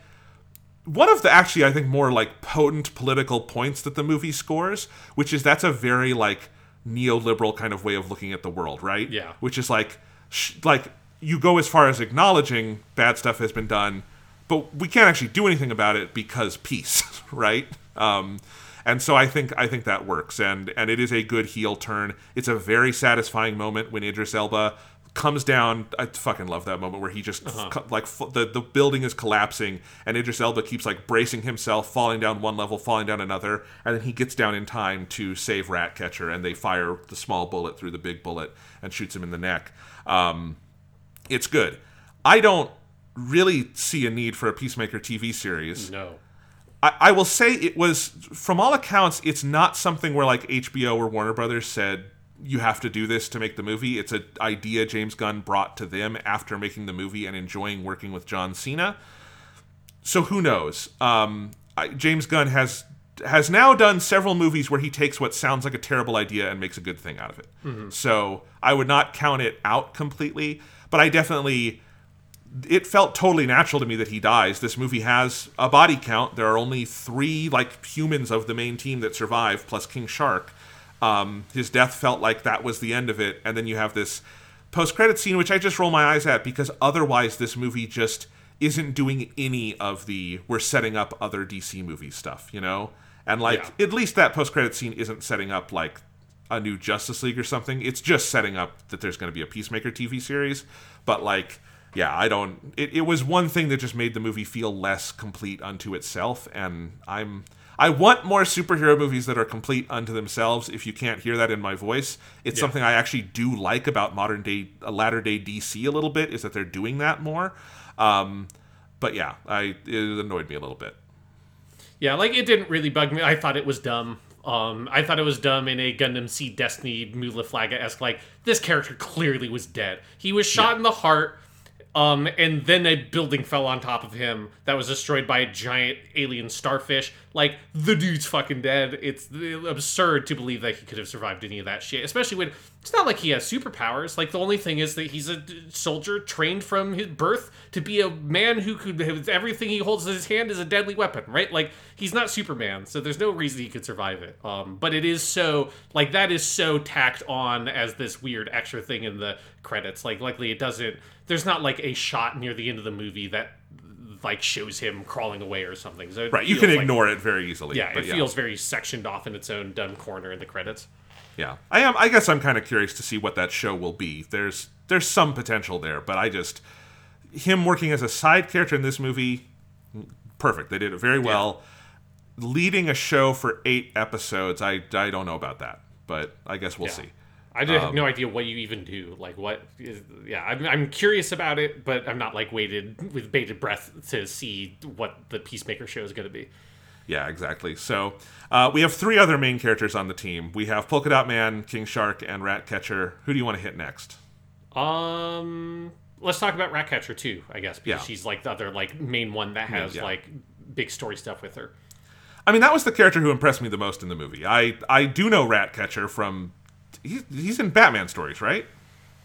one of the actually I think more like potent political points that the movie scores, which is that's a very like neoliberal kind of way of looking at the world, right? Yeah. Which is like sh- like you go as far as acknowledging bad stuff has been done, but we can't actually do anything about it because peace, [LAUGHS] right? Um and so I think I think that works and and it is a good heel turn. It's a very satisfying moment when Idris Elba comes down. I fucking love that moment where he just co- like f- the the building is collapsing and Idris Elba keeps like bracing himself, falling down one level, falling down another, and then he gets down in time to save Ratcatcher, and they fire the small bullet through the big bullet and shoots him in the neck. Um, it's good. I don't really see a need for a Peacemaker TV series. No. I, I will say it was, from all accounts, it's not something where like HBO or Warner Brothers said you have to do this to make the movie. It's an idea James Gunn brought to them after making the movie and enjoying working with John Cena. So who knows? Um, I, James Gunn has has now done several movies where he takes what sounds like a terrible idea and makes a good thing out of it. So I would not count it out completely, but I definitely it felt totally natural to me that he dies. This movie has a body count. There are only three like humans of the main team that survive, plus King Shark. Um, his death felt like that was the end of it, and then you have this post-credit scene, which I just roll my eyes at because otherwise this movie just isn't doing any of the we're setting up other DC movie stuff, you know. And like Yeah. at least that post-credit scene isn't setting up like a new Justice League or something. It's just setting up that there's going to be a Peacemaker TV series. But like, yeah, I don't. It, it was one thing that just made the movie feel less complete unto itself, and I'm. I want more superhero movies that are complete unto themselves. If you can't hear that in my voice, it's Yeah. something I actually do like about modern day, uh, latter day DC a little bit. Is that they're doing that more. Um, but yeah, I it annoyed me a little bit. Yeah, like it didn't really bug me. I thought it was dumb. Um, I thought it was dumb in a Gundam Seed Destiny Mu La Flaga esque. Like this character clearly was dead. He was shot in the heart, um, and then a building fell on top of him that was destroyed by a giant alien starfish. Like the dude's fucking dead. It's absurd to believe that he could have survived any of that shit. Especially when it's not like he has superpowers. Like the only thing is that he's a soldier trained from his birth to be a man who could have everything he holds in his hand is a deadly weapon, right? Like he's not Superman, so there's no reason he could survive it. Um, but it is so like that is so tacked on as this weird extra thing in the credits. Like likely it doesn't. There's not like a shot near the end of the movie that like shows him crawling away or something. So Right, you can like- ignore it very easily. Yeah, but it feels very sectioned off in its own dumb corner in the credits. Yeah, I am. I guess I'm kind of curious to see what that show will be. There's there's some potential there, but I just him working as a side character in this movie, perfect. They did it very well. Leading a show for eight episodes, I I don't know about that, but I guess we'll Yeah. see. I Um, have no idea what you even do. Like, what is. Yeah, I'm, I'm curious about it, but I'm not, like, waited with bated breath to see what the Peacemaker show is going to be. Yeah, exactly. So uh, we have three other main characters on the team. We have Polka Dot Man, King Shark, and Ratcatcher. Who do you want to hit next? Um, let's talk about Ratcatcher, too, I guess, because Yeah. she's, like, the other, like, main one that has, Yeah. like, big story stuff with her. I mean, that was the character who impressed me the most in the movie. I I do know Ratcatcher from he's, he's in Batman stories, right?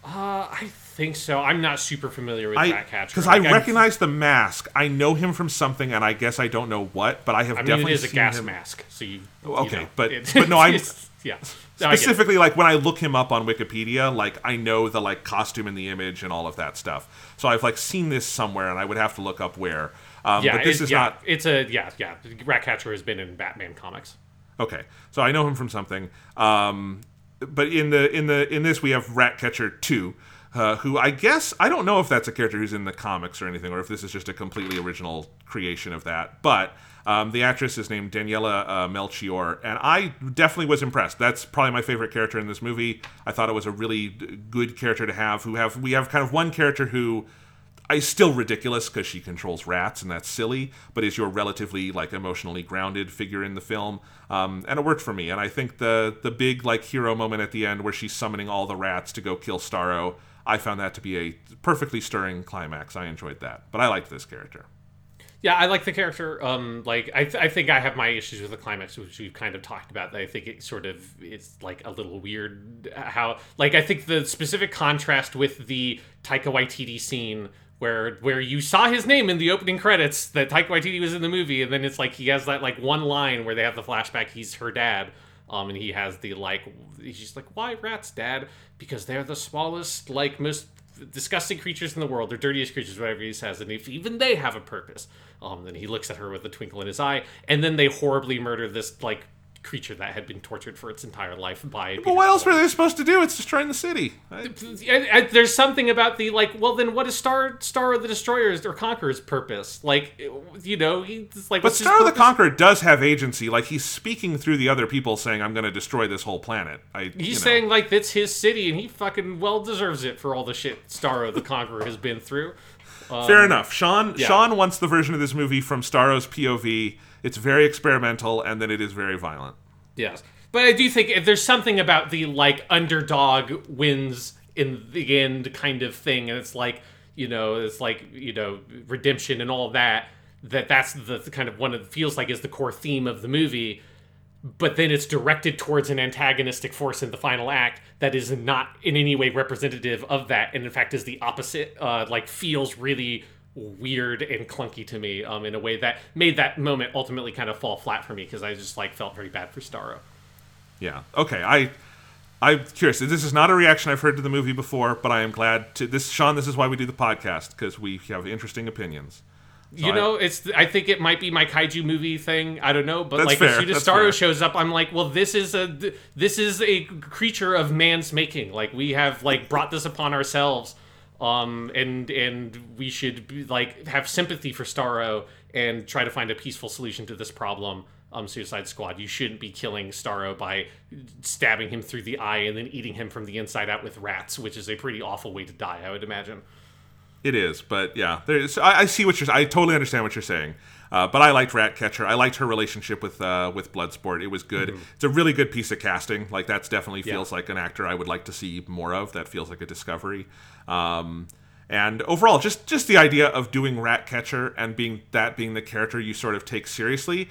Uh, I think so. I'm not super familiar with I Ratcatcher. because Like, I I'm- recognize the mask. I know him from something, and I guess I don't know what. But I have I mean, definitely it is a gas him mask, so you. you Okay, know, but- it- but no, I'm- [LAUGHS] yeah. No, I specifically like when I look him up on Wikipedia. Like I know the like costume and the image and all of that stuff. So I've like seen this somewhere, and I would have to look up where. Um, Yeah, but this it- is yeah, not It's a yeah, yeah. Ratcatcher has been in Batman comics. Okay, so I know him from something. Um, but in the in the in this we have Ratcatcher two, uh, who I guess I don't know if that's a character who's in the comics or anything, or if this is just a completely original creation of that. But um, the actress is named Daniela uh, Melchior, and I definitely was impressed. That's probably my favorite character in this movie. I thought it was a really good character to have. Who have we have kind of one character who is still ridiculous because she controls rats and that's silly, but is your relatively like emotionally grounded figure in the film, um, and it worked for me. And I think the the big like hero moment at the end where she's summoning all the rats to go kill Starro, I found that to be a perfectly stirring climax. I enjoyed that, but I liked this character. Yeah, I like the character. Um, like I, th- I think I have my issues with the climax, which we've kind of talked about. I think it sort of it's like a little weird how, like, I think the specific contrast with the Taika Waititi scene where where you saw his name in the opening credits that Taika Waititi was in the movie, and then it's like he has that like one line where they have the flashback. He's her dad. Um, and he has the like, he's like, why rats, dad? Because they're the smallest, like, most disgusting creatures in the world, they're dirtiest creatures, whatever he says, and if even they have a purpose, um, then he looks at her with a twinkle in his eye, and then they horribly murder this like creature that had been tortured for its entire life by. But what else were they supposed to do? It's destroying the city. I... There's something about the like. Well, then what is Star Starro the Destroyer's or Conqueror's purpose? Like, you know, he's like. But Starro the Conqueror does have agency. Like he's speaking through the other people, saying, "I'm going to destroy this whole planet." I. He's you know. saying like it's his city, and he fucking well deserves it for all the shit Starro the Conqueror has been through. Um, Fair enough. Sean yeah. Sean wants the version of this movie from Starro's POV. It's very experimental, and then it is very violent. Yes, but I do think if there's something about the like underdog wins in the end kind of thing, and it's like you know, it's like you know, redemption and all that. That that's the, kind of one that feels like is the core theme of the movie but then it's directed towards an antagonistic force in the final act that is not in any way representative of that and in fact is the opposite uh, like feels really weird and clunky to me um, in a way that made that moment ultimately kind of fall flat for me because i just like felt very bad for starro yeah okay i i'm curious this is not a reaction i've heard to the movie before but i am glad to this sean this is why we do the podcast because we have interesting opinions so you know, I, it's. I think it might be my kaiju movie thing. I don't know, but like fair, as soon as Starro shows up, I'm like, well, this is a this is a creature of man's making. Like we have like brought this upon ourselves, um, and and we should be, like have sympathy for Starro and try to find a peaceful solution to this problem. Um, Suicide Squad. You shouldn't be killing Starro by stabbing him through the eye and then eating him from the inside out with rats, which is a pretty awful way to die, I would imagine. It is, but yeah, there's. I, I, see what you're. I totally understand what you're saying. Uh, but I liked Ratcatcher. I liked her relationship with uh, with Bloodsport. It was good. Mm-hmm. It's a really good piece of casting. Like that's definitely feels yeah. like an actor I would like to see more of. That feels like a discovery. Um, and overall, just just the idea of doing Ratcatcher and being that being the character you sort of take seriously.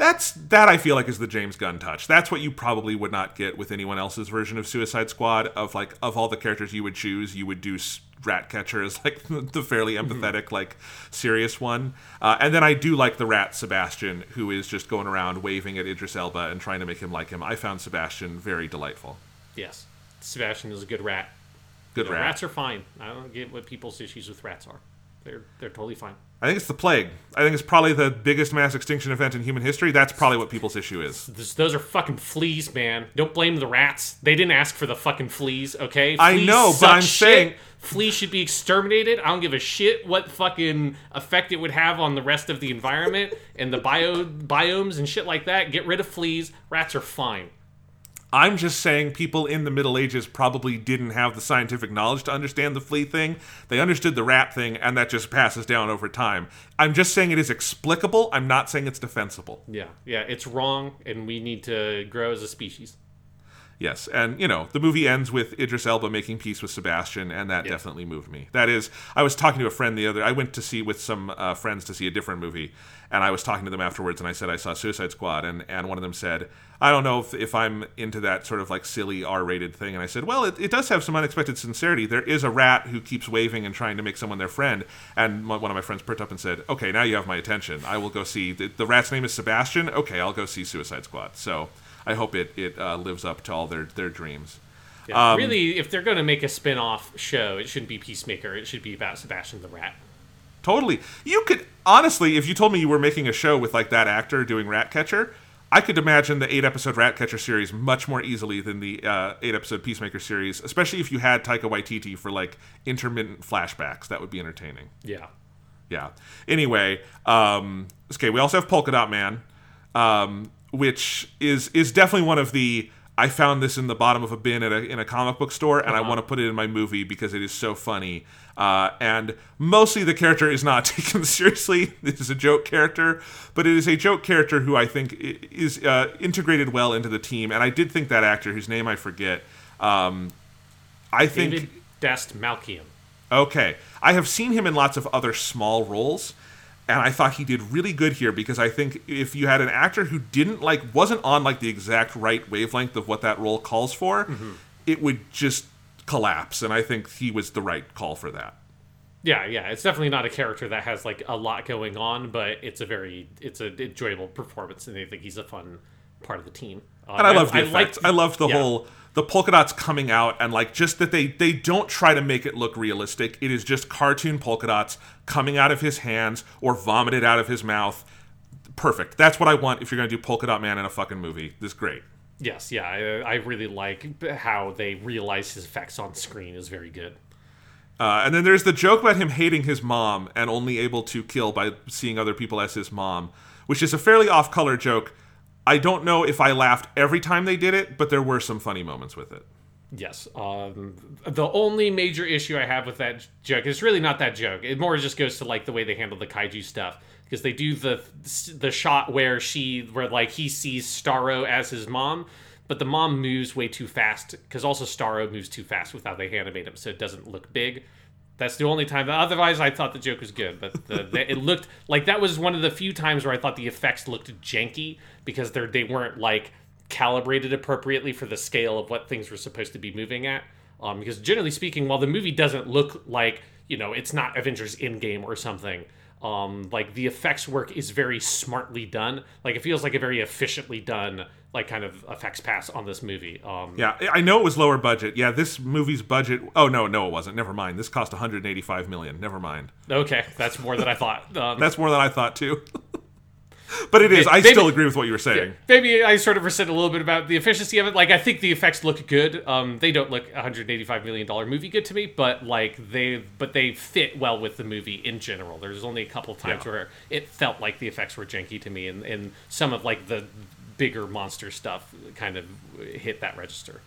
That's that I feel like is the James Gunn touch. That's what you probably would not get with anyone else's version of Suicide Squad. Of like of all the characters you would choose, you would do Ratcatcher is [LAUGHS] like the fairly mm-hmm. empathetic, mm-hmm. like serious one. Uh, and then I do like the rat Sebastian, who is just going around waving at Idris Elba and trying to make him like him. I found Sebastian very delightful. Yes, Sebastian is a good rat. Good you know, rat. Rats are fine. I don't get what people's issues with rats are. They're they're totally fine. I think it's the plague. I think it's probably the biggest mass extinction event in human history. That's probably what people's issue is. Those are fucking fleas, man. Don't blame the rats. They didn't ask for the fucking fleas, okay? Fleas I know, but I'm shit. saying fleas should be exterminated. I don't give a shit what fucking effect it would have on the rest of the environment and the bio biomes and shit like that. Get rid of fleas. Rats are fine. I'm just saying people in the Middle Ages probably didn't have the scientific knowledge to understand the flea thing. They understood the rat thing, and that just passes down over time. I'm just saying it is explicable. I'm not saying it's defensible. Yeah, yeah, it's wrong, and we need to grow as a species. Yes, and you know the movie ends with Idris Elba making peace with Sebastian, and that definitely moved me. That is, I was talking to a friend the other. I went to see with some uh, friends to see a different movie, and I was talking to them afterwards, and I said I saw Suicide Squad, and and one of them said, I don't know if, if I'm into that sort of like silly R-rated thing, and I said, well, it, it does have some unexpected sincerity. There is a rat who keeps waving and trying to make someone their friend, and one of my friends perked up and said, okay, now you have my attention. I will go see the, the rat's name is Sebastian. Okay, I'll go see Suicide Squad. So. I hope it it uh, lives up to all their their dreams. Yeah, um, really, if they're going to make a spin-off show, it shouldn't be Peacemaker. It should be about Sebastian the Rat. Totally. You could honestly, if you told me you were making a show with like that actor doing Ratcatcher, I could imagine the eight episode Ratcatcher series much more easily than the uh, eight episode Peacemaker series, especially if you had Taika Waititi for like intermittent flashbacks. That would be entertaining. Yeah. Yeah. Anyway, um, okay, we also have Polka Dot Man, um, which is is definitely one of the I found this in the bottom of a bin at a, in a comic book store, and I want to put it in my movie because it is so funny. Uh, and mostly the character is not [LAUGHS] taken seriously. This is a joke character, but it is a joke character who I think is uh, integrated well into the team. And I did think that actor, whose name I forget, um, I think. David Dastmalchian. Okay. I have seen him in lots of other small roles, and I thought he did really good here because I think if you had an actor who didn't like wasn't on like the exact right wavelength of what that role calls for, it would just collapse. And I think he was the right call for that. Yeah, yeah, it's definitely not a character that has like a lot going on, but it's a very it's an enjoyable performance, and I think he's a fun part of the team. Uh, And I love the I effects. liked- I love the yeah. whole the polka dots coming out and like just that they they don't try to make it look realistic. It is just cartoon polka dots coming out of his hands or vomited out of his mouth. Perfect. That's what I want if you're gonna do Polka Dot Man in a fucking movie. This is great. Yes, yeah, I, I really like how they realize his effects on screen is very good. Uh, and then there's the joke about him hating his mom and only able to kill by seeing other people as his mom, which is a fairly off-color joke. I don't know if I laughed every time they did it, but there were some funny moments with it. Yes. Um, the only major issue I have with that joke is really not that joke. It more just goes to like the way they handle the kaiju stuff because they do the the shot where she where like he sees Starro as his mom, but the mom moves way too fast because also Starro moves too fast without they animate him, so it doesn't look big. That's the only time. Otherwise, I thought the joke was good, but the, the, it looked like that was one of the few times where I thought the effects looked janky because they're they weren't like calibrated appropriately for the scale of what things were supposed to be moving at. Um, because generally speaking, while the movie doesn't look like you know it's not Avengers Endgame or something, um, like the effects work is very smartly done. Like it feels like a very efficiently done like kind of effects pass on this movie. Um, Yeah, I know it was lower budget. Yeah, this movie's budget. Oh no, no, it wasn't. Never mind. This cost 185 million. Never mind. Okay, that's more than I thought. Um, That's more than I thought too. [LAUGHS] but it is. I still agree with what you were saying. maybe I sort of resent a little bit about the efficiency of it. Like I think the effects look good. Um, they don't look 185 million dollar movie good to me, but like they but they fit well with the movie in general. There's only a couple times Yeah. where it felt like the effects were janky to me, and, and some of like the bigger monster stuff kind of hit that register.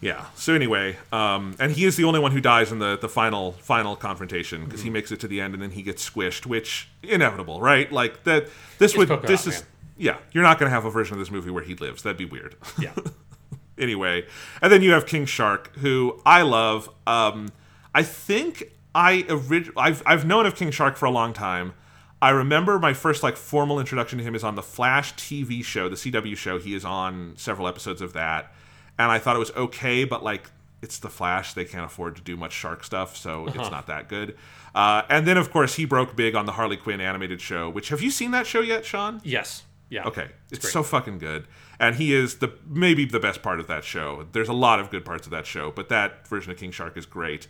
Yeah. So anyway, um, and he is the only one who dies in the the final final confrontation because Mm-hmm. he makes it to the end and then he gets squished, which inevitable, right? Like that. This would. This Dot is. Man. Yeah, you're not going to have a version of this movie where he lives. That'd be weird. Yeah. [LAUGHS] anyway, and then you have King Shark, who I love. Um, I think I orig- I've I've known of King Shark for a long time. I remember my first like formal introduction to him is on the Flash TV show, the CW show. He is on several episodes of that, and I thought it was okay, but like it's the Flash, they can't afford to do much shark stuff, so it's not that good. Uh, and then of course he broke big on the Harley Quinn animated show. Which have you seen that show yet, Sean? yes. Yeah. Okay, it's, great. so fucking good, and he is the maybe the best part of that show. There's a lot of good parts of that show, but that version of King Shark is great.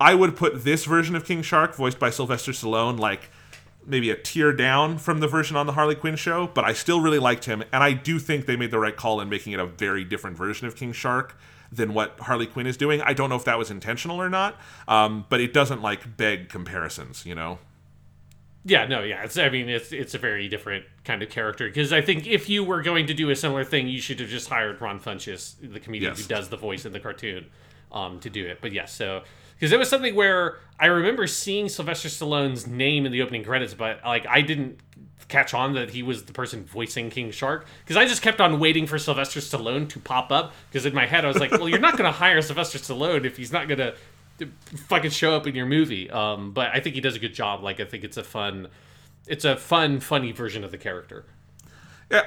I would put this version of King Shark, voiced by Sylvester Stallone, like maybe a tier down from the version on the Harley Quinn show, but I still really liked him, and I do think they made the right call in making it a very different version of King Shark than what Harley Quinn is doing. I don't know if that was intentional or not, um, but it doesn't like beg comparisons, you know. Yeah, no, yeah. It's I mean it's it's a very different kind of character because I think if you were going to do a similar thing, you should have just hired Ron Funches, the comedian Yes. who does the voice in the cartoon, um, to do it. But yes, so because it was something where I remember seeing Sylvester Stallone's name in the opening credits, but like I didn't catch on that he was the person voicing King Shark because I just kept on waiting for Sylvester Stallone to pop up because in my head I was like, well, you're not going to hire Sylvester Stallone if he's not going to to fucking show up in your movie. Um, but I think he does a good job. Like I think it's a fun, it's a fun, funny version of the character.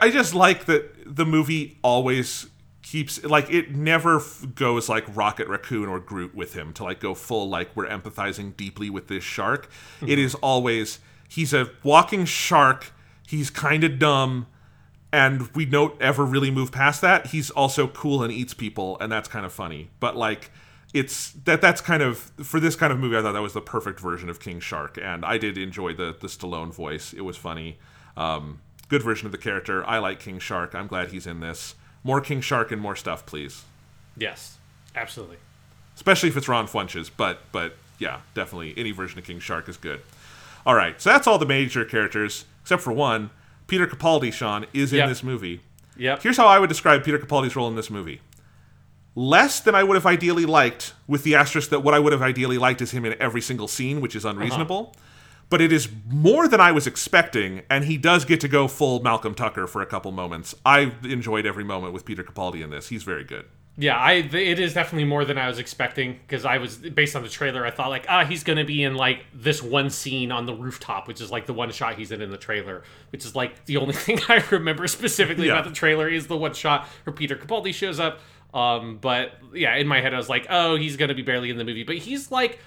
I just like that the movie always keeps like it never f- goes like Rocket Raccoon or Groot with him to like go full like we're empathizing deeply with this shark. It is always he's a walking shark. He's kind of dumb, and we don't ever really move past that. He's also cool and eats people, and that's kind of funny. But like. It's that that's kind of for this kind of movie. I thought that was the perfect version of King Shark, and I did enjoy the the Stallone voice. It was funny. Um, Good version of the character. I like King Shark. I'm glad he's in this. More King Shark and more stuff, please. Yes, absolutely. Especially if it's Ron Funches, but but yeah, definitely any version of King Shark is good. All right, so that's all the major characters except for one. Peter Capaldi, Sean, is in Yep. this movie. Yep. Here's how I would describe Peter Capaldi's role in this movie. Less than I would have ideally liked, with the asterisk that what I would have ideally liked is him in every single scene, which is unreasonable. Uh-huh. But it is more than I was expecting, and he does get to go full Malcolm Tucker for a couple moments. I enjoyed every moment with Peter Capaldi in this. He's very good. Yeah, I it is definitely more than I was expecting because I was based on the trailer. I thought like, ah, he's gonna be in like this one scene on the rooftop, which is like the one shot he's in in the trailer, which is like the only [LAUGHS] thing I remember specifically Yeah. about the trailer is the one shot where Peter Capaldi shows up. Um, but yeah, in my head I was like, oh, he's gonna be barely in the movie, but he's like,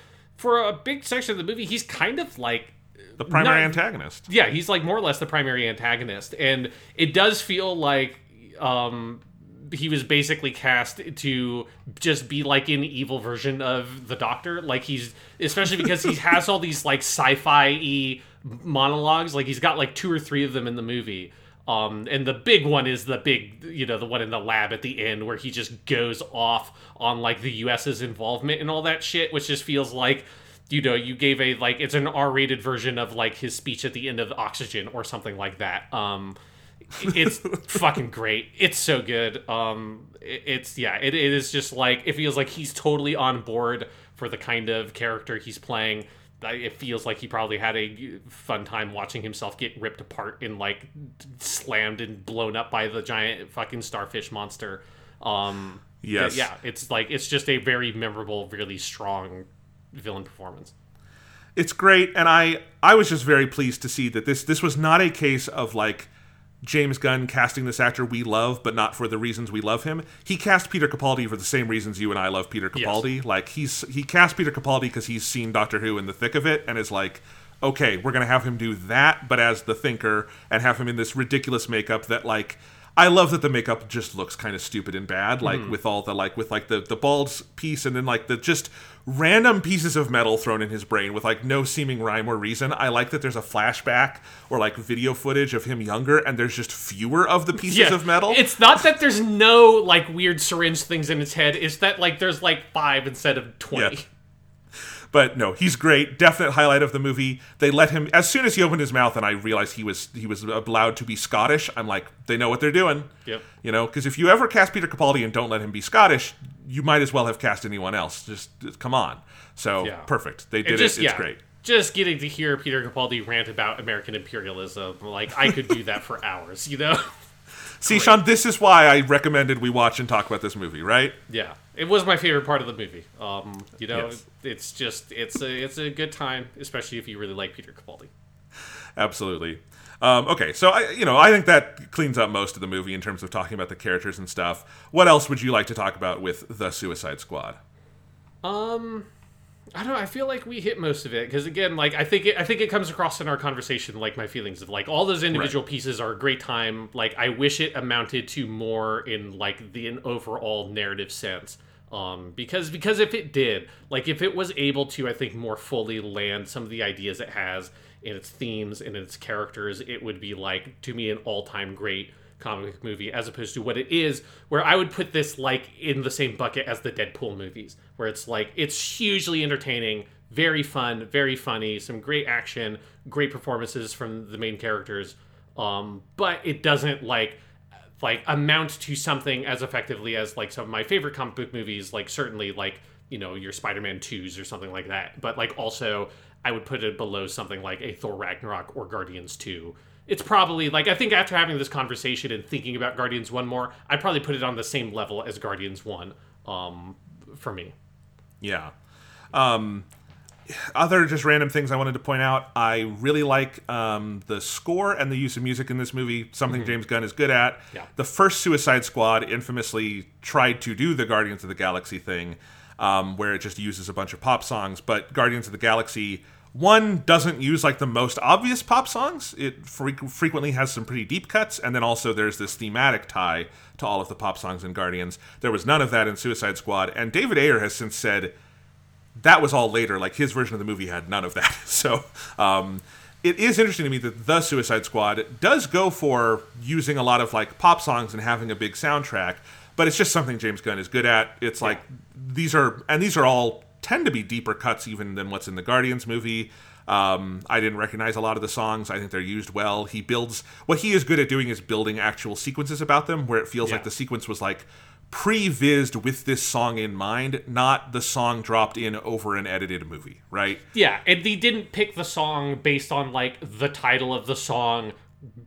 for a big section of the movie, he's kind of like The primary Not- antagonist. yeah, he's like more or less the primary antagonist, and it does feel like um, he was basically cast to just be like an evil version of the Doctor. Like he's especially because he [LAUGHS] has all these like sci-fi e monologues. Like he's got like two or three of them in the movie. Um, and the big one is the big, you know, the one in the lab at the end where he just goes off on like the U.S.'s involvement and all that shit, which just feels like you know you gave a like it's an r-rated version of like his speech at the end of oxygen or something like that. Um it's [LAUGHS] fucking great. It's so good. Um it- it's yeah it, it is just like it feels like he's totally on board for the kind of character he's playing it feels like he probably had a fun time watching himself get ripped apart and like slammed and blown up by the giant fucking starfish monster um Yes. yeah it's like it's just a very memorable really strong villain performance it's great and i i was just very pleased to see that this this was not a case of like james gunn casting this actor we love but not for the reasons we love him. He cast peter capaldi for the same reasons you and i love peter capaldi. Like he's he cast peter capaldi because he's seen doctor who in the thick of it and is like okay we're gonna have him do that but as the thinker and have him in this ridiculous makeup that like I love that the makeup just looks kind of stupid and bad, like mm. with all the like with like the the bald piece and then like the just random pieces of metal thrown in his brain with like no seeming rhyme or reason. I like that there's a flashback or like video footage of him younger, and there's just fewer of the pieces of metal. It's not that there's no like weird syringe things in his head. It's that like there's like five instead of twenty. Yeah. But no, he's great. Definite highlight of the movie. They let him as soon as he opened his mouth, and I realized he was he was allowed to be Scottish. I'm like, they know what they're doing. Yep. You know, because if you ever cast Peter Capaldi and don't let him be Scottish, you might as well have cast anyone else. Just, just come on. So Yeah. perfect. They did And just it. It's yeah, great. just getting to hear Peter Capaldi rant about American imperialism, like I could do [LAUGHS] that for hours. You know? See, Sean, this is why I recommended we watch and talk about this movie, right? yeah, it was my favorite part of the movie. Um, you know, Yes. it's just it's a it's a good time, especially if you really like Peter Capaldi. Absolutely. Um, okay, so I, you know, I think that cleans up most of the movie in terms of talking about the characters and stuff. What else would you like to talk about with the Suicide Squad? Um, I don't. I feel like we hit most of it because again, like I think it, I think it comes across in our conversation, like my feelings of like all those individual pieces are a great time. Like I wish it amounted to more in like the an overall narrative sense. Um, because because if it did, like if it was able to, I think more fully land some of the ideas it has in its themes and its characters, it would be like to me an all time great comic movie as opposed to what it is where i would put this like in the same bucket as the deadpool movies where it's like it's hugely entertaining very fun very funny some great action great performances from the main characters um but it doesn't like like amount to something as effectively as like some of my favorite comic book movies like certainly like you know your spider-man 2s or something like that but like also i would put it below something like a thor ragnarok or guardians 2 it's probably like i think after having this conversation and thinking about guardians 1 more i'd probably put it on the same level as guardians 1 um for me Yeah. Um, other just random things I wanted to point out. I really like um, the score and the use of music in this movie. Something James Gunn is good at. Yeah. The first Suicide Squad infamously tried to do the Guardians of the Galaxy thing, um, where it just uses a bunch of pop songs. But Guardians of the Galaxy one doesn't use like the most obvious pop songs. It fre- frequently has some pretty deep cuts, and then also there's this thematic tie to all of the pop songs in Guardians. There was none of that in Suicide Squad, and David Ayer has since said that was all later. Like his version of the movie had none of that. [LAUGHS] So um, it is interesting to me that the Suicide Squad does go for using a lot of like pop songs and having a big soundtrack, but it's just something James Gunn is good at. It's like these are and these are all tend to be deeper cuts even than what's in the Guardians movie. Um, I didn't recognize a lot of the songs. I think they're used well. He builds what he is good at doing is building actual sequences about them, where it feels Yeah. like the sequence was like pre-vised with this song in mind, not the song dropped in over an edited movie, right? Yeah, and they didn't pick the song based on like the title of the song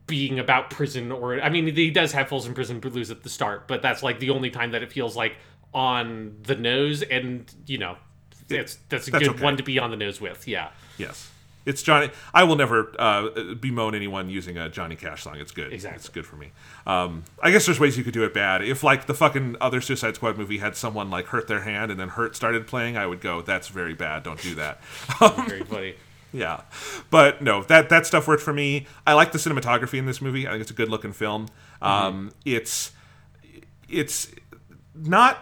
being about prison or I mean he does have Folsom Prison Blues at the start, but that's like the only time that it feels like on the nose and you know it's that's a That's good okay. one to be on the nose with. Yeah. Yes. It's Johnny. I will never uh, bemoan anyone using a Johnny Cash song. It's good. Exactly. It's good for me. Um, I guess there's ways you could do it bad. If like the fucking other Suicide Squad movie had someone like hurt their hand and then Hurt started playing, I would go, "That's very bad. Don't do that." [LAUGHS] Very funny. [LAUGHS] yeah, but no, that that stuff worked for me. I like the cinematography in this movie. I think it's a good looking film. Um, it's it's not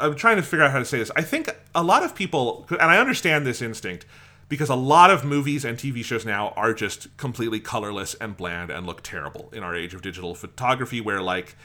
i'm trying to figure out how to say this. I think a lot of people and i understand this instinct because a lot of movies and tv shows now are just completely colorless and bland and look terrible in our age of digital photography where like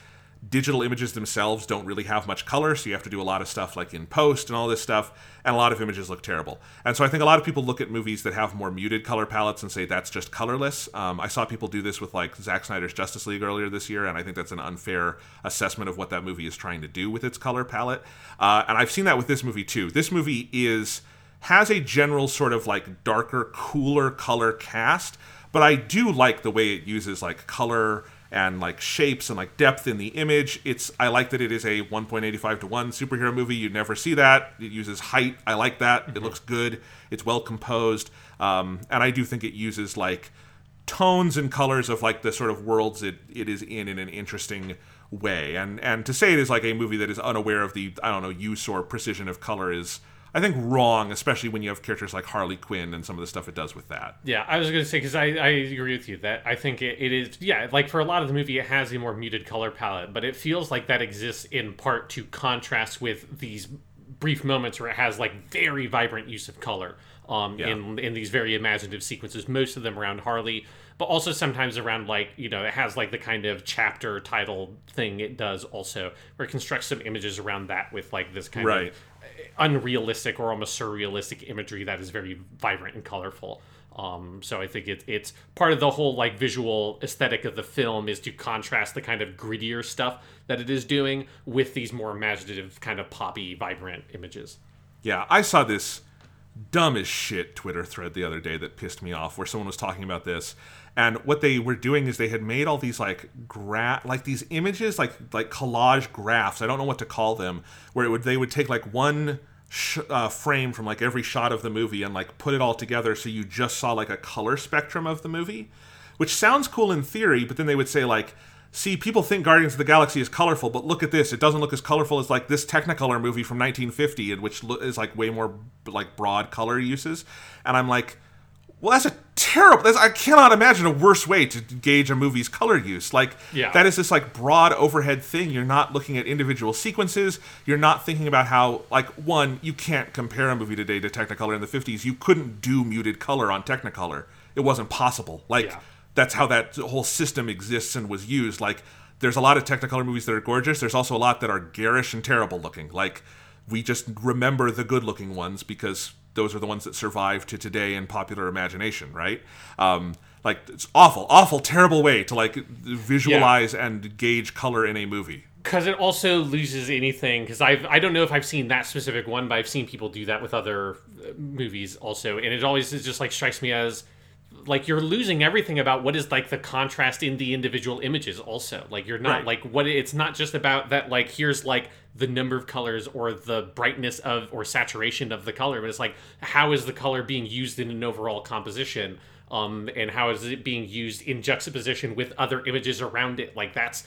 digital images themselves don't really have much color so you have to do a lot of stuff like in post and all this stuff and a lot of images look terrible. And so i think a lot of people look at movies that have more muted color palettes and say that's just colorless. Um, i saw people do this with like Zack snyder's justice league earlier this year and i think that's an unfair assessment of what that movie is trying to do with its color palette. Uh, and i've seen that with this movie too. This movie is has a general sort of like darker cooler color cast but i do like the way it uses like color and like shapes and like depth in the image. It's I like that it is a 1.85 to 1 superhero movie. You never see that. It uses height. I like that. It looks good. It's well composed. Um, and I do think it uses like tones and colors of like the sort of worlds it, it is in in an interesting way. And and to say it is like a movie that is unaware of the I don't know use or precision of color is I think wrong, especially when you have characters like Harley Quinn and some of the stuff it does with that. Yeah, I was going to say because I, I agree with you that I think it, it is yeah like for a lot of the movie it has a more muted color palette, but it feels like that exists in part to contrast with these brief moments where it has like very vibrant use of color um Yeah. in in these very imaginative sequences. Most of them around Harley, but also sometimes around like you know it has like the kind of chapter title thing it does also where it constructs some images around that with like this kind Right. of unrealistic or almost surrealistic imagery that is very vibrant and colorful. Um, so I think it, it's part of the whole like visual aesthetic of the film is to contrast the kind of grittier stuff that it is doing with these more imaginative, kind of poppy, vibrant images. Yeah, I saw this dumb as shit Twitter thread the other day that pissed me off where someone was talking about this. And what they were doing is they had made all these like gra- like these images like like collage graphs. I don't know what to call them where it would they would take like one sh- uh, frame from like every shot of the movie and like put it all together so you just saw like a color spectrum of the movie, which sounds cool in theory, but then they would say like see people think guardians of the galaxy is colorful but look at this it doesn't look as colorful as like this technicolor movie from 1950 and which lo- is like way more like broad color uses and i'm like well that's a terrible that's, i cannot imagine a worse way to gauge a movie's color use like Yeah. that is this like broad overhead thing you're not looking at individual sequences you're not thinking about how like one you can't compare a movie today to technicolor in the 50s you couldn't do muted color on technicolor it wasn't possible like Yeah. that's how that whole system exists and was used. Like, there's a lot of Technicolor movies that are gorgeous. There's also a lot that are garish and terrible looking. Like, we just remember the good looking ones because those are the ones that survive to today in popular imagination, right? Um, like, it's awful, awful, terrible way to like visualize and gauge color in a movie. because it also loses anything because i i don't know if i've seen that specific one but i've seen people do that with other uh, movies also and it always is just like strikes me as like you're losing everything about what is like the contrast in the individual images also like you're not Right. like what it's not just about that like here's like the number of colors or the brightness of or saturation of the color but it's like how is the color being used in an overall composition um and how is it being used in juxtaposition with other images around it like that's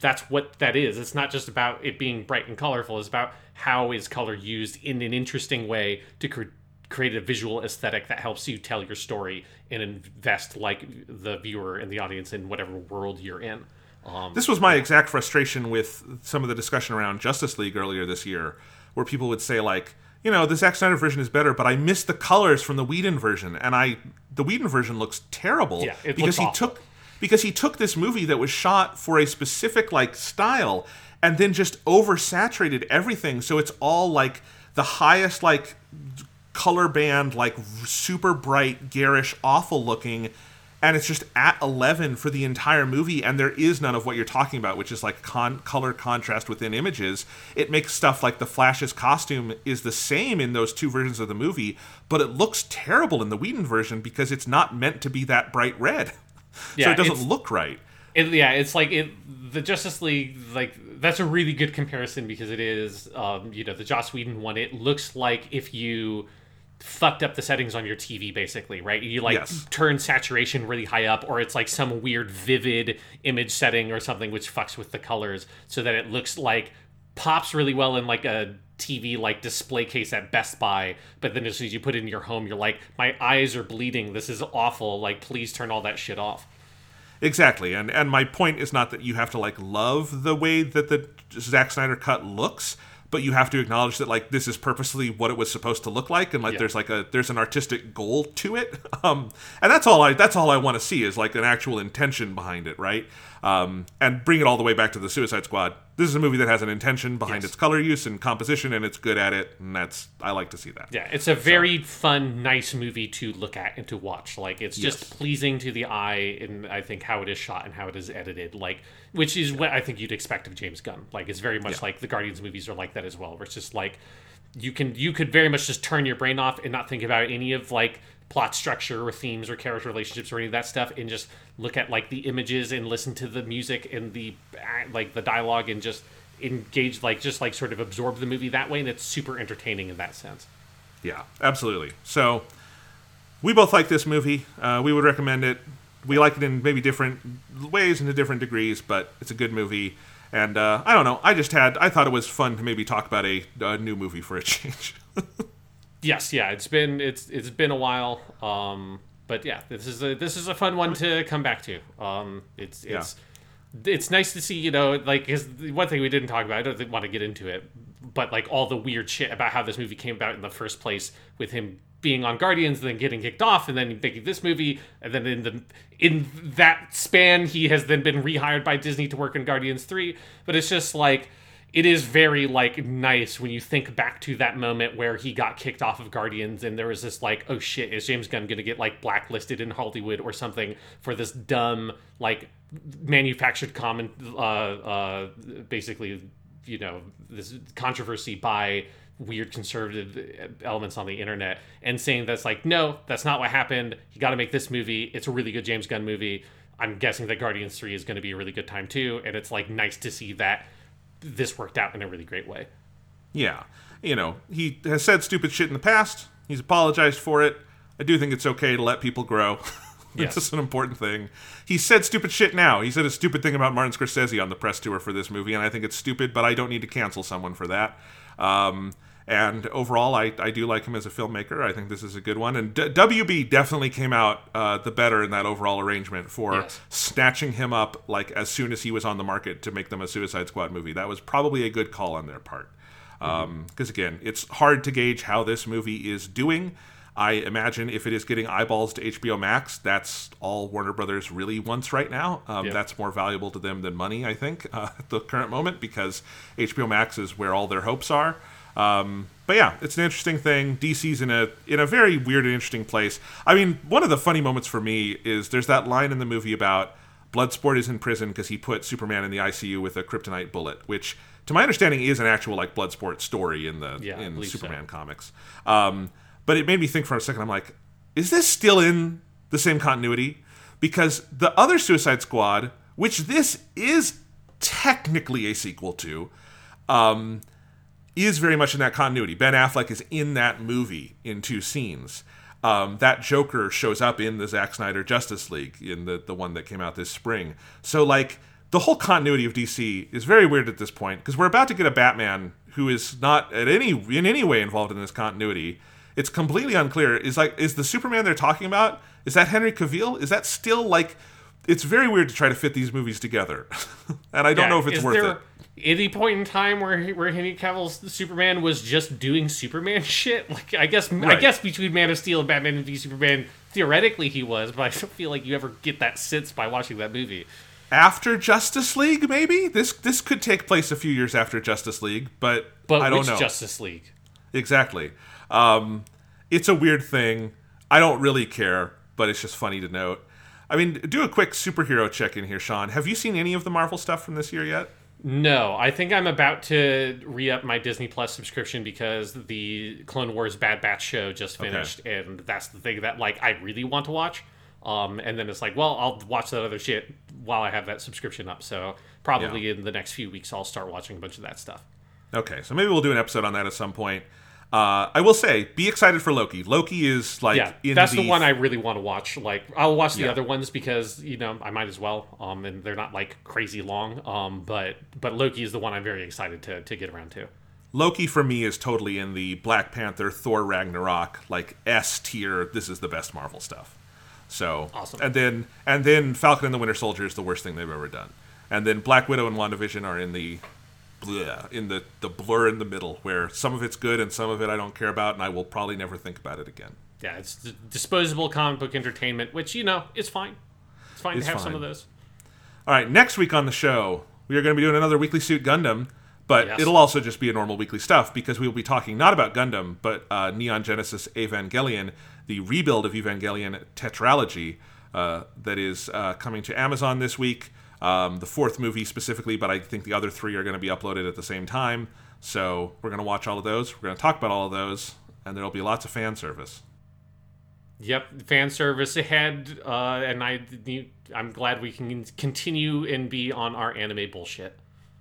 that's what that is. It's not just about it being bright and colorful. It's about how is color used in an interesting way to cre- create a visual aesthetic that helps you tell your story and invest like the viewer and the audience in whatever world you're in. Um, This was my exact frustration with some of the discussion around Justice League earlier this year, where people would say like, you know, the Zack Snyder version is better, but I miss the colors from the Whedon version, and I the Whedon version looks terrible Yeah, it because he awful. took because he took this movie that was shot for a specific like style and then just oversaturated everything so it's all like the highest like color band like super bright garish awful looking and it's just at 11 for the entire movie and there is none of what you're talking about which is like con- color contrast within images it makes stuff like the flash's costume is the same in those two versions of the movie but it looks terrible in the Whedon version because it's not meant to be that bright red [LAUGHS] so it doesn't look right It, yeah, it's like it. The Justice League, like that's a really good comparison because it is, um, you know, the Joss Whedon one. It looks like if you fucked up the settings on your TV, basically, right? You like Yes. turn saturation really high up, or it's like some weird vivid image setting or something which fucks with the colors so that it looks like pops really well in like a TV like display case at Best Buy, but then as soon as you put it in your home, you're like, my eyes are bleeding. This is awful. Like, please turn all that shit off. Exactly, and and my point is not that you have to like love the way that the Zack Snyder cut looks, but you have to acknowledge that like this is purposely what it was supposed to look like, and like Yeah. there's like a there's an artistic goal to it, [LAUGHS] um, and that's all I that's all I want to see is like an actual intention behind it, right? Um, and bring it all the way back to the Suicide Squad. This is a movie that has an intention behind Yes. its color use and composition, and it's good at it, and that's I like to see that. Yeah, it's a very fun, nice movie to look at and to watch. Like it's just Yes. pleasing to the eye, and I think how it is shot and how it is edited, like which is what I think you'd expect of James Gunn. Like it's very much like the Guardians movies are like that as well, where it's just like you can you could very much just turn your brain off and not think about any of like plot structure or themes or character relationships or any of that stuff and just look at like the images and listen to the music and the like the dialogue and just engage like just like sort of absorb the movie that way and it's super entertaining in that sense Yeah, absolutely. So we both like this movie. Uh, we would recommend it. We like it in maybe different ways and to different degrees, but it's a good movie. And uh, I don't know. I just had I thought it was fun to maybe talk about a, a new movie for a change. [LAUGHS] Yes, yeah, it's been it's it's been a while. Um, but yeah, this is a this is a fun one to come back to. Um, it's it's it's nice to see you know like because one thing we didn't talk about. I don't want to get into it, but like all the weird shit about how this movie came about in the first place with him being on Guardians and then getting kicked off and then making this movie and then in the in that span he has then been rehired by Disney to work in Guardians 3 but it's just like it is very like nice when you think back to that moment where he got kicked off of Guardians and there was this like oh shit is James Gunn to get like blacklisted in Hollywood or something for this dumb like manufactured comment uh uh basically you know this controversy by weird conservative elements on the internet and saying that's like no that's not what happened. You got to make this movie. It's a really good James Gunn movie. I'm guessing that Guardians 3 is going to be a really good time too and it's like nice to see that this worked out in a really great way yeah, you know he has said stupid shit in the past. He's apologized for it. I do think it's okay to let people grow. Yes. [LAUGHS] It's just an important thing. He said stupid shit now. He said a stupid thing about Martin Scorsese on the press tour for this movie, and I think it's stupid, but I don't need to cancel someone for that. Um, and overall, I, I do like him as a filmmaker. I think this is a good one. And D- WB definitely came out uh, the better in that overall arrangement for Yes. snatching him up like as soon as he was on the market to make them a Suicide Squad movie. That was probably a good call on their part. Because again, it's hard to gauge how this movie is doing. I imagine if it is getting eyeballs to HBO Max, that's all Warner Brothers really wants right now. Um. That's more valuable to them than money, I think, uh, [LAUGHS] at the current moment, because HBO Max is where all their hopes are. Um, but yeah, it's an interesting thing. DC's in a in a very weird and interesting place. I mean, one of the funny moments for me is there's that line in the movie about Bloodsport is in prison because he put Superman in the ICU with a kryptonite bullet, which, to my understanding, is an actual like Bloodsport story in the Yeah, in believe so. Superman comics. Um, but it made me think for a second. I'm like, is this still in the same continuity? Because the other Suicide Squad, which this is technically a sequel to, um, is very much in that continuity. Ben Affleck is in that movie in two scenes. Um, that Joker shows up in the Zack Snyder Justice League, in the the one that came out this spring. So like the whole continuity of DC is very weird at this point because we're about to get a Batman who is not at any in any way involved in this continuity. It's completely unclear. Is like is the Superman they're talking about? Is that Henry Cavill? Is that still like? It's very weird to try to fit these movies together, [LAUGHS] and I don't Yeah, know if it's worth there, it. Any point in time where where Henry Cavill's Superman was just doing Superman [LAUGHS] shit. Like I guess I guess between Man of Steel and Batman v Superman, theoretically he was, but I don't feel like you ever get that sense by watching that movie. After Justice League, maybe this this could take place a few years after Justice League, but, But I don't which know Justice League? exactly. Um, it's a weird thing. I don't really care, but it's just funny to note. I mean, do a quick superhero check in here, Sean. Have you seen any of the Marvel stuff from this year yet? No, I think I'm about to re up my Disney Plus subscription because the Clone Wars Bad Batch show just finished, and that's the thing that like I really want to watch. Um, and then it's like, well, I'll watch that other shit while I have that subscription up. So probably in the next few weeks, I'll start watching a bunch of that stuff. Okay, so maybe we'll do an episode on that at some point. Uh, I will say, be excited for Loki. Loki is like Yeah, that's the, one I really want to watch. Like, I'll watch the Yeah. other ones because you know I might as well. Um, and they're not like crazy long. Um, but but Loki is the one I'm very excited to to get around to. Loki for me is totally in the Black Panther, Thor Ragnarok, like S tier. This is the best Marvel stuff. So Awesome. And then and then Falcon and the Winter Soldier is the worst thing they've ever done. And then Black Widow and WandaVision are in the bleh, in the the blur in the middle where some of it's good and some of it I don't care about and I will probably never think about it again. Yeah, it's d- disposable comic book entertainment, which you know is fine. It's fine It's to have some of those. All right, next week on the show, we are going to be doing another Weekly Suit Gundam, but Yes. it'll also just be a normal weekly stuff because we will be talking not about Gundam, but uh, Neon Genesis Evangelion, the rebuild of Evangelion tetralogy uh, that is uh, coming to Amazon this week. Um, the fourth movie specifically, but I think the other three are going to be uploaded at the same time. So we're going to watch all of those. We're going to talk about all of those, and there'll be lots of fan service. Yep, fan service ahead, uh, and I, I'm glad we can continue and be on our anime bullshit.